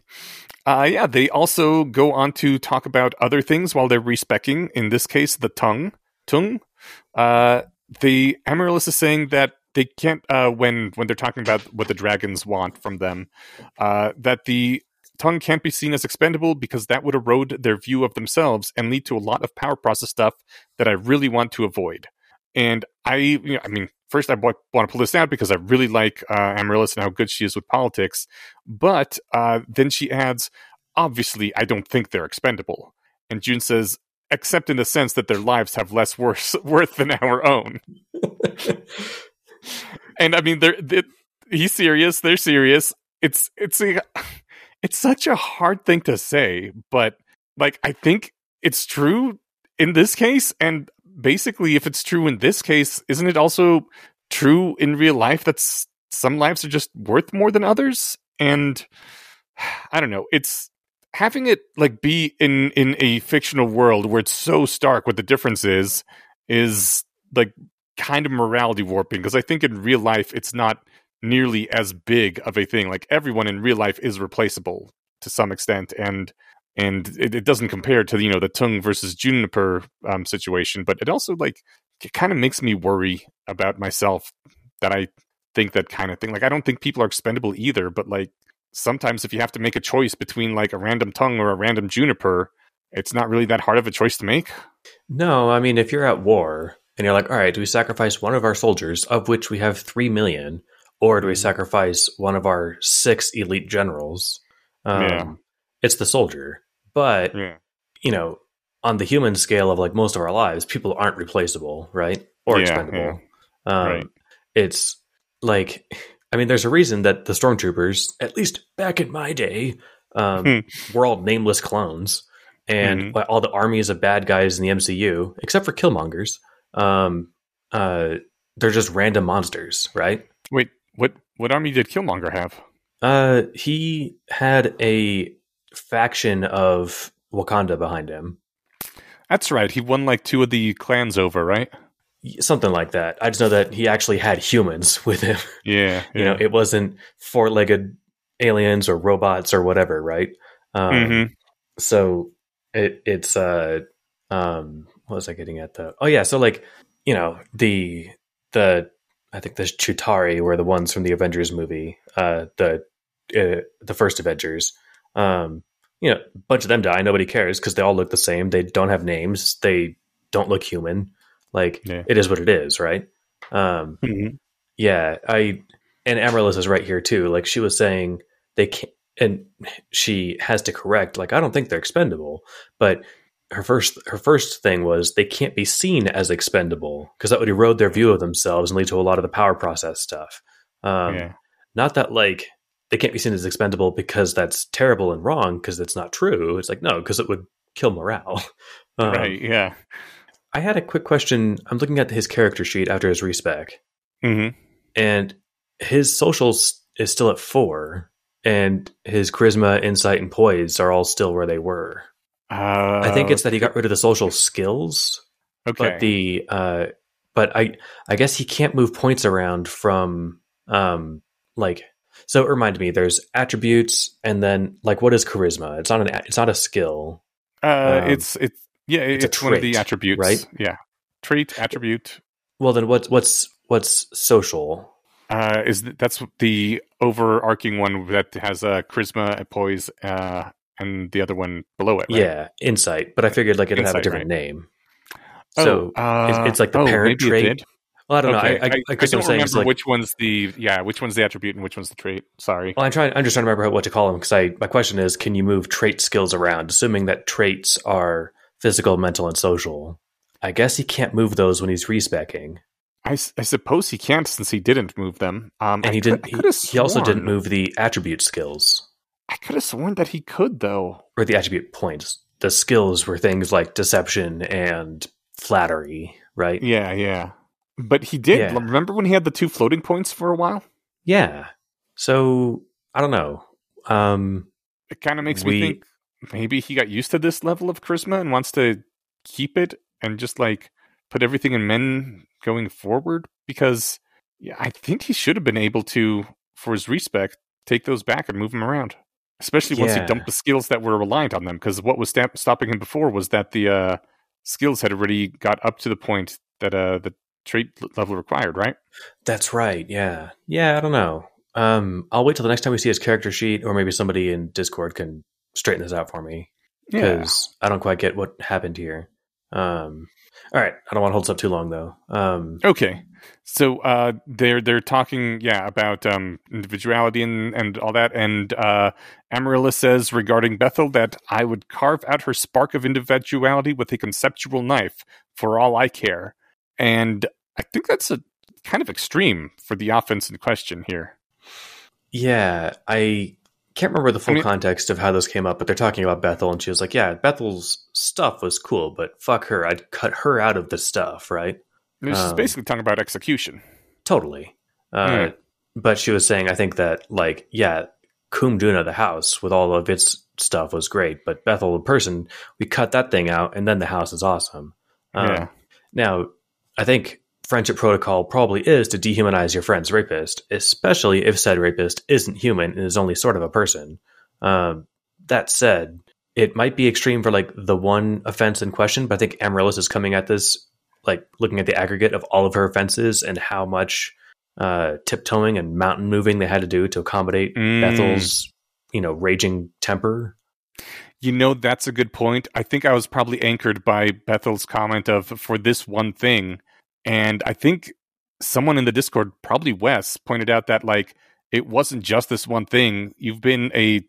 Uh, yeah, they also go on to talk about other things while they're respecking. In this case, the tongue. Tongue. Uh, the Amaryllis is saying that they can't uh, when when they're talking about what the dragons want from them, uh, that the tongue can't be seen as expendable because that would erode their view of themselves and lead to a lot of power process stuff that I really want to avoid. And I, you know, I mean, first I want to pull this out because I really like uh, Amaryllis and how good she is with politics. But uh, then she adds, obviously, I don't think they're expendable. And June says, except in the sense that their lives have less worth, (laughs) worth than our own. (laughs) And I mean, they're, they he's serious. They're serious. It's it's a, it's such a hard thing to say, but like I think it's true in this case. And basically, if it's true in this case, isn't it also true in real life that some lives are just worth more than others? And (sighs) I don't know. It's having it like be in in a fictional world where it's so stark what the difference is is like kind of morality warping because I think in real life it's not nearly as big of a thing. Like everyone in real life is replaceable to some extent, and and it, it doesn't compare to you know the Tung versus Juniper um, situation. But it also like it kind of makes me worry about myself that I think that kind of thing. Like I don't think people are expendable either, but like sometimes if you have to make a choice between like a random Tung or a random Juniper, it's not really that hard of a choice to make. No, I mean if you're at war and you're like, all right, do we sacrifice one of our soldiers, of which we have three million, or do we sacrifice one of our six elite generals? Um, Yeah. It's the soldier. But, Yeah. you know, on the human scale of like most of our lives, people aren't replaceable, right? Or Yeah, expendable. Um, Right. It's like, I mean, there's a reason that the stormtroopers, at least back in my day, um, Hmm. were all nameless clones. And Mhm. all the armies of bad guys in the MCU, except for Killmongers, um, uh, they're just random monsters, right? Wait, what what army did Killmonger have? Uh, he had a faction of Wakanda behind him, That's right. He won like two of the clans over, right? something like that. I just know that he actually had humans (laughs) with him. Yeah. You know, it wasn't four-legged aliens or robots or whatever, right? Um, Mhm. So it it's uh um what was I getting at though? Oh yeah, so like you know the the I think the Chitauri were the ones from the Avengers movie, uh the uh, the first Avengers. Um, you know, a bunch of them die. Nobody cares because they all look the same. They don't have names. They don't look human. Like Yeah. it is what it is, right? Um, Mhm. yeah, I and Amaryllis is right here too. Like she was saying, they can't, and she has to correct. Like I don't think they're expendable, but her first her first thing was they can't be seen as expendable because that would erode their view of themselves and lead to a lot of the power process stuff. Um, yeah. Not that like they can't be seen as expendable because that's terrible and wrong because that's not true. It's like no, because it would kill morale. (laughs) Um, right. Yeah. I had a quick question. I'm looking at his character sheet after his respec hmm and his socials is still at four, and his charisma, insight, and poise are all still where they were. Uh, I think it's that he got rid of the social skills, okay. but the uh, but I I guess he can't move points around from um like so it reminded me there's attributes and then like what is charisma? It's not an it's not a skill. uh, um, it's it's yeah, it's a it's, one of the attributes, right? Yeah, trait attribute. Well then what's what's what's social? Uh, is th- that's the overarching one that has uh, charisma, and poise, uh, and the other one below it. Right? Yeah, insight. But I figured like it'd have a different right. name. Oh, So uh, it's, it's like the oh, parent trait. Well, I don't okay. know. I, I, I, guess what don't I'm saying remember like, which one's the yeah, which one's the attribute and which one's the trait. Sorry. well, I'm trying. I'm just trying to remember what to call them because I my question is, can you move trait skills around, assuming that traits are physical, mental, and social? I guess he can't move those when he's respecking, I suppose he can't since he didn't move them. Um, and I he could- didn't. I He, he also didn't move the attribute skills I could have sworn that he could though. or the attribute points. The skills were things like deception and flattery, right? Yeah, yeah. But he did. Yeah. Remember when he had the two floating points for a while? Yeah. So I don't know. Um, It kind of makes We- me think maybe he got used to this level of charisma and wants to keep it and just like put everything in men going forward because yeah, I think he should have been able to for his respect take those back and move them around. Especially once he dumped the skills that were reliant on them because what was stopping him before was that the uh, skills had already got up to the point that uh, the trait level required, right? That's right. Yeah. Yeah. I don't know. Um, I'll wait till the next time we see his character sheet, or maybe somebody in Discord can straighten this out for me because I don't quite get what happened here. Um, all right. I don't want to hold this up too long though. Um, Okay. So uh, they're they're talking, yeah, about um, individuality and, and all that. And uh, Amaryllis says regarding Bethel that I would carve out her spark of individuality with a conceptual knife for all I care. And I think that's a kind of extreme for the offense in question here. yeah. I can't remember the full I mean- context of how this came up, but they're talking about Bethel, and she was like, "Yeah, Bethel's stuff was cool, but fuck her. I'd cut her out of the stuff, right?" Is Um, basically talking about execution. Totally. Uh, Hmm. But she was saying, I think that, like, yeah, Coom Duna, the house, with all of its stuff was great, but Bethel, the person, we cut that thing out, and then the house is awesome. Um, Yeah. Now, I think friendship protocol probably is to dehumanize your friend's rapist, especially if said rapist isn't human and is only sort of a person. Um, that said, it might be extreme for like the one offense in question, but I think Amaryllis is coming at this like looking at the aggregate of all of her offenses and how much uh, tiptoeing and mountain moving they had to do to accommodate Mm. Bethel's, you know, raging temper. You know, that's a good point. I think I was probably anchored by Bethel's comment of for this one thing. And I think someone in the Discord, probably Wes, pointed out that like it wasn't just this one thing. You've been a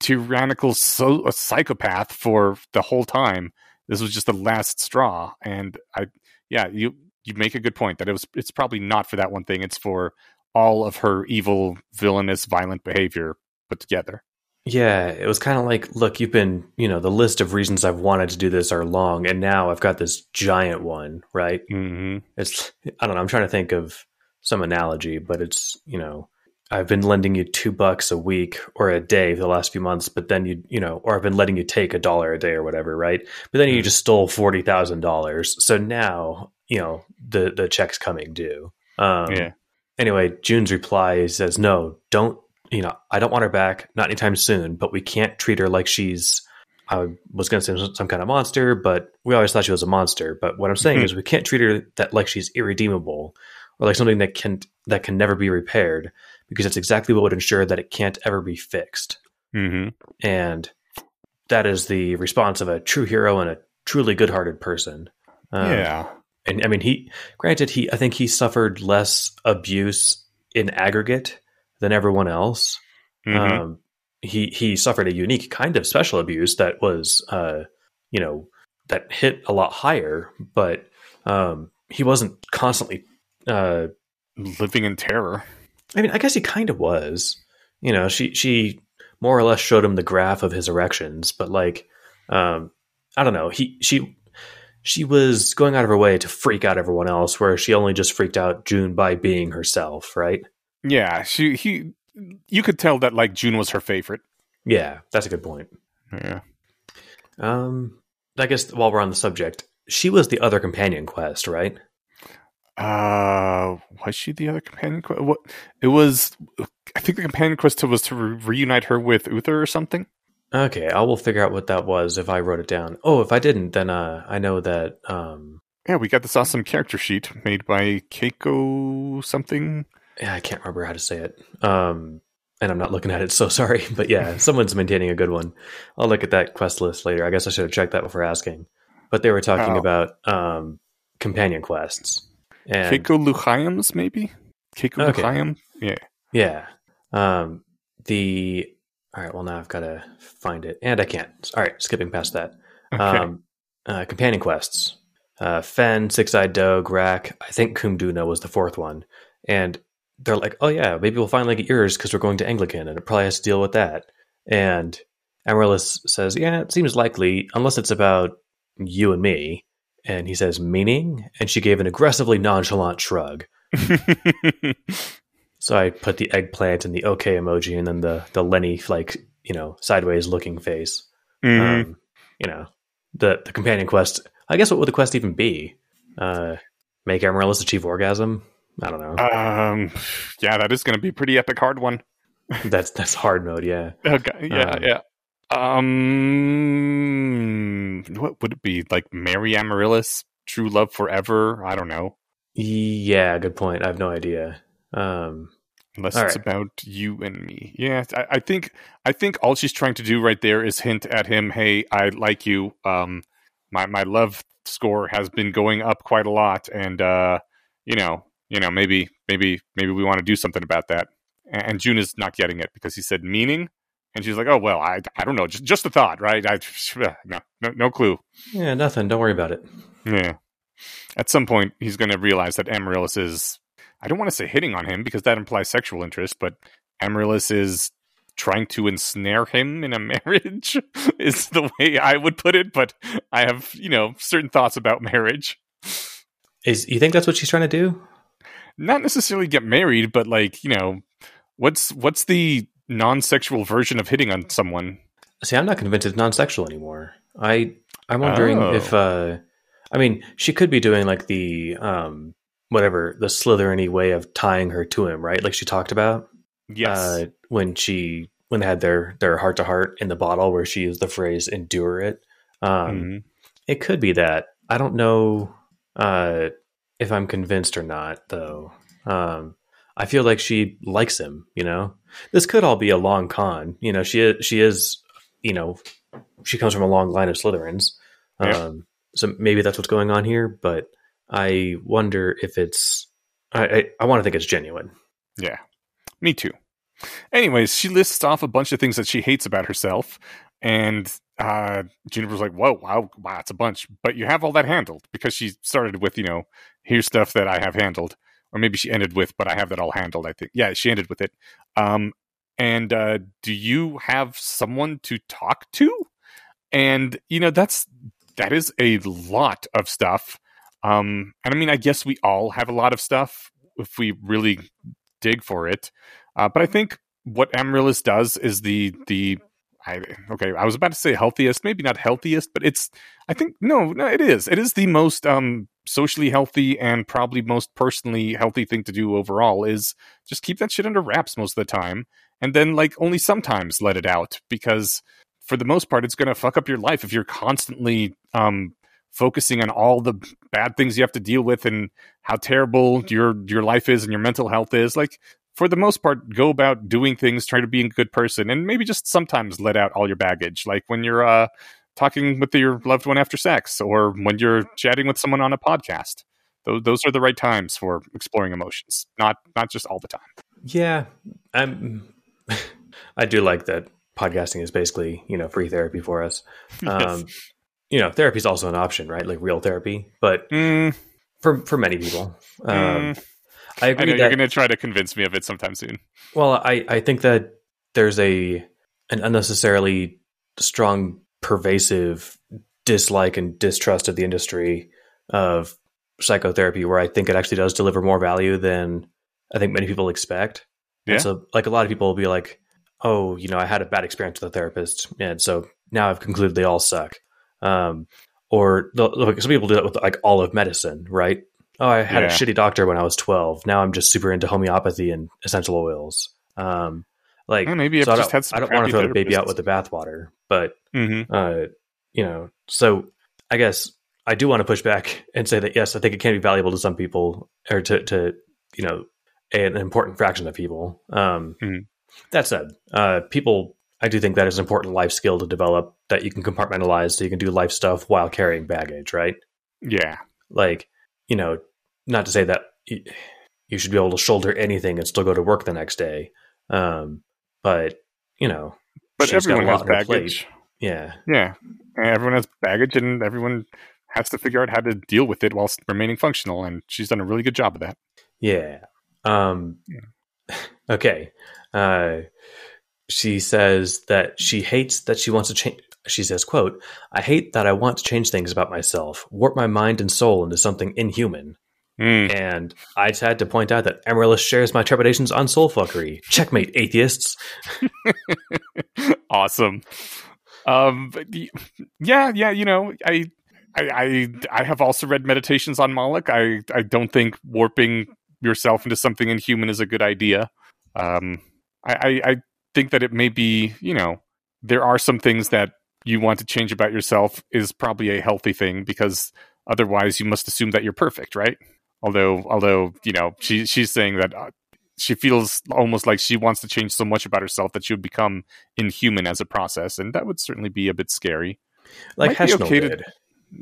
tyrannical so a psychopath for the whole time. This was just the last straw. And I yeah, you you make a good point that it was it's probably not for that one thing. It's for all of her evil, villainous, violent behavior put together. Yeah, it was kind of like, look, you've been, you know, the list of reasons I've wanted to do this are long, and now I've got this giant one, right? Mm-hmm. It's, I don't know, I'm trying to think of some analogy, but it's, you know, I've been lending you two bucks a week or a day for the last few months, but then you, you know, or I've been letting you take a dollar a day or whatever, right? But then you Mhm. just stole forty thousand dollars, so now, you know, the the check's coming due. Um, yeah. anyway, June's reply says, "No, don't. You know, I don't want her back, not anytime soon. But we can't treat her like she's. I was going to say some kind of monster, but we always thought she was a monster. But what I'm saying Mhm. is, we can't treat her that like she's irredeemable, or like something that can that can never be repaired, because that's exactly what would ensure that it can't ever be fixed. Mm-hmm. And that is the response of a true hero and a truly good-hearted person. Um, yeah. and I mean, he granted he I think he suffered less abuse in aggregate than everyone else. Mhm. Um, he he suffered a unique kind of special abuse that was, uh, you know, that hit a lot higher, but um, he wasn't constantly. Uh, Living in terror. I mean, I guess he kind of was. You know, she she more or less showed him the graph of his erections, but like, um, I don't know. He she she was going out of her way to freak out everyone else, where she only just freaked out Joon by being herself, right? Yeah, she he. You could tell that like Joon was her favorite. Yeah, that's a good point. Yeah. Um, I guess while we're on the subject, she was the other companion quest, right? Uh, was she the other companion quest? What? It was. I think the companion quest was to re- reunite her with Uther or something. Okay, I will figure out what that was if I wrote it down. Oh, if I didn't, then uh, I know that. Um, Yeah, we got this awesome character sheet made by Keiko something. Yeah, I can't remember how to say it. Um, and I'm not looking at it, so (laughs) sorry. But yeah, someone's maintaining a good one. I'll look at that quest list later. I guess I should have checked that before asking. But they were talking Oh. about um, companion quests. And Cakoluchiams, maybe. Keiko Okay. Yeah. Yeah. Um, the all right. Well, now I've got to find it, and I can't. All right, skipping past that. Okay. Um, uh, companion quests. Uh, Fenn, Six Eyed Doe, Rack. I think Kumduna was the fourth one, and they're like, "Oh yeah, maybe we'll finally get yours because we're going to Anglecynn, and it probably has to deal with that." And Amaryllis says, "Yeah, it seems likely, unless it's about you and me." And he says, "Meaning?" And she gave an aggressively nonchalant shrug. (laughs) So I put the eggplant and the okay emoji, and then the the Lenny like you know sideways looking face. Mhm. Um, you know the the companion quest. I guess what would the quest even be? Uh, make Amaryllis achieve orgasm. I don't know. um. Yeah, that is going to be a pretty epic hard one. that's that's hard mode. Yeah. Okay. Yeah. Um, yeah. Um. What would it be? Like Mary Amaryllis, True Love Forever? I don't know. Yeah. Good point. I have no idea. Um, Unless it's right. about you and me. Yeah, I, I think I think all she's trying to do right there is hint at him, hey, I like you. Um my my love score has been going up quite a lot and uh you know, you know, maybe maybe maybe we want to do something about that. And, Joon is not getting it because he said meaning and she's like, "Oh, well, I I don't know, just just a thought, right? I (laughs) no no, no clue." yeah. Nothing. Don't worry about it. Yeah. At some point, he's going to realize that Amaryllis is. I don't want to say hitting on him because that implies sexual interest, but Amaryllis is trying to ensnare him in a (laughs) marriage, is the way I would put it. But I have, you know, certain thoughts about marriage. Is you think that's what she's trying to do? Not necessarily get married, but like, you know, what's what's the non-sexual version of hitting on someone. See, I'm not convinced it's non-sexual anymore. I I'm wondering Oh. if uh I mean, she could be doing like the um whatever, the Slytherin way of tying her to him, right? Like she talked about Yes. uh when she when they had their their heart to heart in the bottle where she used the phrase endure it. Um Mhm. it could be that. I don't know uh if I'm convinced or not though. Um I feel like she likes him, you know. This could all be a long con. You know, she is she is, you know, she comes from a long line of Slytherins. Yeah. Um so maybe that's what's going on here, but I wonder if it's I I, I want to think it's genuine. Yeah, me too. Anyways, she lists off a bunch of things that she hates about herself, and uh, Juniper's like, "Whoa, wow, wow, that's a bunch." But you have all that handled because she started with, you know, here's stuff that I have handled, or maybe she ended with, but I have that all handled. I think, yeah, she ended with it. Um, and uh, do you have someone to talk to? And you know, that's that is a lot of stuff. Um, and I mean, I guess we all have a lot of stuff if we really dig for it. Uh, but I think what Amaryllis does is the the I, okay. I was about to say healthiest, maybe not healthiest, but it's I think no, no, it is. It is the most um socially healthy and probably most personally healthy thing to do overall. Is just keep that shit under wraps most of the time, and then like only sometimes let it out because for the most part, it's going to fuck up your life if you're constantly um focusing on all the bad things you have to deal with and how terrible your your life is and your mental health is like for the most part go about doing things try to be a good person and maybe just sometimes let out all your baggage like when you're uh talking with your loved one after sex or when you're chatting with someone on a podcast those, those are the right times for exploring emotions not not just all the time Yeah, I'm. (laughs) I do like that podcasting is basically you know free therapy for us. (laughs) Um, You know, therapy is also an option, right? Like real therapy, but Mm, for for many people, um, mm. I i agree know that. you're going to try to convince me of it sometime soon Well, I I think that there's a an unnecessarily strong, pervasive dislike and distrust of the industry of psychotherapy, where I think it actually does deliver more value than I think many people expect. Yeah. And so, like a lot of people will be like, "Oh, you know, I had a bad experience with a therapist, and so now I've concluded they all suck." Um, or like some people do that with like all of medicine, right? Oh, I had a shitty doctor when I was twelve. Now I'm just super into homeopathy and essential oils. Um, like Well, maybe so I just don't, had some I don't want to throw the baby out with the bathwater, but hmm uh, you know, so I guess I do want to push back and say that yes, I think it can be valuable to some people or to, to you know, an important fraction of people. Um, Mhm. That said, uh, people, I do think that is an important life skill to develop that you can compartmentalize so you can do life stuff while carrying baggage, right? yeah Like, you know, not to say that you should be able to shoulder anything and still go to work the next day. Um, but, you know, but she's got a everyone has baggage Yeah. Yeah, and everyone has baggage, and everyone has to figure out how to deal with it whilst remaining functional. And she's done a really good job of that. Yeah. Um okay. Uh she says that she hates that she wants to change she says, quote, I hate that I want to change things about myself, warp my mind and soul into something inhuman. Mm. And I just had to point out that Amaryllis shares my trepidations on soul fuckery. Checkmate, atheists. (laughs) awesome. Um, but yeah, yeah. You know, I, I, I, I have also read Meditations on Moloch. I, I don't think warping yourself into something inhuman is a good idea. Um, I, I, I think that it may be, you know, there are some things that you want to change about yourself is probably a healthy thing because otherwise you must assume that you're perfect, right? Although, although you know, she she's saying that uh, she feels almost like she wants to change so much about herself that she would become inhuman as a process, and that would certainly be a bit scary. Like Heshnel okay to-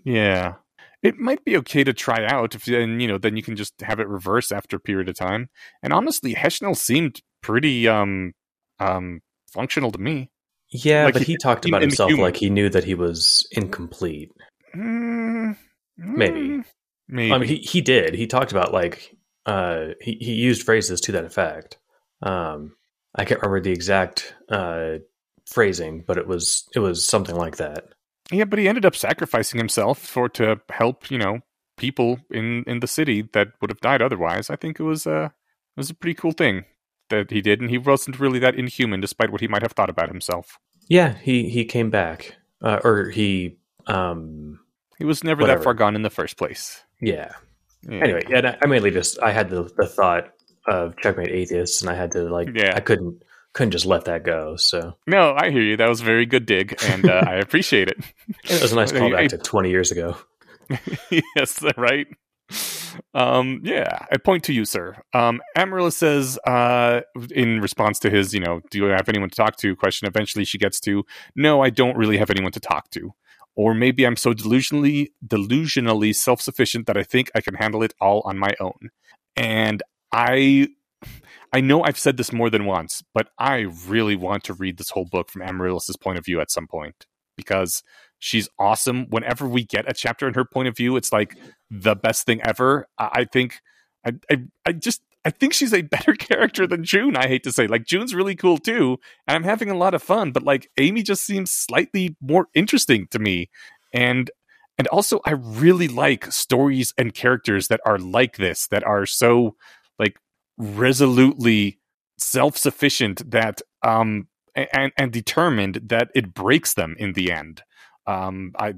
Yeah. It might be okay to try out if then you know then you can just have it reverse after a period of time. And honestly, Heshnel seemed pretty um um functional to me. Yeah, Like but he- he talked about himself like he knew that he was incomplete. Mm, Maybe. Maybe. I mean, he he did. He talked about like uh he he used phrases to that effect. Um, I can't remember the exact uh phrasing, but it was it was something like that. yeah, but he ended up sacrificing himself for to help you know people in in the city that would have died otherwise. I think it was uh it was a pretty cool thing that he did, and he wasn't really that inhuman, despite what he might have thought about himself. Yeah, he he came back, uh, or he um He was never Whatever. that far gone in the first place. Yeah. Yeah. Anyway, yeah, and I- I mainly just I had the, the thought of checkmate atheists, and I had to like Yeah. I couldn't couldn't just let that go. So No, I hear you. That was a very good dig, and uh, I appreciate it. (laughs) it was a nice callback to twenty years ago. (laughs) yes, right. Um, yeah, I point to you, sir. Um, Amaryllis says, uh, in response to his, you know, do you have anyone to talk to question, eventually she gets to, no, I don't really have anyone to talk to. Or maybe I'm so delusionally, delusionally self sufficient that I think I can handle it all on my own. And I, I know I've said this more than once, but I really want to read this whole book from Amaryllis's point of view at some point because she's awesome. Whenever we get a chapter in her point of view, it's like the best thing ever. I, I think I, I I just I think she's a better (laughs) character than Joon. I hate to say, like Joon's really cool too, and I'm having a lot of fun. But like Amy just seems slightly more interesting to me, and and also I really like stories and characters that are like this, that are so like resolutely self sufficient that um and and determined that it breaks them in the end um i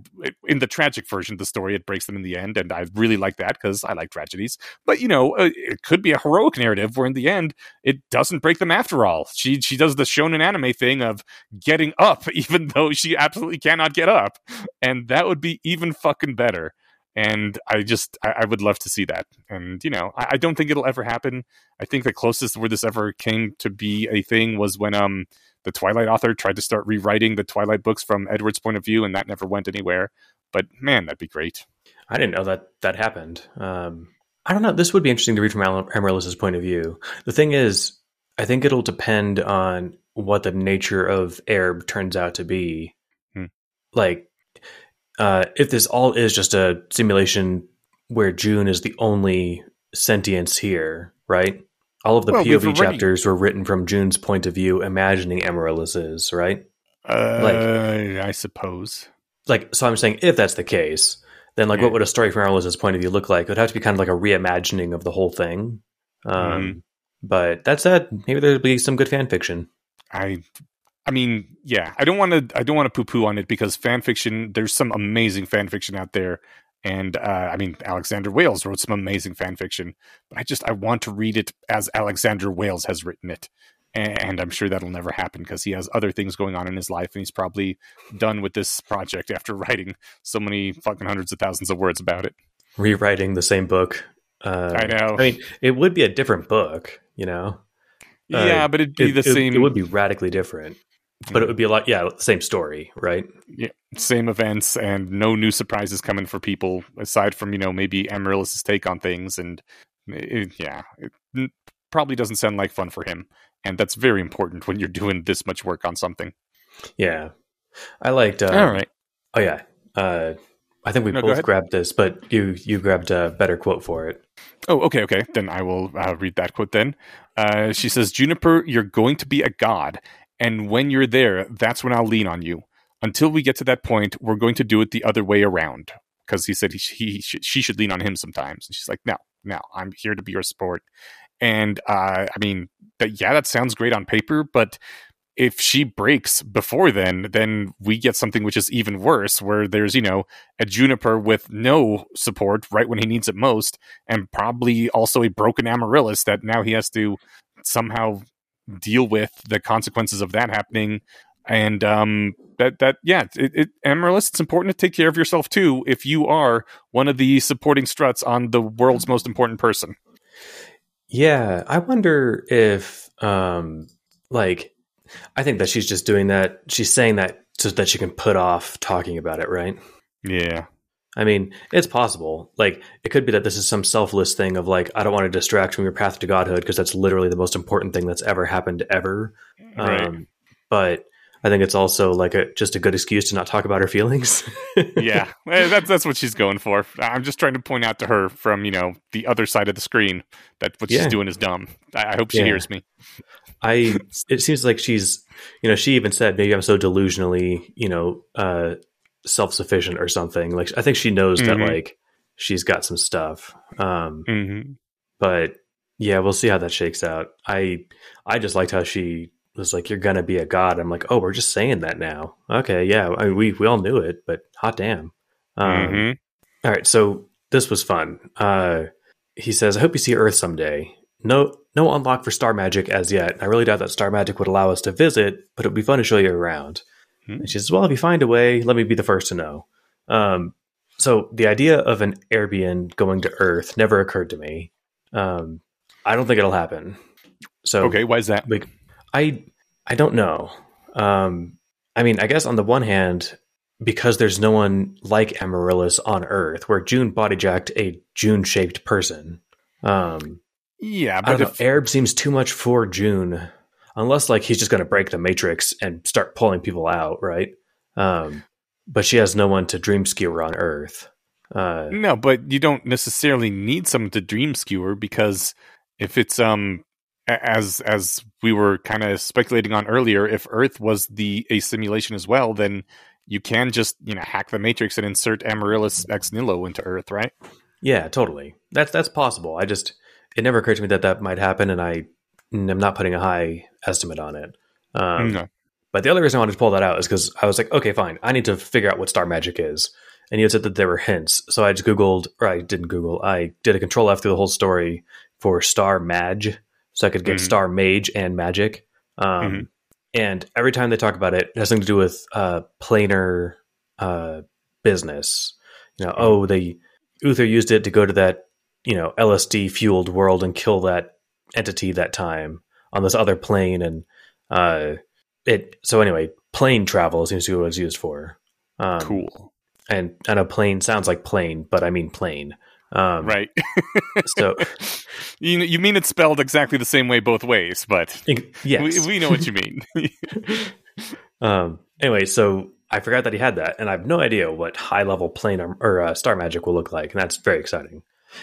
in the tragic version of the story it breaks them in the end and i really like that because i like tragedies. But you know uh, it could be a heroic narrative where in the end it doesn't break them after all. She she does the shonen anime thing of getting up (laughs) even though she absolutely cannot get up and that would be even fucking better. And i just i, I would love to see that. And you know I, I don't think it'll ever happen. I think the closest where this ever came to be a thing was when um the Twilight author tried to start rewriting the Twilight books from Edward's point of view, and that never went anywhere. But man, that'd be great. I didn't know that that happened. Um, I don't know. This would be interesting to read from Am- Amaryllis's point of view. The thing is, I think it'll depend on what the nature of Aerb turns out to be. Hmm. Like, uh, if this all is just a simulation where Joon is the only sentience here, right? All of the Well, POV chapters were written from Joon's point of view, imagining Amaryllis is, right? Uh, I suppose. like so i'm saying if that's the case then like Yeah. what would a story from Amaryllis's point of view look like it would have to be kind of like a reimagining of the whole thing um Mhm. but that said maybe there'll be some good fan fiction I, I mean, yeah. I don't want to. I don't want to poo-poo on it because fan fiction. There's some amazing fan fiction out there, and uh, I mean, Alexander Wales wrote some amazing fan fiction. But I just I want to read it as Alexander Wales has written it, and I'm sure that'll never happen because he has other things going on in his life, and he's probably done with this project after (laughs) writing so many fucking hundreds of thousands of words about it. rewriting the same book uh I know. i mean it would be a different book you know Uh, yeah, but it'd be it, the it- same. it would be radically different but it would be a lot yeah same story right? Yeah same events and no new surprises coming for people aside from you know maybe Amaryllis's take on things and it, yeah it probably doesn't sound like fun for him. And that's very important when you're doing this much work on something. Yeah. I liked uh, all right. oh yeah uh i think we No, both grabbed this but you you grabbed a better quote for it. Oh okay okay. Then i will uh, read that quote then. Uh, she says juniper you're going to be a god and when you're there that's when i'll lean on you. Until we get to that point we're going to do it the other way around. Because he said he, he should, she should lean on him sometimes. And she's like no no i'm here to be your support and uh, i mean that, yeah that sounds great on paper but if she breaks before then then we get something which is even worse where there's you know a juniper with no support right when he needs it most and probably also a broken amaryllis that now he has to somehow deal with the consequences of that happening and um that that yeah it, it amaryllis it's important to take care of yourself too if you are one of the supporting struts on the world's most important person Yeah, I wonder if, um, like, I think that she's just doing that. She's saying that so that she can put off talking about it, right? yeah I mean, it's possible. Like, it could be that this is some selfless thing of like, I don't want to distract from your path to godhood because that's literally the most important thing that's ever happened ever. right Um, but I think it's also like a just a good excuse to not talk about her feelings. (laughs) yeah Eh, that's that's what she's going for i'm just trying to point out to her from you know the other side of the screen that what she's doing is dumb i, I hope she Yeah. hears me I it seems like she's you know she even said maybe I'm so delusionally you know uh self sufficient or something like I think she knows Mhm. that like she's got some stuff um hmm but Yeah, we'll see how that shakes out. I I just liked how she was like, "You're gonna be a god." I'm like, "Oh, we're just saying that now." Okay, yeah, I mean, we we all knew it, but hot damn. Um, Mhm. all right, so this was fun. Uh, he says, "I hope you see Earth someday." No, no unlock for star magic as yet. I really doubt that star magic would allow us to visit, but it would be fun to show you around. Hmm. And she says, "Well, if you find a way, let me be the first to know." Um, so the idea of an Aerbian going to Earth never occurred to me. Um, I don't think it'll happen. So Okay, why is that? like I I don't know. Um, I mean, I guess on the one hand, because there's no one like Amaryllis on Earth, where Joon bodyjacked a Joon shaped person. Um, Yeah, I but don't if, know. Aerb seems too much for Joon, unless like he's just going to break the Matrix and start pulling people out, right? Um, but she has no one to dream skewer on Earth. Uh, no, but you don't necessarily need someone to dream skewer because if it's um as as we were kind of speculating on earlier, if Earth was the a simulation as well, then you can just you know hack the Matrix and insert Amaryllis ex nihilo into Earth, right? Yeah, totally. That's that's possible. I just it never occurred to me that that might happen, and I am not putting a high estimate on it. Um, No. But the other reason I wanted to pull that out is because I was like, okay, fine, I need to figure out what star magic is. And you had said that there were hints, so I just googled, or I didn't Google, I did a control F through the whole story for star mage, so I could get Mhm. star mage and magic. Um, Mhm. And every time they talk about it, it has something to do with uh, planar uh, business. You know, oh, they Uther used it to go to that you know LSD fueled world and kill that entity that time on this other plane, and uh, it. So anyway, plane travel seems to be what it's used for. Um, Cool, And I a plane sounds like plane, but I mean plane. Um, right? (laughs) So you you mean it's spelled exactly the same way both ways, but yes, we, we know what you mean. (laughs) (laughs) um, anyway, so I forgot that he had that, and I have no idea what high level plane or, or uh, star magic will look like, and that's very exciting.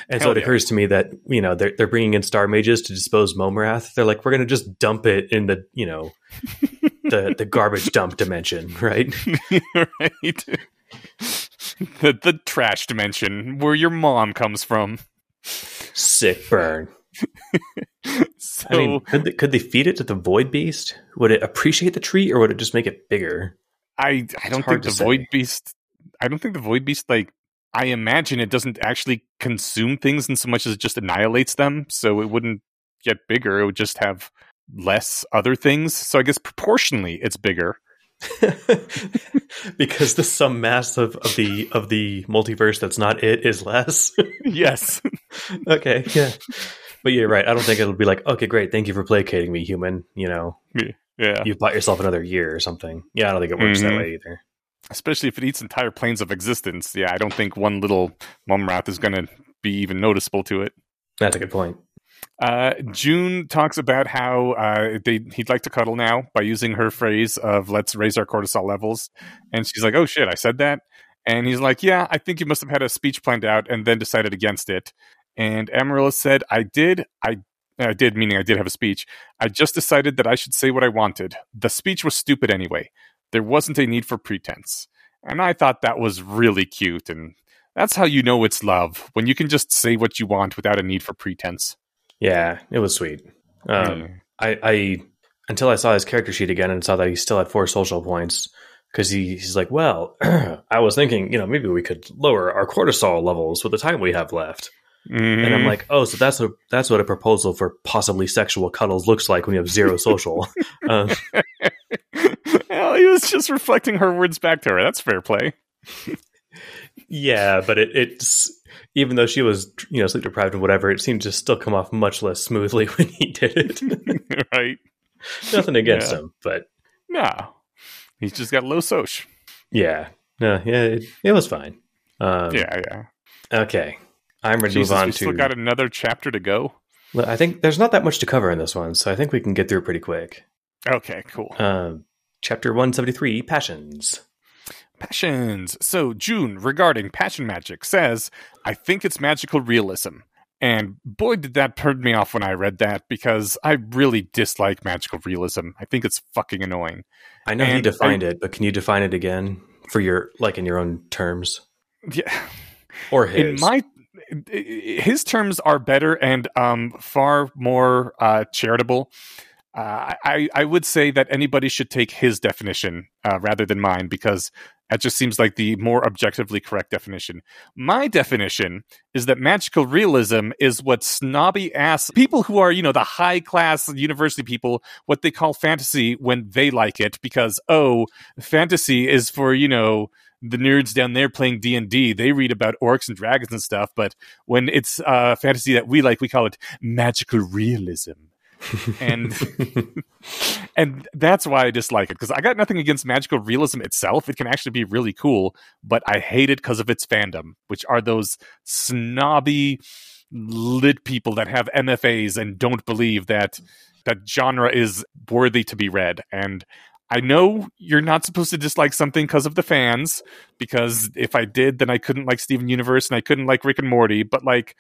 And so it yeah. occurs to me that you know they're they're bringing in star mages to dispose Mome Rath. They're like, we're going to just dump it in the you know (laughs) the the garbage dump dimension, right? (laughs) right? the the trash dimension where your mom comes from. Sick burn. So (laughs) I mean, could they, could they feed it to the void beast? Would it appreciate the tree, or would it just make it bigger? I I don't think the void beast. I don't think the void beast like. I imagine it doesn't actually consume things in so much as it just annihilates them. So it wouldn't get bigger. It would just have less other things. So I guess proportionally, it's bigger. (laughs) because the sum mass of, of the of the multiverse that's not it is less. (laughs) yes. okay, yeah. But you're right. I don't think it'll be like, okay, great, thank you for placating me, human. You know, Yeah. you've bought yourself another year or something. Yeah, I don't think it works that Mhm. way either. Especially if it eats entire planes of existence. Yeah, I don't think one little Mome Rath is going to be even noticeable to it. That's a good point. Uh, Joon talks about how uh, they he'd like to cuddle now by using her phrase of "Let's raise our cortisol levels," and she's like, "Oh shit, I said that." And he's like, "Yeah, I think you must have had a speech planned out and then decided against it." And Amaryllis said, "I did. I I did, meaning I did have a speech. I just decided that I should say what I wanted. The speech was stupid anyway. There wasn't a need for pretense." And I thought that was really cute, and that's how you know it's love when you can just say what you want without a need for pretense. Yeah, it was sweet. Um, Yeah. I, I until I saw his character sheet again and saw that he still had four social points because he, he's like, well, (clears throat) I was thinking, you know, maybe we could lower our cortisol levels with the time we have left. And Mm-hmm. I'm like, oh, so that's a that's what a proposal for possibly sexual cuddles looks like when you have zero social. (laughs) um, well, he was just reflecting her words back to her. That's fair play. yeah, but it, it's even though she was you know sleep deprived and whatever, it seemed to still come off much less smoothly (laughs) when he did it. (laughs) right? Nothing against Yeah. him, but No. He's just got low soch. yeah, no, yeah, it, it was fine. Um, Yeah, yeah. Okay, I'm ready Jesus, to move on we to. still got another chapter to go. I think there's not that much to cover in this one, so I think we can get through pretty quick. Okay, cool. Um, chapter 173 Passions. Passions. So, Joon, regarding passion magic, says, I think it's magical realism. And boy, did that turn me off when I read that because I really dislike magical realism. I think it's fucking annoying. I know he And defined it, but can you define it again for your, like in your own terms? Yeah. Or his? in my his terms are better and um, far more uh, charitable. Uh, I, I would say that anybody should take his definition uh, rather than mine because that just seems like the more objectively correct definition. My definition is that magical realism is what snobby ass people who are, you know, the high class university people, what they call fantasy when they like it because, oh, fantasy is for, you know, the nerds down there playing D&D. They read about orcs and dragons and stuff, but when it's uh, fantasy that we like, we call it magical realism and (laughs) and that's why I dislike it because I got nothing against magical realism itself. It can actually be really cool, but I hate it because of its fandom, which are those snobby lit people that have MFAs and don't believe that that genre is worthy to be read. And I know you're not supposed to dislike something because of the fans, because if I did, then I couldn't like Steven Universe and I couldn't like Rick and Morty. But like.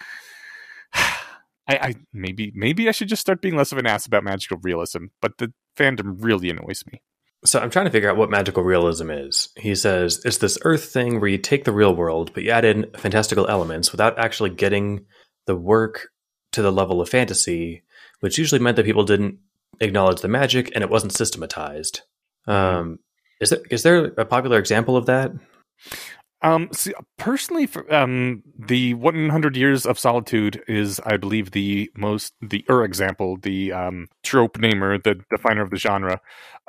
I, I, maybe maybe I should just start being less of an ass about magical realism, but the fandom really annoys me. So I'm trying to figure out what magical realism is. He says it's this Earth thing where you take the real world, but you add in fantastical elements without actually getting the work to the level of fantasy, which usually meant that people didn't acknowledge the magic and it wasn't systematized. Um, is there is there a popular example of that? Um, see, personally, for, um, the 100 Years of Solitude is, I believe, the most the er example, the um, trope namer, the definer of the genre.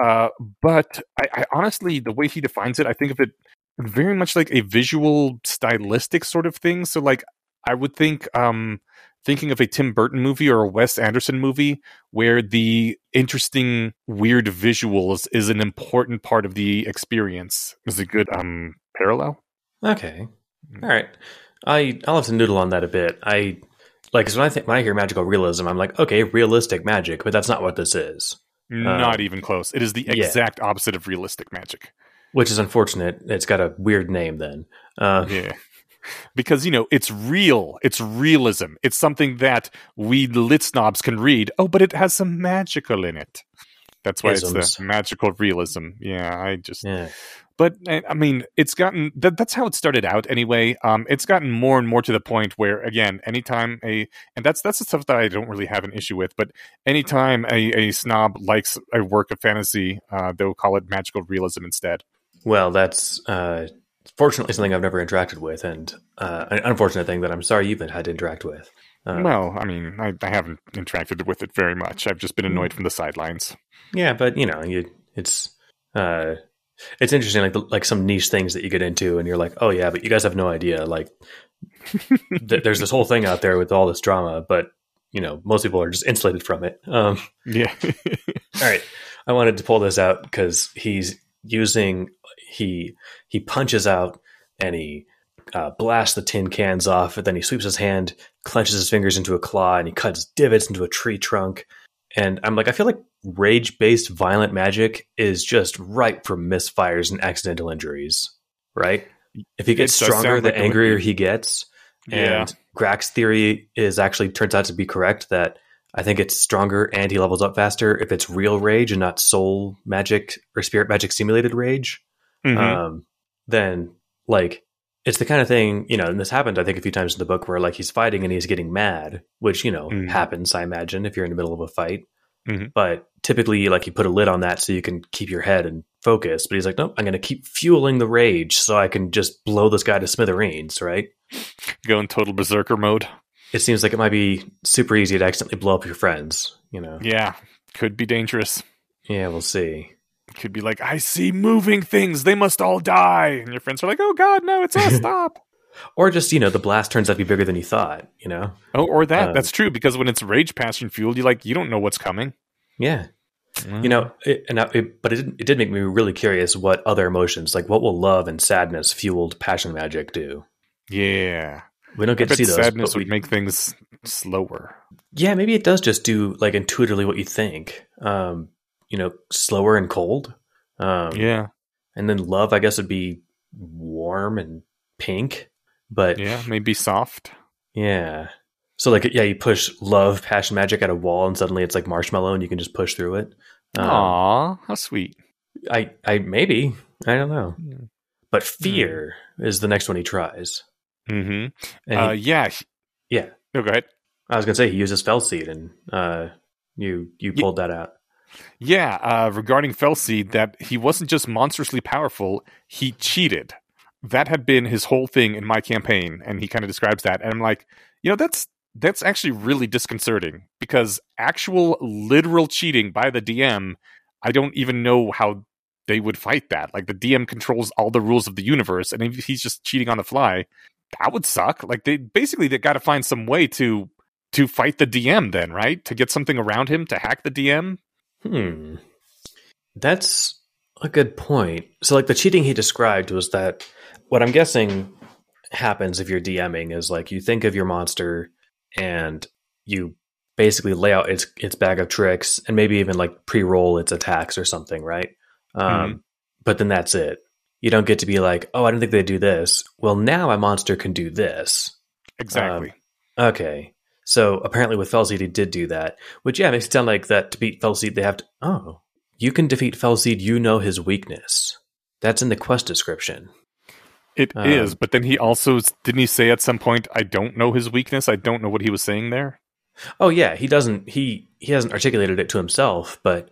Uh, but I, I honestly, the way he defines it, I think of it very much like a visual, stylistic sort of thing. So, like, I would think, um, thinking of a Tim Burton movie or a Wes Anderson movie where the interesting, weird visuals is an important part of the experience is a good um parallel. Okay. All right. I I'll have to noodle on that a bit. I like cause when I think when I hear magical realism, I'm like, okay, realistic magic, but that's not what this is. Not uh, even close. It is the exact yeah. opposite of realistic magic. Which is unfortunate. It's got a weird name then. Uh, yeah. Because, you know, it's real. It's realism. It's something that we lit snobs can read. Oh, but it has some magical in it. That's why Isms. it's the magical realism. Yeah, I just yeah but eh, I mean, it's gotten that, that's how it started out anyway. Um, it's gotten more and more to the point where, again, anytime a and that's that's the stuff that I don't really have an issue with. But anytime a, a snob likes a work of fantasy, uh, they'll call it magical realism instead. Well, that's uh, fortunately something I've never interacted with, and uh, an unfortunate thing that I'm sorry you've had to interact with. Uh, well, I mean, I, I, haven't interacted with it very much. I've just been annoyed from the sidelines. Yeah, but you know, you it's uh, it's interesting, like the, like some niche things that you get into, and you're like, oh yeah, but you guys have no idea. Like, (laughs) th- there's this whole thing out there with all this drama, but you know, most people are just insulated from it. Um, yeah. (laughs) all right, I wanted to pull this out because he's using he he punches out and he uh, blasts the tin cans off, and then he sweeps his hand, clenches his fingers into a claw, and he cuts divots into a tree trunk. And I'm like, I feel like rage based violent magic is just ripe for misfires and accidental injuries, right? If he gets stronger, the like angrier he gets. Yeah. And Grak's theory is actually turns out to be correct that I think it's stronger and he levels up faster if it's real rage and not soul magic or spirit magic simulated rage. Mm-hmm. Um, then like it's the kind of thing, you know, and this happened I think a few times in the book where like he's fighting and he's getting mad, which, you know, mm-hmm. happens, I imagine, if you're in the middle of a fight. Mm-hmm. But typically, like you put a lid on that so you can keep your head and focus. But he's like, nope, I'm going to keep fueling the rage so I can just blow this guy to smithereens, right? Go in total berserker mode. It seems like it might be super easy to accidentally blow up your friends, you know? Yeah, could be dangerous. Yeah, we'll see. Could be like, I see moving things. They must all die. And your friends are like, oh, God, no, it's us. (laughs) Stop. or just you know the blast turns out to be bigger than you thought you know oh or that um, that's true because when it's rage passion fueled you like you don't know what's coming yeah mm. you know it, and I, it, but it, it did make me really curious what other emotions like what will love and sadness fueled passion magic do yeah we don't get to see those sadness would make things slower yeah maybe it does just do like intuitively what you think um you know slower and cold um yeah and then love i guess would be warm and pink but yeah, maybe soft. Yeah. So like yeah, you push love, passion, magic at a wall, and suddenly it's like marshmallow, and you can just push through it. Um, Aw, how sweet. I I maybe I don't know, but fear mm. is the next one he tries. Mm-hmm. Uh, he- yeah. yeah, No, go ahead. I was gonna say he uses Fel Seed, and uh, you you pulled that out. Yeah, uh, regarding Fel Seed, that he wasn't just monstrously powerful, he cheated. That had been his whole thing in my campaign, and he kind of describes that. And I'm like, you know, that's that's actually really disconcerting because actual literal cheating by the DM, I don't even know how they would fight that. Like the DM controls all the rules of the universe, and if he's just cheating on the fly, that would suck. Like they basically they got to find some way to to fight the DM then, right? To get something around him to hack the DM. Hmm. That's a good point. So, like the cheating he described was that what I'm guessing happens if you're DMing is like you think of your monster and you basically lay out its its bag of tricks and maybe even like pre-roll its attacks or something, right? Um, But then that's it. You don't get to be like, oh, I didn't think they'd do this. Well, now my monster can do this. Exactly. Okay. So apparently with Fel Seed he did do that. Which yeah, makes it sound like that to beat Fel Seed they have to oh. You can defeat Fel Seed, you know his weakness. That's in the quest description. It is, Um, but then he also didn't he say at some point, "I don't know his weakness." I don't know what he was saying there. Oh yeah, he doesn't he he hasn't articulated it to himself, but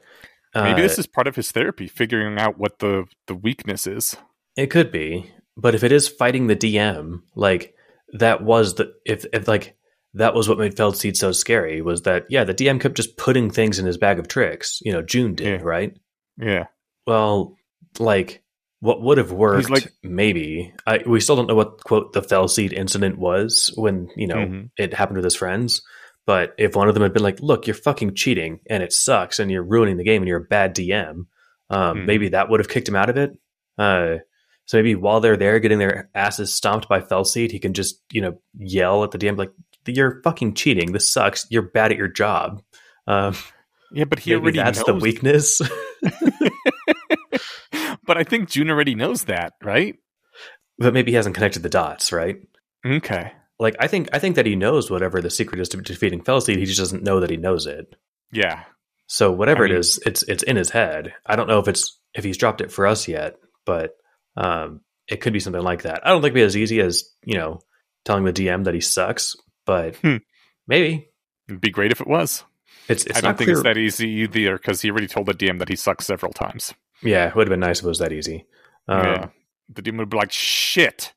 uh, Maybe this is part of his therapy, figuring out what the the weakness is. it could be. But if it is fighting the DM, like that was the if if like that was what made Fel Seed so scary was that yeah, the DM kept just putting things in his bag of tricks. You know, Joon did, Yeah. right? Yeah, Well, like what would have worked? like- maybe I, we still don't know what quote the Fel Seed incident was when you know Mhm. it happened with his friends. But if one of them had been like, "Look, you're fucking cheating and it sucks, and you're ruining the game, and you're a bad DM," um, Mhm. maybe that would have kicked him out of it. Uh, so maybe while they're there getting their asses stomped by Fel Seed, he can just you know yell at the DM like, "You're fucking cheating. This sucks. You're bad at your job." Um, yeah, but he maybe already that's knows. the weakness. (laughs) but I think Joon already knows that, right? but maybe he hasn't connected the dots, right? Okay. like I think I think that he knows whatever the secret is to defeating Fel Seed. He just doesn't know that he knows it. Yeah. So whatever I mean- it is, it's it's in his head. I don't know if it's if he's dropped it for us yet, but um, it could be something like that. I don't think it'd be as easy as you know telling the DM that he sucks, but Hmm. maybe It'd be great if it was. it's it's I don't think clear. it's that easy either because he already told the DM that he sucks several times. yeah, it would have been nice if it was that easy. Um, yeah. The DM would be like, "Shit,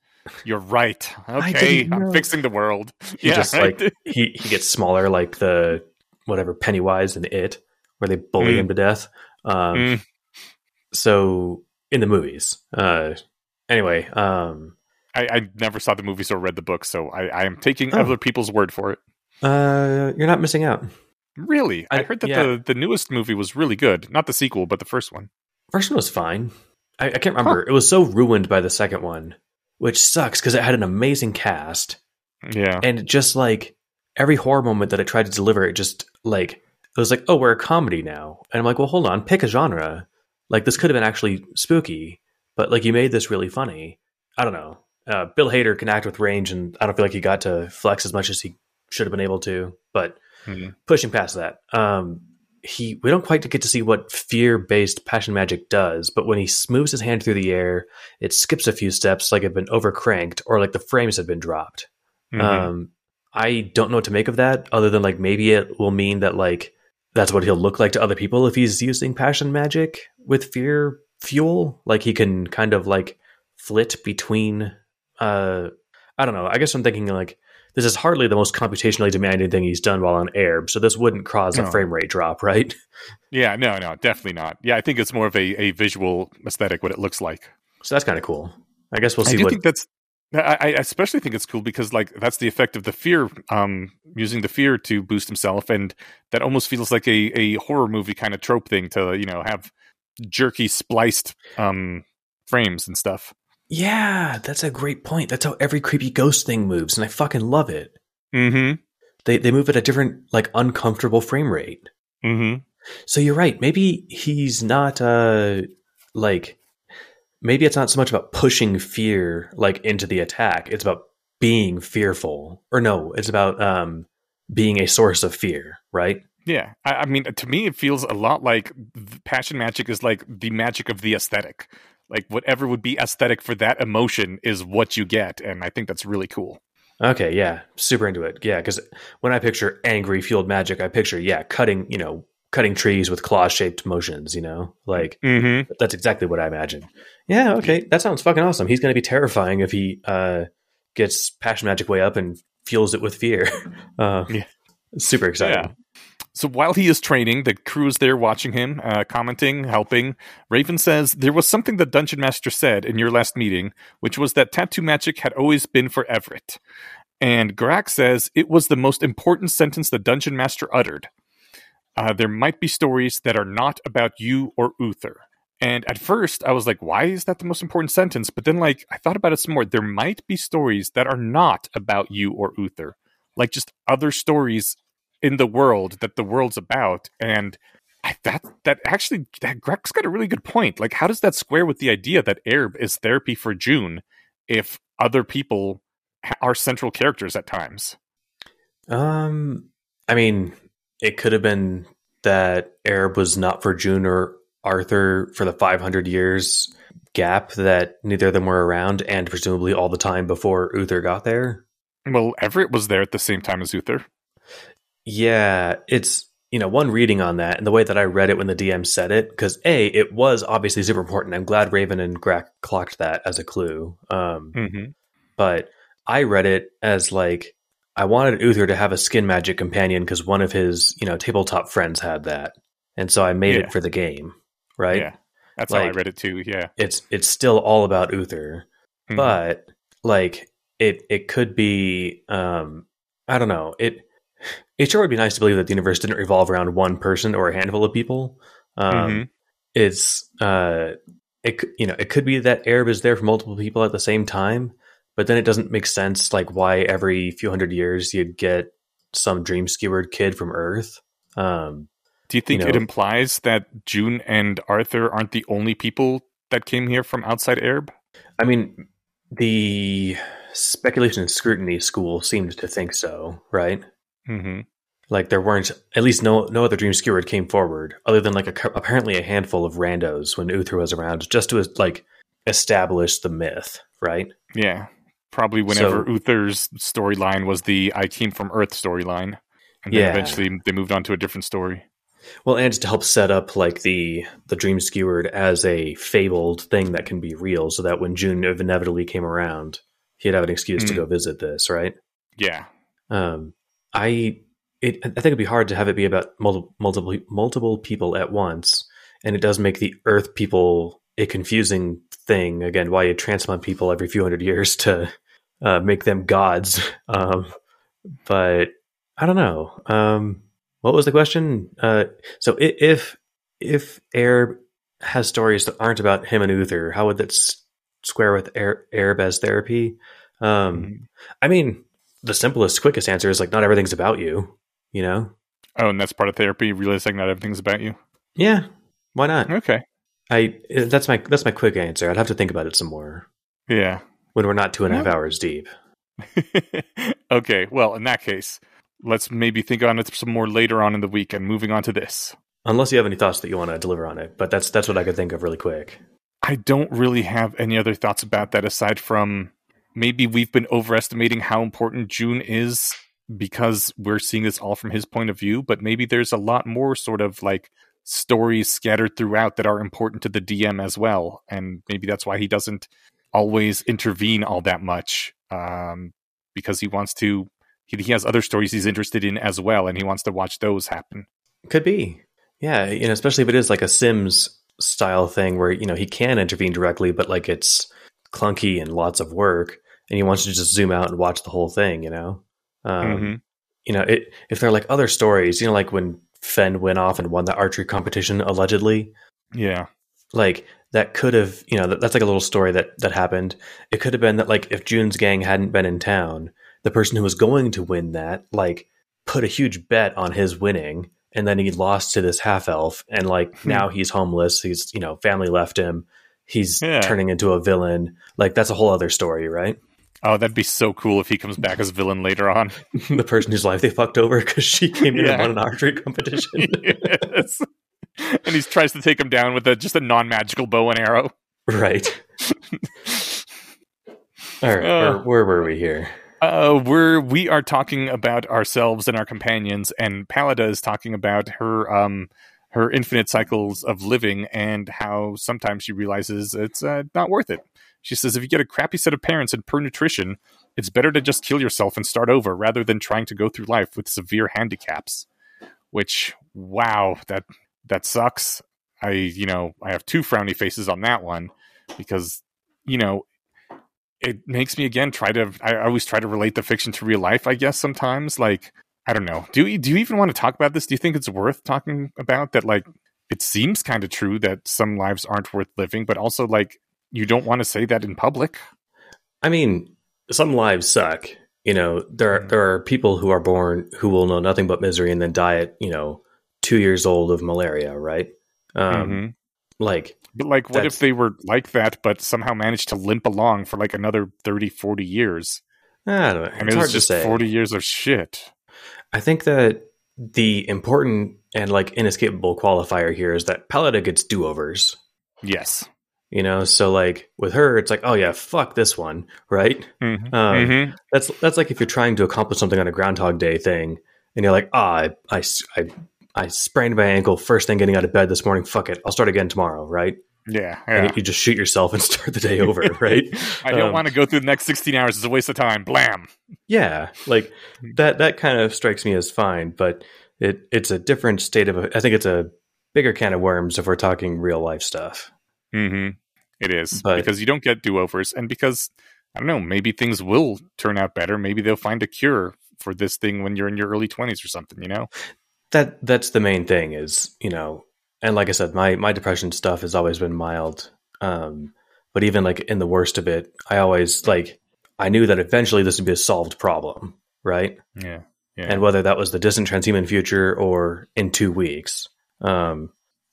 you're right. (laughs) Okay, I'm fixing the world." He yeah, just right? like he he gets smaller, like the whatever Pennywise and It, where they bully Mm. him to death. Um, Mm. so in the movies uh anyway um I, I never saw the movies or read the book, so I, I am taking Oh. other people's word for it. uh you're not missing out. Really, I, I- heard that yeah. the the newest movie was really good. Not the sequel, but the first one. first one was fine. I, I can't remember. It was so ruined by the second one which sucks because it had an amazing cast. Yeah, and just like every horror moment that it tried to deliver it just like it was like oh we're a comedy now. And i'm like well hold on. Pick a genre. Like this could have been actually spooky but like you made this really funny. I don't know uh, bill hader can act with range and i don't feel like he got to flex as much as he should have been able to but Mhm. pushing past that um he we don't quite get to see what fear based passion magic does but when he moves his hand through the air it skips a few steps like it had been overcranked or like the frames have been dropped Mhm. um, I don't know what to make of that, other than like maybe it will mean that like that's what he'll look like to other people if he's using passion magic with fear fuel. Like he can kind of like flit between. Uh, I don't know. I guess I'm thinking like this is hardly the most computationally demanding thing he's done while on Aerb, so this wouldn't cause a frame rate drop, right? (laughs) yeah, no, no, definitely not. Yeah, I think it's more of a, a visual aesthetic, what it looks like. So that's kind of cool. I guess we'll I see do what. think that's. I, I especially think it's cool because like that's the effect of the fear, um, using the fear to boost himself, and that almost feels like a, a horror movie kind of trope thing to you know have jerky spliced um frames and stuff. Yeah, that's a great point. That's how every creepy ghost thing moves, and I fucking love it. Mm-hmm. They they move at a different like uncomfortable frame rate. Mm-hmm. So you're right. Maybe he's not uh like maybe it's not so much about pushing fear like into the attack. It's about being fearful. Or no, it's about um being a source of fear, right? Yeah, I, I mean, to me, it feels a lot like passion magic is like the magic of the aesthetic. Like whatever would be aesthetic for that emotion is what you get, and I think that's really cool. Okay, yeah, super into it. Yeah, because when I picture angry fueled magic, I picture yeah, cutting you know cutting trees with claw shaped motions. You know, like Mm-hmm. that's exactly what I imagine. Yeah, okay, that sounds fucking awesome. He's going to be terrifying if he uh, gets passion magic way up and fuels it with fear. (laughs) Uh, Yeah. super exciting. So while he is training, the crew is there watching him, uh, commenting, helping. Raven says there was something the dungeon master said in your last meeting, which was that tattoo magic had always been for Everett. And Grak says it was the most important sentence the dungeon master uttered. Uh, there might be stories that are not about you or Uther. And at first, I was like, why is that the most important sentence? But then, like, I thought about it some more. There might be stories that are not about you or Uther, like just other stories in the world that the world's about. And I, that that actually, that Grak's got a really good point. Like, how does that square with the idea that Aerb is therapy for Joon if other people are central characters at times? Um, I mean, it could have been that Aerb was not for Joon or Arthur for the 500 years gap that neither of them were around, and presumably all the time before Uther got there. Well, Everett was there at the same time as Uther. Yeah, it's you know one reading on that, and the way that I read it when the DM said it, because a it was obviously super important. I'm glad Raven and Grak clocked that as a clue. Um, Mm-hmm. but I read it as like I wanted Uther to have a skin magic companion because one of his you know tabletop friends had that, and so I made Yeah. it for the game. Right? Yeah, that's how I read it too. Yeah, It's it's still all about Uther, Mhm. but like it it could be um I don't know it. It sure would be nice to believe that the universe didn't revolve around one person or a handful of people. Um, Mhm. It's uh, it you know it could be that Aerb is there for multiple people at the same time, but then it doesn't make sense like why every few hundred years you'd get some dream skewered kid from Earth. Um, Do you think you it implies that Joon and Arthur aren't the only people that came here from outside Aerb? I mean, the speculation and scrutiny school seemed to think so, right? Mm-hmm. Like there weren't at least no no other dream skewered came forward other than like a, apparently a handful of randos when Uther was around just to like establish the myth, right? Yeah, probably whenever So- Uther's storyline was the "I came from Earth" storyline, and then Yeah. eventually they moved on to a different story. Well, and to help set up like the the dream skewered as a fabled thing that can be real, so that when Joon inevitably came around, he'd have an excuse to Mm. go visit this, right? Yeah, Um, I it, I think it'd be hard to have it be about multiple multiple multiple people at once, and it does make the Earth people a confusing thing. Again, why you transplant people every few hundred years to uh, make them gods? (laughs) Um, but I don't know. Um, what was the question? Uh, so if if Aerb has stories that aren't about him and Uther, how would that s- square with air, Aerb as therapy? Um, Mhm. I mean, the simplest, quickest answer is like not everything's about you. You know? Oh, and that's part of therapy, realizing not everything's about you. Yeah. Why not? Okay. I that's my that's my quick answer. I'd have to think about it some more Yeah. when we're not two and a half Yeah. hours deep. (laughs) okay. Well, in that case, let's maybe think on it some more later on in the week and moving on to this. Unless you have any thoughts that you want to deliver on it, but that's that's what I could think of really quick. I don't really have any other thoughts about that aside from maybe we've been overestimating how important Joon is because we're seeing this all from his point of view, but maybe there's a lot more sort of like stories scattered throughout that are important to the DM as well. And maybe that's why he doesn't always intervene all that much um, because he wants to, he, he has other stories he's interested in as well, and he wants to watch those happen. Could be. Yeah, you know, especially if it is like a Sims style thing where, you know, he can intervene directly, but like it's clunky and lots of work and he wants to just zoom out and watch the whole thing, you know? Um, Mhm. You know, it, if they're like other stories, you know, like when Fenn went off and won the archery competition allegedly, Yeah. like that could have, you know, that, that's like a little story that that happened. It could have been that like if Joon's gang hadn't been in town, the person who was going to win that like put a huge bet on his winning and then he lost to this half elf and like Hmm. now he's homeless, he's, you know, family left him. He's Yeah. turning into a villain. Like that's a whole other story, right? Oh, that'd be so cool if he comes back as villain later on. (laughs) the person whose life they fucked over because she came in Yeah. and won an archery competition. (laughs) yes. And he tries to take him down with a, just a non magical bow and arrow. Right. All right. Uh. where, where were we here? Uh, we're we are talking about ourselves and our companions, and Pallida is talking about her um her infinite cycles of living and how sometimes she realizes it's uh, not worth it. She says if you get a crappy set of parents and poor nutrition, it's better to just kill yourself and start over rather than trying to go through life with severe handicaps. Which wow, that that sucks. I you know I have two frowny faces on that one because you know it makes me again try to I always try to relate the fiction to real life, I guess sometimes. Like, I don't know. Do you do you even want to talk about this? Do you think it's worth talking about that like it seems kind of true that some lives aren't worth living, but also like you don't want to say that in public? I mean, some lives suck. You know, there Mhm. there are people who are born who will know nothing but misery and then die at you know two years old of malaria, right? Um, Mhm. Like, But like what if they were like that but somehow managed to limp along for like another 30 40 years? I don't know. And It's it hard was to just say. 40 years of shit. I think that the important and like inescapable qualifier here is that Pallida gets do overs. Yes. You know, so like with her, it's like, oh yeah, fuck this one, right? Mhm. Um, Mhm. That's that's like if you're trying to accomplish something on a Groundhog Day thing, and you're like, ah, I, I, I, I sprained my ankle first thing getting out of bed this morning. Fuck it, I'll start again tomorrow, right? Yeah. And yeah. you just shoot yourself and (laughs) start the day over, right? (laughs) I don't um, want to go through the next 16 hours. It's a waste of time. Blam. Yeah, like that. That kind of strikes me as fine, but it it's a different state of. I think it's a bigger can of worms if we're talking real life stuff. Hmm It is But- because you don't get do overs, and because I don't know, maybe things will turn out better. Maybe they'll find a cure for this thing when you're in your early twenties or something. You know? That that's the main thing is you know, and like I said, my my depression stuff has always been mild. Um, but even like in the worst of it, I always like I knew that eventually this would be a solved problem, right? Yeah. Yeah. And whether that was the distant transhuman future or in two weeks, um,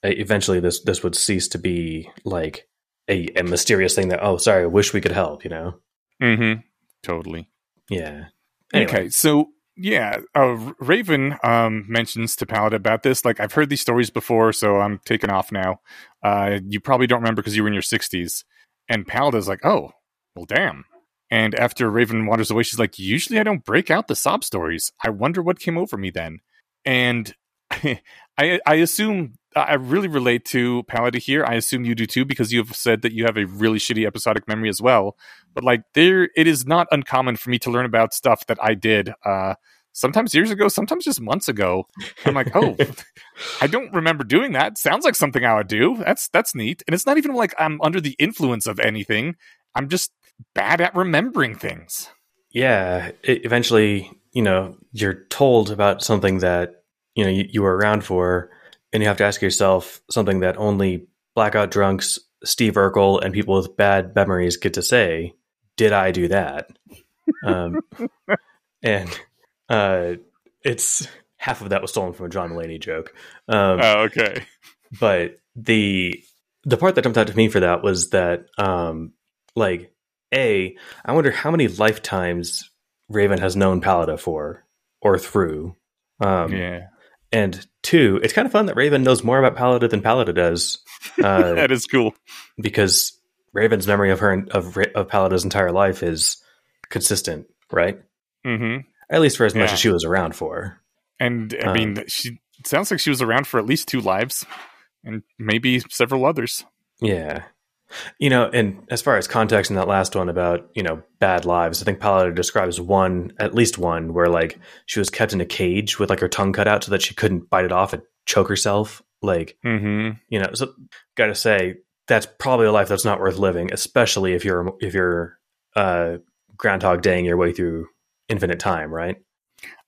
eventually this this would cease to be like a, a mysterious thing that oh sorry I wish we could help you know mm-hmm. Totally. yeah Anyway. Okay, so yeah, uh, Raven um, mentions to Pallida about this. Like, I've heard these stories before, so I'm taking off now. Uh, you probably don't remember because you were in your 60s. And Pallida's like, oh, well, damn. And after Raven wanders away, she's like, usually I don't break out the sob stories. I wonder what came over me then. And (laughs) I, I assume I really relate to Pallida here. I assume you do too because you have said that you have a really shitty episodic memory as well. But like there it is not uncommon for me to learn about stuff that i did uh sometimes years ago sometimes just months ago. I'm like oh (laughs) i don't remember doing that. Sounds like something i would do. That's that's neat. And it's not even like i'm under the influence of anything. I'm just bad at remembering things. Yeah it, eventually you know you're told about something that you know you, you were around for and you have to ask yourself something that only blackout drunks steve urkel and people with bad memories get to say did i do that? Um, (laughs) and uh, it's half of that was stolen from a john mulaney joke. Um, oh okay. but the the part that jumped out to me for that was that um like a i wonder how many lifetimes raven has known Pallida for or through. Um yeah and two it's kind of fun that raven knows more about Pallida than Pallida does (laughs) uh that is cool. because raven's memory of her of, of Pallida's entire life is consistent right? Hmm at least for as much as she was around for. And i Um, mean she sounds like she was around for at least two lives and maybe several others. Yeah. You know, and as far as context in that last one about, you know, bad lives, I think Pallida describes one, at least one, where like she was kept in a cage with like her tongue cut out so that she couldn't bite it off and choke herself. Like, mm-hmm. you know, so gotta say, that's probably a life that's not worth living, especially if you're if you're uh groundhog daying your way through infinite time, right?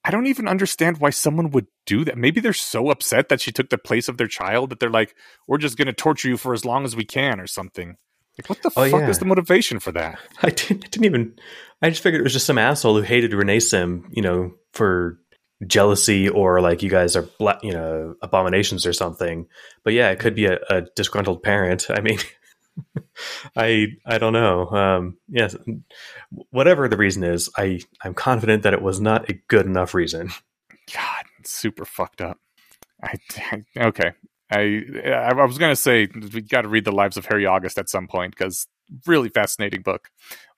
I don't even understand why someone would do that. Maybe they're so upset that she took the place of their child that they're like, we're just going to torture you for as long as we can or something. Like, what the Oh, fuck yeah. is the motivation for that? (laughs) I didn't, I didn't even. I just figured it was just some asshole who hated renacim, you know, for jealousy or like you guys are, bla- you know, abominations or something. But yeah, it could be a, a disgruntled parent. I mean, (laughs) I I don't know. Um, yes, whatever the reason is, I I'm confident that it was not a good enough reason. God, super fucked up. I, (laughs) okay. I I was going to say we got to read the lives of Harry August at some point because really fascinating book.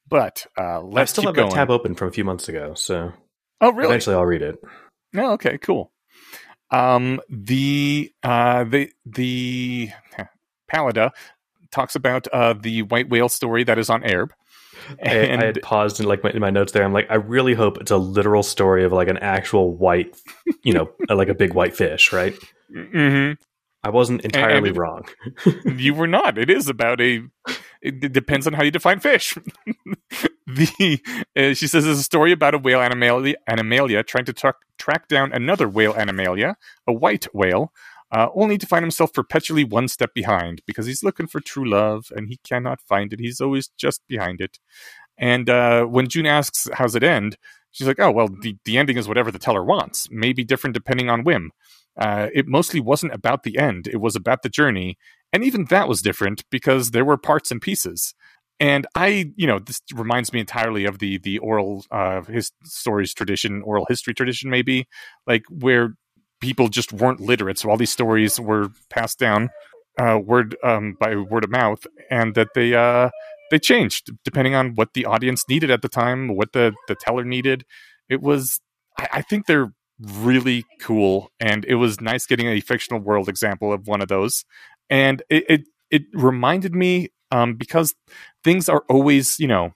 But uh, let's I still keep have going. that tab open from a few months ago, so oh, really? eventually I'll read it. Oh, okay, cool. Um, the uh, the the Pallida talks about uh, the white whale story that is on Aerb. I, I had paused in like my, in my notes there. I'm like, I really hope it's a literal story of like an actual white, you know, (laughs) like a big white fish, right? hmm I wasn't entirely and- wrong. (laughs) you were not. It is about a. It depends on how you define fish. (laughs) the uh, she says it's a story about a whale animalia, animalia trying to track track down another whale animalia, a white whale, uh, only to find himself perpetually one step behind because he's looking for true love and he cannot find it. He's always just behind it. And uh, when Joon asks, "How's it end?" she's like, "Oh well, the the ending is whatever the teller wants. Maybe different depending on whim." Uh, it mostly wasn't about the end; it was about the journey, and even that was different because there were parts and pieces. And I, you know, this reminds me entirely of the the oral uh, his stories tradition, oral history tradition, maybe like where people just weren't literate, so all these stories were passed down uh, word um, by word of mouth, and that they uh, they changed depending on what the audience needed at the time, what the the teller needed. It was, I, I think they're really cool, and it was nice getting a fictional world example of one of those, and it it, it reminded me um, because things are always, you know.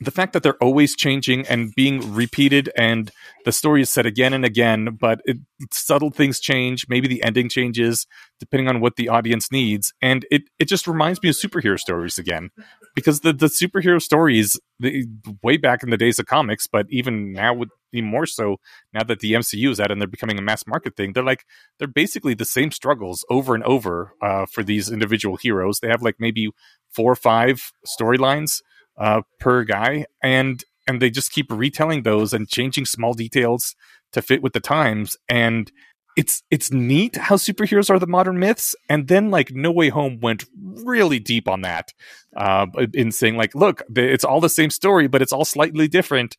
The fact that they're always changing and being repeated, and the story is said again and again, but it, subtle things change. Maybe the ending changes depending on what the audience needs, and it it just reminds me of superhero stories again because the the superhero stories the, way back in the days of comics, but even now with even more so now that the MCU is out and they're becoming a mass market thing, they're like they're basically the same struggles over and over uh, for these individual heroes. They have like maybe four or five storylines uh, per guy, and and they just keep retelling those and changing small details to fit with the times. And it's it's neat how superheroes are the modern myths. And then like no way home went really deep on that uh in saying like look it's all the same story but it's all slightly different.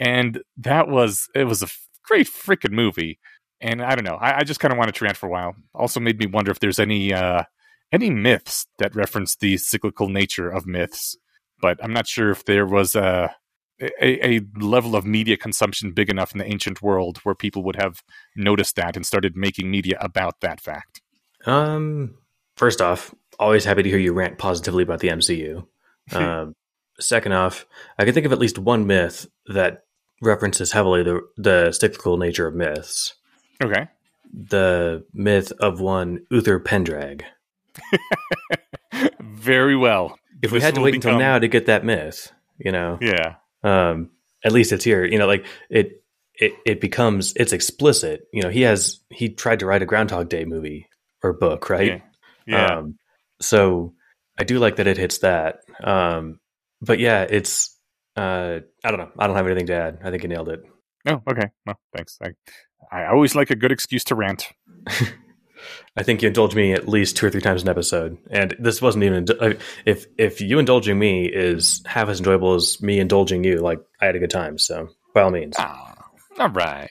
And that was it was a great freaking movie. And i don't know. I, I just kind of wanted to rant for a while. Also made me wonder if there's any uh any myths that reference the cyclical nature of myths but i'm not sure if there was a a, a, level of media consumption big enough in the ancient world where people would have noticed that and started making media about that fact. Um, first off, always happy to hear you rant positively about the MCU. (laughs) um, second off, I can think of at least one myth that references heavily the the cyclical nature of myths. Okay. The myth of one Uther Penndraig. (laughs) Very well. If we had to wait until now to get that myth, you know, Yeah. um, at least it's here. You know, like it, it, it becomes it's explicit. You know, he has he tried to write a Groundhog Day movie or book, right? Yeah. Yeah. Um, so I do like that it hits that. Um, but yeah, it's uh, I don't know. I don't have anything to add. I think you nailed it. oh, okay. Well, thanks. I, I always like a good excuse to rant. (laughs) I think you indulge me at least two or three times an episode, and this wasn't even if if you indulging me is half as enjoyable as me indulging you. Like I had a good time, so by all means. Ah, all right.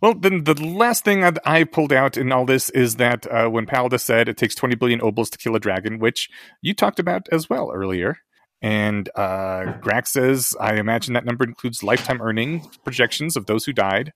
Well, then the last thing I, I pulled out in all this is that uh, when Pallida said it takes 20 billion obols to kill a dragon, which you talked about as well earlier. And uh, Grax says, I imagine that number includes lifetime earning projections of those who died.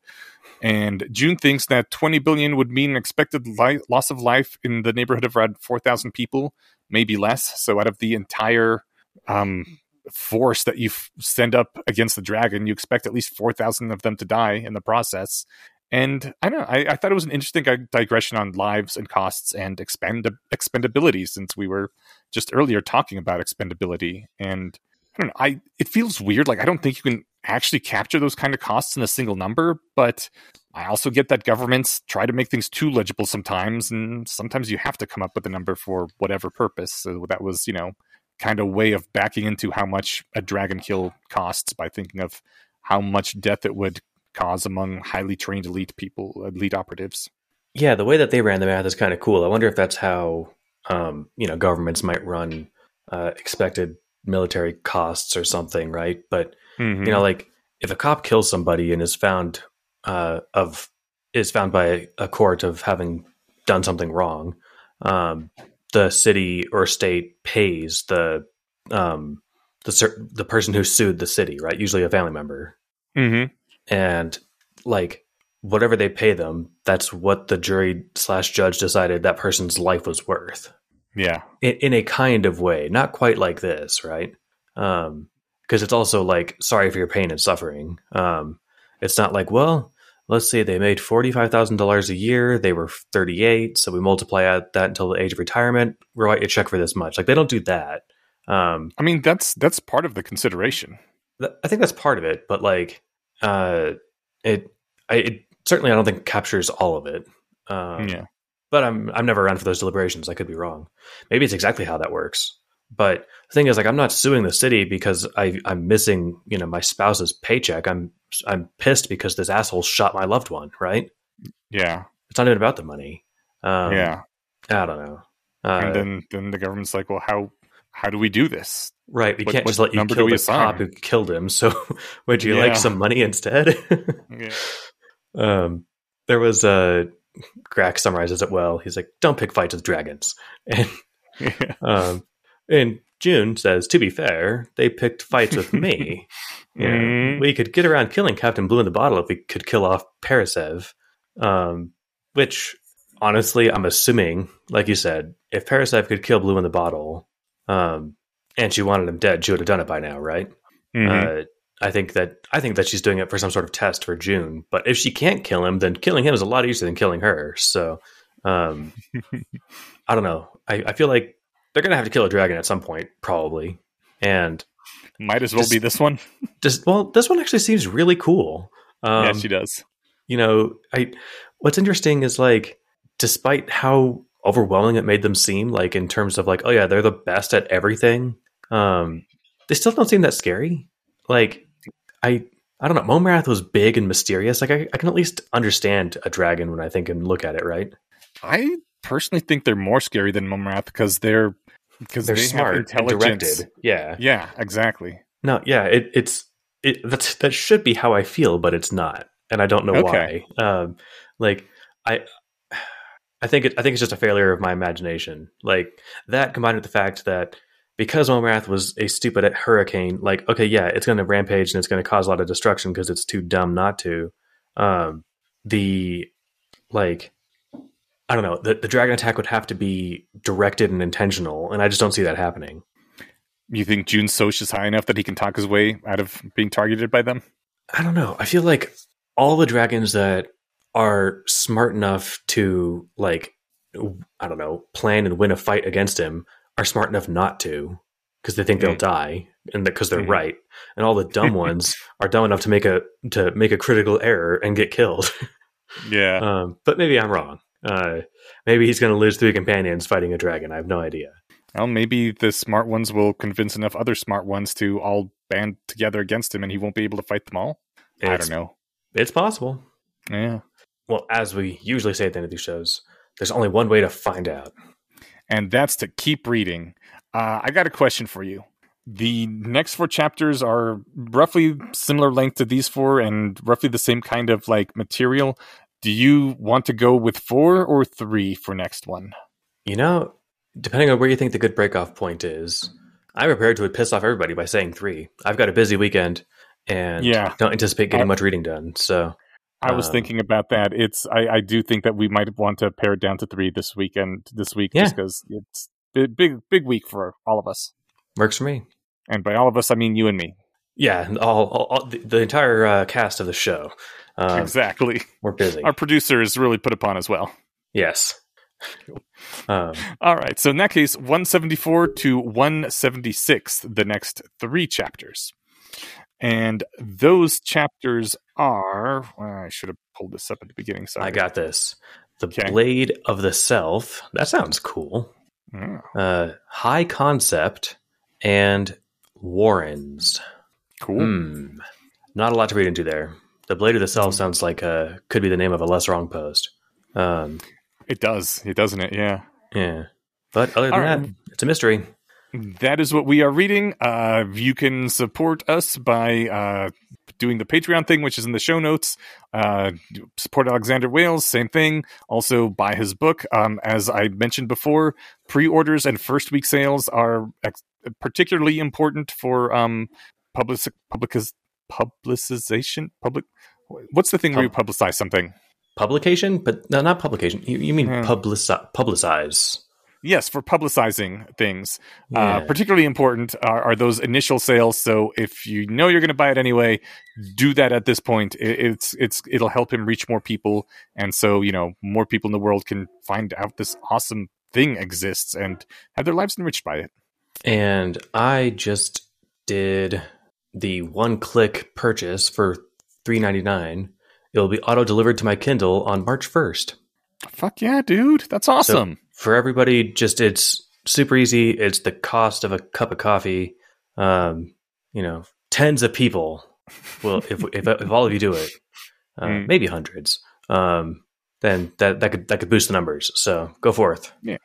And Joon thinks that 20 billion would mean an expected li- loss of life in the neighborhood of around 4,000 people, maybe less. So out of the entire um, force that you f- send up against the dragon, you expect at least 4,000 of them to die in the process. And I don't know, I, I thought it was an interesting digression on lives and costs and expend- expendability since we were just earlier talking about expendability. And I don't know, I it feels weird. Like I don't think you can actually capture those kind of costs in a single number, but I also get that governments try to make things too legible sometimes, and sometimes you have to come up with a number for whatever purpose. So that was, you know, kind of way of backing into how much a dragon kill costs by thinking of how much death it would cause among highly trained elite people, elite operatives. Yeah, the way that they ran the math is kind of cool. I wonder if that's how um, you know governments might run uh, expected military costs or something, right? But Mhm. you know, like if a cop kills somebody and is found uh, of is found by a court of having done something wrong, um, the city or state pays the um, the the person who sued the city, right? Usually a family member, Mm-hmm. and like whatever they pay them, that's what the jury slash judge decided that person's life was worth Yeah. in, in a kind of way, not quite like this, right? Um, because it's also like sorry for your pain and suffering. Um, it's not like well, let's say they made forty five thousand dollars a year, they were thirty eight, so we multiply out that until the age of retirement. We'll write you check for this much. Like they don't do that. Um, I mean, that's that's part of the consideration. th- I think that's part of it, but like, uh, it, I, it certainly I don't think captures all of it. Um, yeah. But I'm I'm never around for those deliberations. I could be wrong. Maybe it's exactly how that works. But the thing is, like, I'm not suing the city because I I'm missing you know my spouse's paycheck. I'm I'm pissed because this asshole shot my loved one. Right? Yeah. It's not even about the money. Um, yeah. I don't know. Uh, and then then the government's like, well, how how do we do this? right, we what- can't just let you kill the assign? cop who killed him. So (laughs) would you Yeah. like some money instead? (laughs) Yeah. um, there was uh, Grak summarizes it well. He's like, "Don't pick fights with dragons." (laughs) And yeah. Um, and Joon says, to be fair, they picked fights with me. (laughs) You know, Mm. We could get around killing Captain Blue in the bottle if we could kill off Parasev. Um, which, honestly, I'm assuming, like you said, if Parasev could kill Blue in the bottle, um, and she wanted him dead, she would have done it by now, right? Mhm. Uh, I think that I think that she's doing it for some sort of test for Joon. But if she can't kill him, then killing him is a lot easier than killing her. So, um, (laughs) I don't know. I, I feel like they're gonna have to kill a dragon at some point, probably. And Might as well just- be this one. (laughs) just well, this one actually seems really cool. Um, yeah, she does. you know, I what's interesting is like, despite how overwhelming it made them seem, like in terms of like, oh yeah, they're the best at everything. Um, they still don't seem that scary. Like, I I don't know. Mome Rath was big and mysterious. Like, I, I can at least understand a dragon when I think and look at it. Right? I personally think they're more scary than Mome Rath because they're because They're they smart, intelligence. directed. Yeah. Yeah, exactly. No, yeah, it, it's it that's that should be how I feel, but it's not, and I don't know Okay. why. Um, like I, I think it, I think it's just a failure of my imagination. Like that combined with the fact that because Mome Rath was a stupid hurricane, like okay, yeah, it's going to rampage and it's going to cause a lot of destruction because it's too dumb not to. Um, the like. I don't know. The, the dragon attack would have to be directed and intentional, and I just don't see that happening. You think Joon Soch is high enough that he can talk his way out of being targeted by them? I don't know. I feel like all the dragons that are smart enough to like I don't know, plan and win a fight against him are smart enough not to because they think they'll Mm. die and because they're Mhm. right. And all the dumb (laughs) ones are dumb enough to make a to make a critical error and get killed. (laughs) Yeah. um, but maybe I'm wrong. Uh, maybe he's going to lose three companions fighting a dragon. I have no idea. well, maybe the smart ones will convince enough other smart ones to all band together against him, and he won't be able to fight them all. I don't know. It's possible. Yeah. Well, as we usually say at the end of these shows, there's only one way to find out. And that's to keep reading. Uh, I got a question for you. The next four chapters are roughly similar length to these four and roughly the same kind of like material. Do you want to go with four or three for next one? You know, depending on where you think the good breakoff point is, I'm prepared to piss off everybody by saying three. I've got a busy weekend and Yeah. don't anticipate getting I- much reading done. So, I was Um, thinking about that. It's I, I do think that we might want to pare it down to three this weekend this week Yeah. just because it's big big week for all of us. works for me. And by all of us, I mean you and me. Yeah, all, all, all the, the entire uh, cast of the show. Um, exactly. We're busy. Our producer is really put upon as well. yes. Um, All right. So in that case, 174 to 176, the next three chapters. And those chapters are. Well, I should have pulled this up at the beginning. Sorry. I got this. The Okay. Blade of the Self. That sounds cool. Oh, Uh, high Concept and Warrens. cool. Hmm. Not a lot to read into there. The Blade of the Self sounds like uh could be the name of a LessWrong post. Um, It does. It doesn't it? Yeah. yeah. But other than All that, right. it's a mystery. That is what we are reading. Uh, you can support us by uh, doing the Patreon thing, which is in the show notes. Uh, support Alexander Wales, same thing. Also, buy his book. Um, as I mentioned before, pre orders and first week sales are ex- particularly important for um, public, public, publicization. Public, what's the thing where you publicize something? Publication, but no, not publication. You, you mean Hmm. publici- publicize? Yes, for publicizing things. Yeah. Uh, particularly important are, are those initial sales. So if you know you're going to buy it anyway, do that at this point. It, it's it's it'll help him reach more people, and so you know more people in the world can find out this awesome thing exists and have their lives enriched by it. And I just did the one click purchase for three ninety nine. It'll be auto delivered to my Kindle on March first. Fuck yeah, dude! That's awesome. For everybody, just it's super easy. It's the cost of a cup of coffee. Um, you know, tens of people will if if, if all of you do it, uh, Mm. maybe hundreds. Um, then that that could that could boost the numbers. So go forth. Yeah,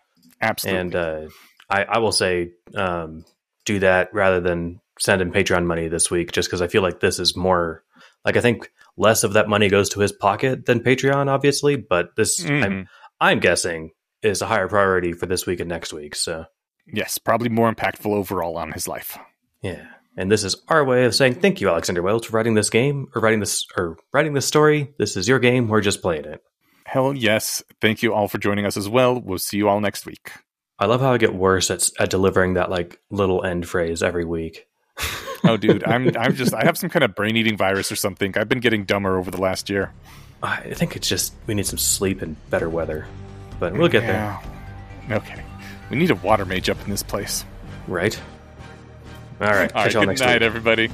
absolutely. And uh, I, I will say, um, do that rather than send him Patreon money this week, just because I feel like this is more like I think less of that money goes to his pocket than Patreon, obviously. But this, I'm, Mhm. I'm guessing, is a higher priority for this week and next week. So yes, probably more impactful overall on his life. yeah, and this is our way of saying thank you, Alexander Wales, for writing this game or writing this or writing this story. This is your game. We're just playing it. Hell yes! Thank you all for joining us as well. We'll see you all next week. I love how I get worse at, at delivering that like little end phrase every week. (laughs) Oh, dude, I'm (laughs) I'm just I have some kind of brain eating virus or something. I've been getting dumber over the last year. I think it's just we need some sleep and better weather, but we'll get there, Okay. We need a water mage up in this place. right? All right, All right. Good night, week. everybody.